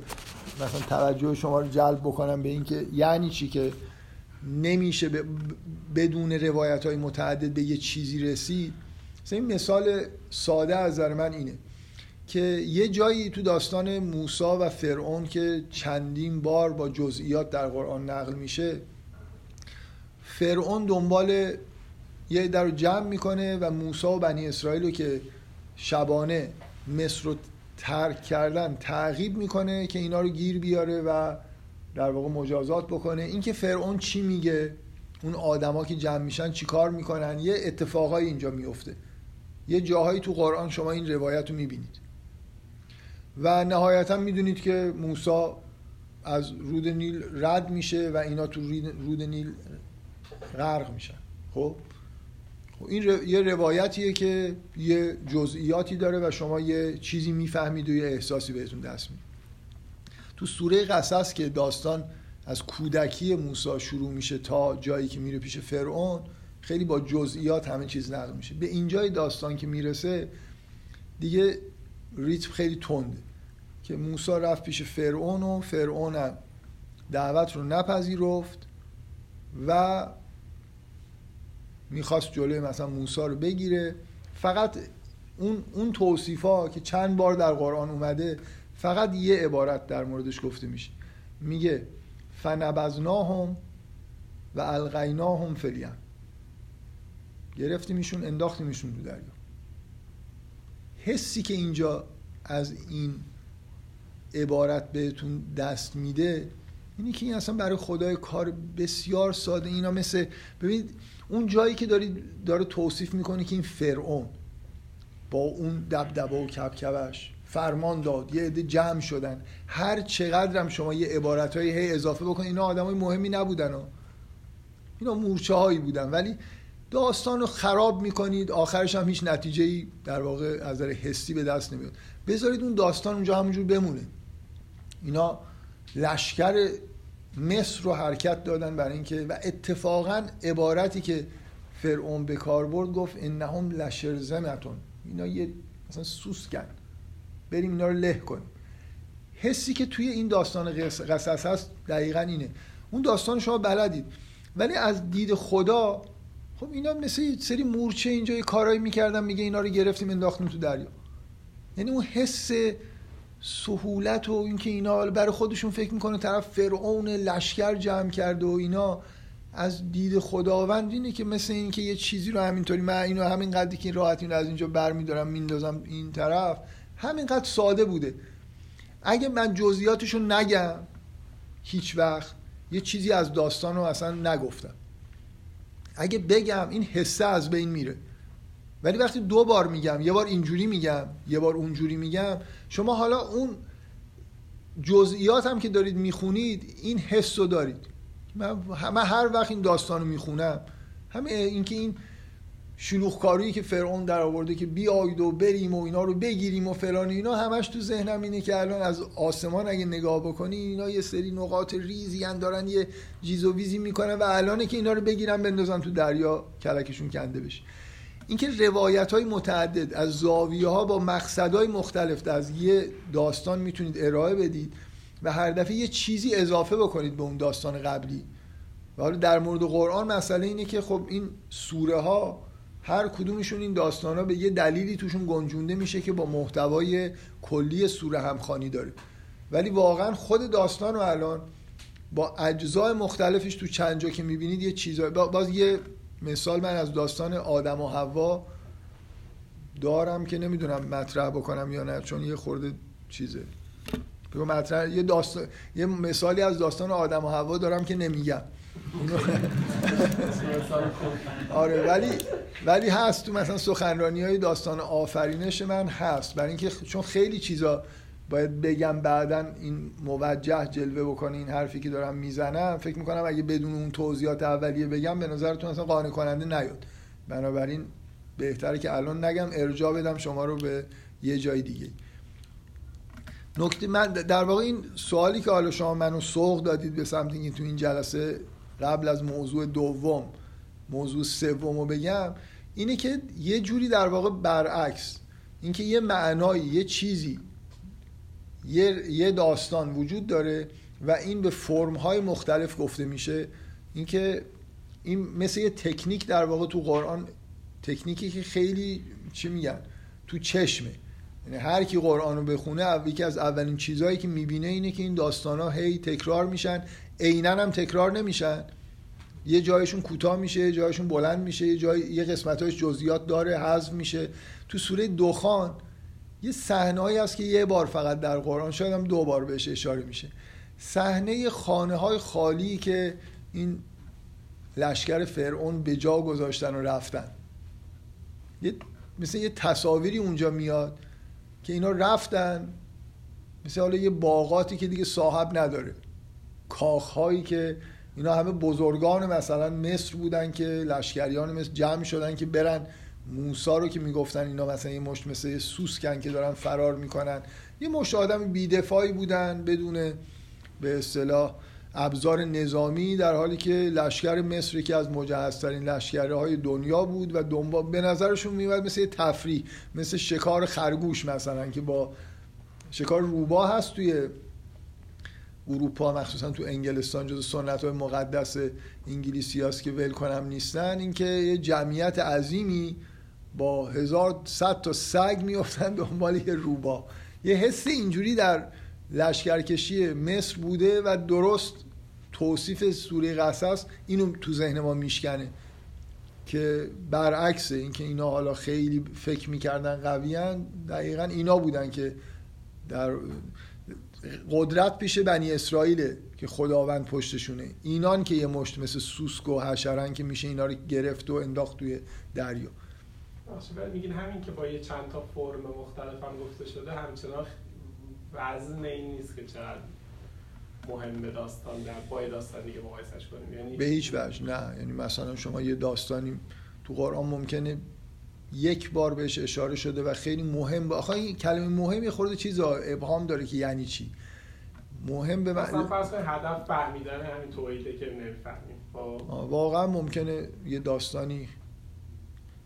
مثلا توجه شما رو جلب بکنم به اینکه یعنی چی که نمیشه بدون روایت های متعدد به یه چیزی رسید. مثلا این مثال ساده از نظر من اینه که یه جایی تو داستان موسا و فرعون که چندین بار با جزئیات در قرآن نقل میشه فرعون دنبال یه در رو جمع می‌کنه و موسا و بنی اسرائیل رو که شبانه مصر رو ترک کردن تعقیب می‌کنه که اینا رو گیر بیاره و در واقع مجازات بکنه. اینکه فرعون چی میگه؟ اون آدما که جمع میشن چیکار می‌کنن؟ یه اتفاقایی اینجا میفته یه جاهایی تو قرآن شما این روایت رو می‌بینید. و نهایتا می‌دونید که موسا از رود نیل رد میشه و اینا تو رود نیل غرق میشن. خب؟ این یه روایتیه که یه جزئیاتی داره و شما یه چیزی می‌فهمید و یه احساسی بهتون دست میده. تو سوره قصص که داستان از کودکی موسی شروع میشه تا جایی که میره پیش فرعون خیلی با جزئیات همه چیز نقل میشه. به اینجای داستان که می‌رسه دیگه ریتم خیلی تنده که موسی رفت پیش فرعون و فرعون دعوت رو نپذیرفت و می‌خواست جلوی مثلا موسی رو بگیره. فقط اون اون توصیفا که چند بار در قرآن اومده فقط یه عبارت در موردش گفته میشه. میگه فنبذناهم و القیناهم فلیم گرفتیمشون انداختیمشون تو دریا. حسی که اینجا از این عبارت بهتون دست میده اینی که این اصلا برای خدای کار بسیار ساده. اینا مثل ببینید اون جایی که داری داره توصیف می‌کنه که این فرعون با اون دبدبه و کبکبش فرمان داد یه عده جمع شدن. هر چقدر هم شما یه عبارت هی اضافه بکنید اینا آدم های مهمی نبودن و اینا مورچه هایی بودن. ولی داستان رو خراب می‌کنید آخرش هم هیچ نتیجه ای در واقع از نظر حسی به دست نمیاد. بذارید اون داستان اونجا همونجور بمونه. اینا لشکر مصر رو حرکت دادن برای اینکه و اتفاقا عبارتی که فرعون به کار برد گفت انهم لشرذمتون. اینا یه مثلا سوسکن بریم اینا رو له کنیم. حسی که توی این داستان قص- قصص هست دقیقا اینه. اون داستان شما بلدید. ولی از دید خدا خب اینا مثل سری مورچه اینجا یه کارایی می‌کردن میگه اینا رو گرفتیم انداختیم تو دریا. یعنی اون حس سهولت و اینکه اینا برای خودشون فکر می‌کنه طرف فرعون لشکر جمع کرده و اینا از دید خداوند اینه که مثل این که یه چیزی رو همینطوری من اینو همین قدری که راحت اینو از اینجا برمیدارم میندازم این طرف همینقدر ساده بوده. اگه من جزئیاتشو نگم هیچ وقت یه چیزی از داستان رو اصلا نگفتم. اگه بگم این حسه از بین میره. ولی وقتی دو بار میگم یه بار اینجوری میگم یه بار اونجوری میگم شما حالا اون جزئیات هم که دارید می‌خونید این حس رو دارید. من, من هر وقت این داستان رو می‌خونم همه اینکه این شلوغکاری که فرعون در آورده که بیاید و بریم و اینا رو بگیریم و فلان اینا همش تو ذهنم اینه که الان از آسمان اگه نگاه بکنی اینا یه سری نقاط ریزی هن دارن یه جیز و ویزی می‌کنن و الانه که اینا رو بگیرن بندازن تو دریا کلکشون کنده بشه. اینکه روایت های متعدد از زاویه ها با مقصد های مختلف از یه داستان می‌تونید ارائه بدید و هر دفعه یه چیزی اضافه بکنید به اون داستان قبلی. و حالا در مورد قرآن مسئله اینه که خب این سوره ها هر کدومشون این داستان ها به یه دلیلی توشون گنجونده میشه که با محتوای کلی سوره همخوانی داره. ولی واقعا خود داستان رو الان با اجزای مختلفش تو چند جا که می‌بینید یه چیزا باز یه مثال من از داستان آدم و حوا دارم که نمی‌دونم مطرح بکنم یا نه چون یه خورده چیزه. بگو مطرح یه داستان یه مثالی از داستان آدم و حوا دارم که نمیگم. آره ولی ولی هست. تو مثلا سخنرانی های داستان آفرینش من هست. برای اینکه چون خیلی چیزا باید بگم بعدا این موجه جلوه بکنه این حرفی که دارم می‌زنم فکر می‌کنم اگه بدون اون توضیحات اولیه بگم به نظرتون اصلا قانع کننده نیاد. بنابراین بهتره که الان نگم ارجاع بدم شما رو به یه جای دیگه. نکته من در واقع این سوالی که حالا شما منو سوق دادید به سمت اینکه تو این جلسه قبل از موضوع دوم موضوع سوم رو بگم اینه که یه جوری در واقع برعکس اینکه یه معنایی یه چیزی یه, یه داستان وجود داره و این به فرم‌های مختلف گفته میشه. اینکه این مثل یه تکنیک در واقع تو قرآن تکنیکی که خیلی چی میگن؟ تو چشمه. یعنی هر کی قرآن رو بخونه یکی از اولین چیزهایی که می‌بینه اینه که این داستان ها هی تکرار میشن. عینا هم تکرار نمیشن. یه جایشون کوتاه میشه یه جایشون بلند میشه یه جای یه قسمتاش جزئیات داره حذف میشه. تو سوره دخان یه صحنه‌ای هست که یه بار فقط در قرآن شاید هم دو بار بهش اشاره میشه. صحنه خانه های خالی که این لشکر فرعون به جا گذاشتن و رفتن. یه مثل یه تصاویری اونجا میاد که اینا رفتن مثل حالا یه باغاتی که دیگه صاحب نداره. کاخهایی که اینا همه بزرگان مثلا مصر بودن که لشکریان مصر جمع شدن که برن موسا رو که می‌گفتن اینا مثلا یه مشت مثل یه سوسکن که دارن فرار می‌کنن. یه مشت آدم بیدفاعی بودن بدون به اصطلاح ابزار نظامی در حالی که لشکر مصر که از مجهزترین لشکرهای دنیا بود و دنبال به نظرشون میومد مثل یه تفریح مثل شکار خرگوش مثلا که با شکار روبا هست توی اروپا مخصوصا تو انگلستان جز سنت های مقدس انگلیسی هست که ول کنم نیستن. اینکه یه جمعیت عظیمی با هزار صد تا سگ میافتن دنبال یه روبا. یه حس اینجوری در لشکرکشی مصر بوده و درست توصیف سوره قصص اینو تو ذهن ما میشکنه که برعکسه اینکه اینا حالا خیلی فکر می‌کردن قویان دقیقا اینا بودن که در قدرت پیش بنی اسرائیل که خداوند پشتشونه. اینان که یه مشت مثل سوسک و که میشه اینا رو گرفت و انداخت توی دریا. میگین همین که با یه چند تا فرم مختلف هم گفته شده همچنان وزن این نیست که چقدر مهم داستان در با داستان دیگه مقایسش کنیم. یعنی به هیچ وجه نه. یعنی مثلا شما یه داستانی تو قرآن ممکنه یک بار بهش اشاره شده و خیلی مهم با آخه این کلمه مهم یه خورده چیز ابهام داره که یعنی چی. مهم به مثلا معنی کنید هدف فهمیدن همین توحیده که نمی‌فهمیم خب. واقعا ممکنه یه داستانی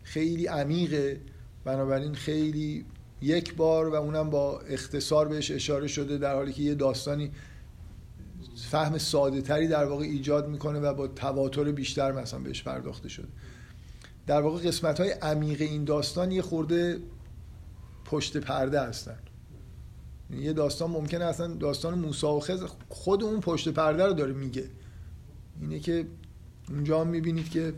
خیلی عمیقه. بنابراین خیلی یک بار و اونم با اختصار بهش اشاره شده در حالی که یه داستانی فهم ساده تری در واقع ایجاد می‌کنه و با تواتر بیشتر مثلا بهش پرداخته شده. در واقع قسمت های عمیق این داستان یه خورده پشت پرده هستن. یه داستان ممکنه اصلا داستان موسی و خضر خود اون پشت پرده رو داره میگه. اینه که اونجا هم می‌بینید که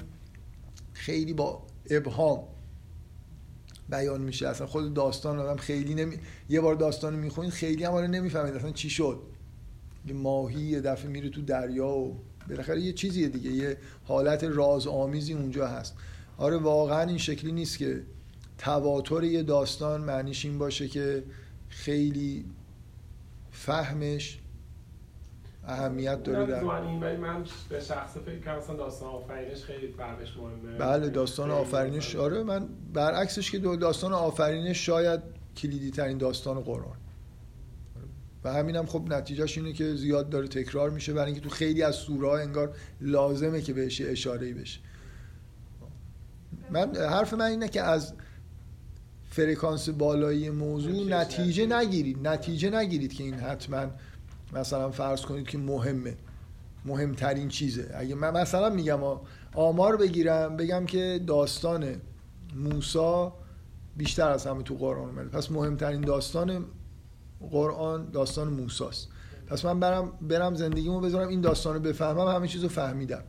خیلی با ابهام بیان میشه. اصلا خود داستان آدم خیلی نمی... یه بار داستان رو می‌خونید خیلی هم آره نمی‌فهمید اصلا چی شد. یه ماهی یه دفعه میره تو دریا و بالاخره یه چیزیه دیگه یه حالت راز آمیزی اونجا هست. آره واقعا این شکلی نیست که تواتر یه داستان معنیش این باشه که خیلی فهمش اهمیت داره در ولی من به شخص فکر مثلا داستان آفرینش خیلی فهمش مهمه. بله داستان آفرینش. آره من برعکسش که دو- داستان آفرینش شاید کلیدی ترین داستان قرآن. و همینم خب نتیجهش اینه که زیاد داره تکرار میشه برای اینکه تو خیلی از سوره ها انگار لازمه که بهش یه اشاره‌ای بشه. من حرف من اینه که از فرکانس بالایی موضوع نتیجه. نگیرید. نتیجه نگیرید که این حتما مثلا فرض کنید که مهمه. مهمترین چیزه. اگه من مثلا میگم آمار بگیرم بگم که داستان موسا بیشتر از همه تو قرآن اومده. پس مهمترین داستان قرآن داستان موساست. پس من برم برم زندگیمو بذارم این داستان رو بفهمم همه چیز رو فهمیدم.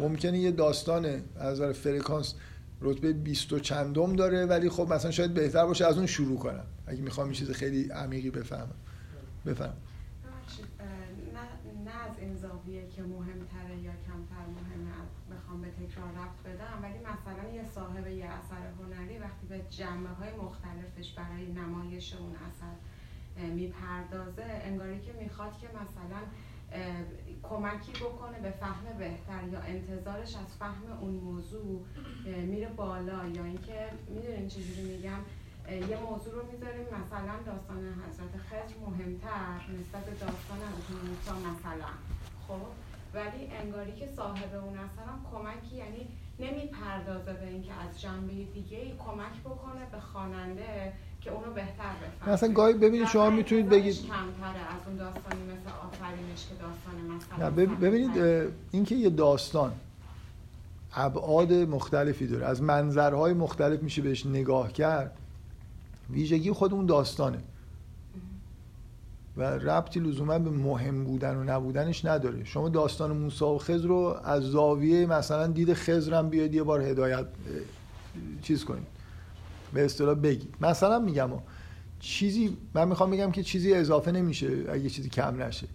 ممکنه یه داستان از نظر فرکانس رتبه 20 و چندم داره ولی خب مثلا شاید بهتر باشه از اون شروع کنم. اگه می‌خوام این چیز خیلی عمیقی بفهمم. اه، نه نه از این زاویه که مهمتره یا کمتر مهمه بخوام به تکرار رفت بدم ولی مثلا یه صاحب یه اثر هنری وقتی به جنبه های مختلفش برای نمایش اون اثر می‌پردازه انگاری که می‌خواد که مثلا کمکی بکنه به فهم بهتر یا انتظارش از فهم اون موضوع میره بالا یا اینکه می‌دونین چجوری میگم؟ یه موضوع رو می‌ذاریم. مثلا داستان حضرت خضر مهمتر نسبت به داستان حضرت موسی مثلا. خب؟ ولی انگاری که صاحب اون اثر هم کمکی یعنی نمی‌پردازه به اینکه از جنبه دیگه ای کمک بکنه به خواننده که اونو بهتر بفهمه. مثلا گاهی ببینید شما می‌تونید بگید کمتره از اون داستانی مثل آفرینش که داستان مثلا ببینید اینکه یه داستان ابعاد مختلفی داره. از منظرهای مختلف میشه بهش نگاه کرد. ویژگی خود اون داستانه. و ربطی لزوما به مهم بودن و نبودنش نداره. شما داستان موسی و خضر رو از زاویه مثلا دید خضرم بیاید یه بار هدایت چیز کنید. به اصطلاح بگید مثلا میگم چیزی من می‌خوام بگم که چیزی اضافه نمیشه اگه چیزی کم نشه.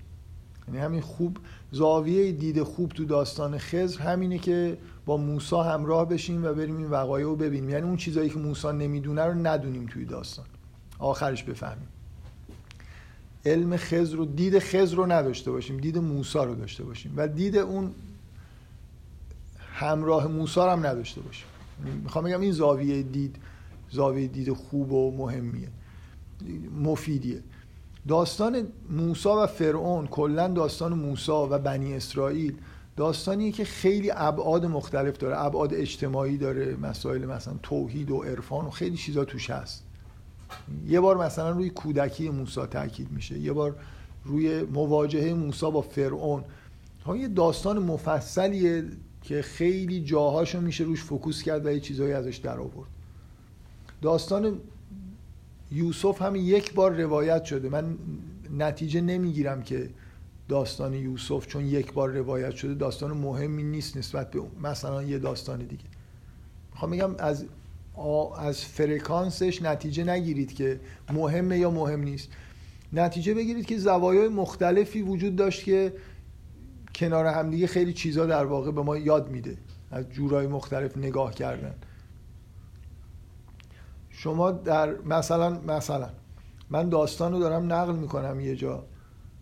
یعنی همین خوب زاویه دید خوب تو داستان خضر همینه که با موسا همراه بشیم و بریم این وقایع رو ببینیم. یعنی اون چیزایی که موسا نمی‌دونه رو ندونیم توی داستان. آخرش بفهمیم. علم خضر رو دید خضر رو نداشته باشیم دید موسا رو داشته باشیم. و دید اون همراه موسا رو هم نداشته باشیم. می‌خوام بگم این زاویه دید زاویه دید خوب و مهمیه. مفیدیه. داستان موسا و فرعون کلا داستان موسا و بنی اسرائیل داستانیه که خیلی ابعاد مختلف داره ابعاد اجتماعی داره مسائل مثلا توحید و عرفان و خیلی چیزا توش هست. یه بار مثلا روی کودکی موسا تاکید میشه یه بار روی مواجهه موسا با فرعون. ها یه داستان مفصلیه که خیلی جاهاشو میشه روش focus کرد و یه چیزایی ازش در آورد. داستان یوسف هم یک بار روایت شده. من نتیجه نمی‌گیرم که داستان یوسف چون یک بار روایت شده داستان مهمی نیست نسبت به مثلا یه داستان دیگه. می‌خوام بگم از از فرکانسش نتیجه نگیرید که مهمه یا مهم نیست. نتیجه بگیرید که زوایای مختلفی وجود داشت که کنار همدیگه خیلی چیزا در واقع به ما یاد میده. از جورای مختلف نگاه کردن. شما در مثلا مثلا من داستان رو دارم نقل می‌کنم یه جا.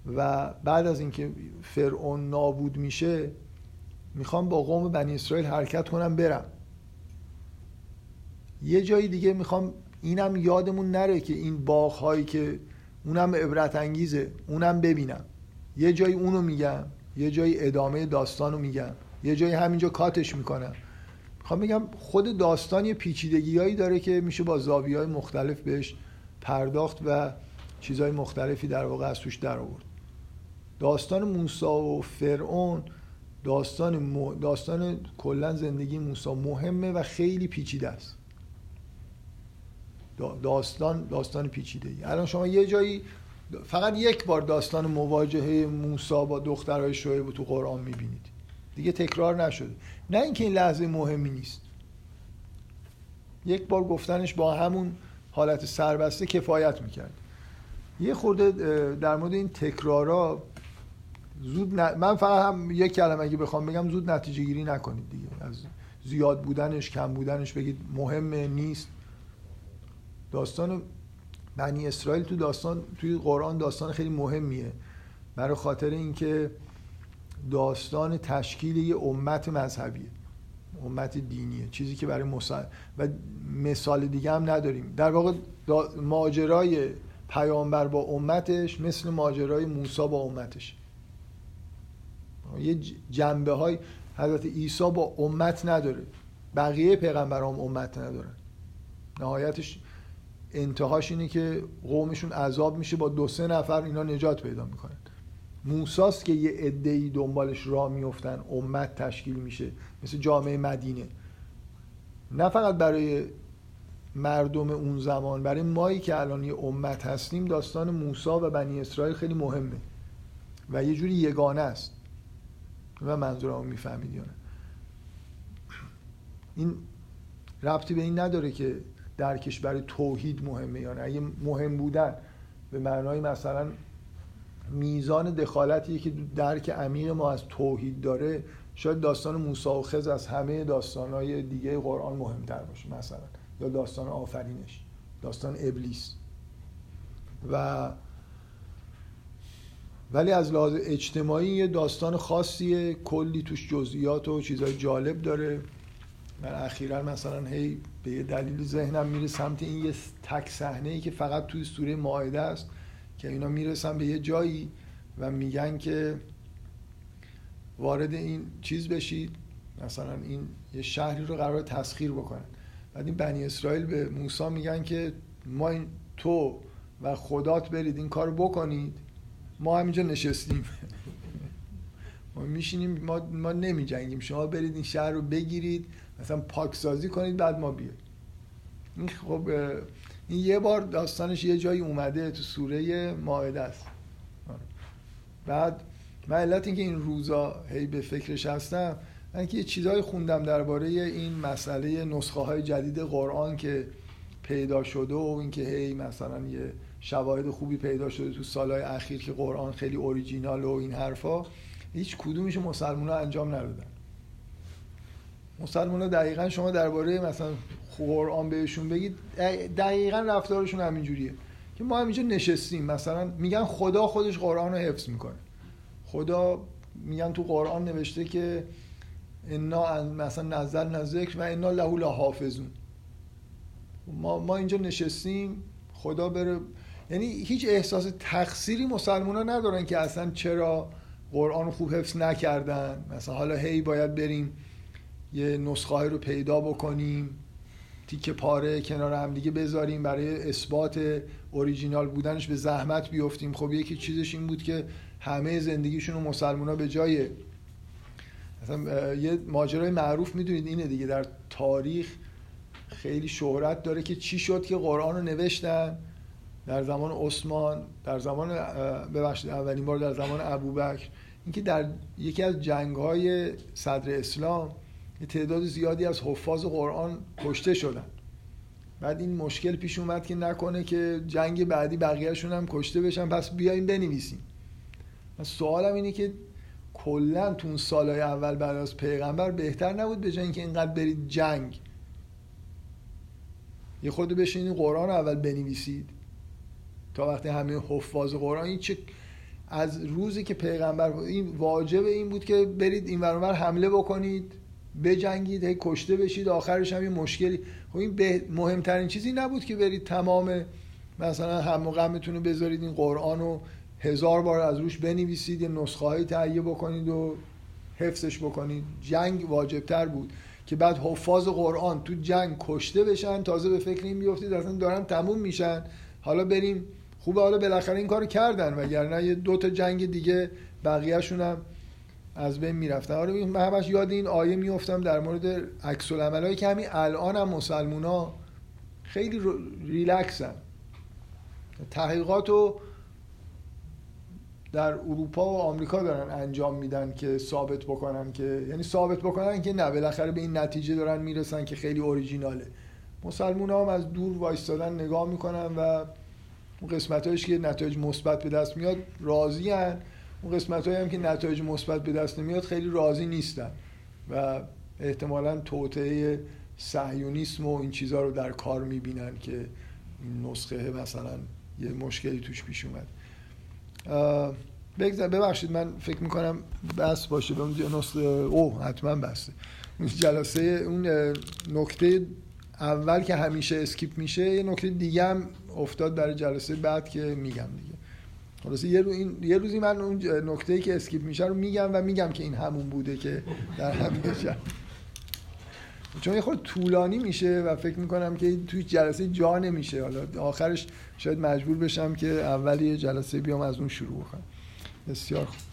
و بعد از اینکه فرعون نابود میشه می‌خوام با قوم بنی اسرائیل حرکت کنم برم. یه جایی دیگه می‌خوام اینم یادمون نره که این باغ هایی که اونم عبرت انگیزه اونم ببینم. یه جایی اونو میگم یه جایی ادامه داستانو میگم یه جایی همینجا کاتش می‌کنم. می‌خوام بگم خود داستان یه داره که میشه با زاویه های مختلف بهش پرداخت و چیزهای مختلفی در واقع از توش در آورد داستان موسی و فرعون داستان م... داستان کلا زندگی موسی مهمه و خیلی پیچیده است. داستان داستان پیچیده ای الان شما یه جایی فقط یک بار داستان مواجهه موسی با دخترهای شعیب تو قرآن می‌بینید. دیگه تکرار نشده. نه اینکه این لحظه مهمی نیست. یک بار گفتنش با همون حالت سربسته کفایت می‌کرد. یه خورده در مورد این تکرارا زود من فقط هم یک کلمه اگه بخوام بگم زود نتیجه گیری نکنید دیگه. از زیاد بودنش کم بودنش بگید مهمه نیست. داستان بنی اسرائیل تو داستان توی قرآن داستان خیلی مهمیه. برای خاطر اینکه داستان تشکیل یه امت مذهبیه امت دینیه چیزی که برای مسل... و مثال دیگه هم نداریم. در واقع ماجرای پیامبر با امتش مثل ماجرای موسی با امتش. یه جنبه های حضرت عیسی با امت نداره. بقیه پیغمبران امت ندارن. نهایتش انتهاش اینه که قومشون عذاب میشه با دو سه نفر اینا نجات پیدا می‌کنن. موساست که یه عده‌ای دنبالش راه میفتن امت تشکیل میشه مثل جامعه مدینه. نه فقط برای مردم اون زمان برای مایی که الان یه امت هستیم داستان موسا و بنی اسرائیل خیلی مهمه. و یه جوری یگانه است. و منظورمو می‌فهمید یا نه. این ربطی به این نداره که درکش برای توحید مهمه یا نه. اگه مهم بودن به معنای مثلا میزان دخالتی که درک عمیق ما از توحید داره شاید داستان موسی و خز از همه داستانهای دیگه قرآن مهمتر باشه مثلا. یا داستان آفرینش داستان ابلیس. و ولی از لحاظ اجتماعی یه داستان خاصیه. کلی توش جزئیات و چیزهای جالب داره. من اخیرا مثلا هی به یه دلیل ذهنم میره سمت این یه تک صحنه ای که فقط توی سوره ماعده است که اینا می‌رسن به یه جایی و میگن که وارد این چیز بشید. مثلا این یه شهری رو قرار تسخیر بکنن. بعد این بنی اسرائیل به موسی میگن که ما این تو و خدات برید این کار بکنید. ما همینجا نشستیم. ما میشینیم ما, ما نمی جنگیم شما برید این شهر رو بگیرید مثلا پاکسازی کنید بعد ما بیاید این خب این یه بار داستانش یه جایی اومده تو سوره ماعده است. بعد من علت اینکه این روزا هی به فکرش هستم من که یه چیزایی خوندم درباره این مسئله نسخه های جدید قرآن که پیدا شده و اینکه هی مثلا یه شواهد خوبی پیدا شده تو سالهای اخیر که قرآن خیلی اوریجینال و این حرفا هیچ کدومش مسلمان ها انجام ندادن. مسلمان ها دقیقا شما درباره مثلا قرآن بهشون بگید دقیقا رفتارشون همینجوریه که ما همینجا نشستیم. مثلا میگن خدا خودش قرآن رو حفظ می‌کنه. خدا میگن تو قرآن نوشته که انا مثلا نظر ذکر و انا له لحافظون. ما ما اینجا نشستیم خدا بره یعنی هیچ احساس تقصیری مسلمان ها ندارن که اصلا چرا قرآن خوب حفظ نکردن. مثلا حالا هی باید بریم یه نسخه رو پیدا بکنیم تیکه پاره کنار هم دیگه بذاریم برای اثبات اوریجینال بودنش به زحمت بیفتیم. خب یکی چیزش این بود که همه زندگیشون رو مسلمان ها به جای مثلا یه ماجرای معروف می‌دونید اینه دیگه در تاریخ خیلی شهرت داره که چی شد که قرآن رو نوشتن. در زمان عثمان در زمان ببخشید اولین بار در زمان ابوبکر اینکه در یکی از جنگ های صدر اسلام تعداد زیادی از حفاظ قرآن کشته شدن. بعد این مشکل پیش اومد که نکنه که جنگ بعدی بقیهشون هم کشته بشن پس بیایم بنویسیم. سوالم اینه که کلا تو اون سالهای اول بعد از پیغمبر بهتر نبود به جای اینکه اینقدر برید جنگ؟ یه خود بشینید قرآن اول بنویسید. تا وقتی همه حفاظ قرآن این چه از روزی که پیغمبر این واجب این بود که برید این ورانور حمله بکنید بجنگید هی کشته بشید آخرش هم یه مشکلی. خب این به مهمترین چیزی نبود که برید تمام مثلا هم و رو بذارید این قرآن رو هزار بار از روش بنویسید یه نسخه های تهیه بکنید و حفظش بکنید. جنگ واجبتر بود که بعد حفاظ قرآن تو جنگ کشته بشن تازه به فکر این بیفتید اصلا دارن تموم میشن. حالا بریم خوبه حالا بالاخره این کارو کردن وگرنه یه دو تا جنگ دیگه بقیه‌شون هم از بین می‌رفتن. آره من همش یاد این آیه میفتم در مورد عکس العملایی که همین الان هم مسلمونا خیلی ریلکسن. تحقیقات رو در اروپا و آمریکا دارن انجام میدن که ثابت بکنن که یعنی ثابت بکنن که نه بالاخره به این نتیجه دارن می‌رسن که خیلی اوریجیناله مسلمون هم از دور وایستادن نگاه می‌کنن و اون قسمت که نتایج مثبت به دست میاد راضی هن. اون قسمت هم که نتایج مثبت به دست نمیاد خیلی راضی نیستن و احتمالا توطعه صهیونیسم و این چیزها رو در کار می‌بینن که نسخه مثلا یه مشکلی توش پیش اومد ببخشید من فکر می‌کنم بس باشه به اون نسخه او حتما بسته جلسه اون نکته اول که همیشه skip میشه یه نکته دیگه هم افتاد برای جلسه بعد که میگم دیگه. خلاصه یه, رو. یه روزی من اون نکته که skip میشه رو میگم و میگم که این همون بوده که در همین چون یه خود طولانی میشه و فکر می‌کنم که توی جلسه جا نمیشه. حالا آخرش شاید مجبور بشم که اولی جلسه بیام از اون شروع کنم بسیار خوب.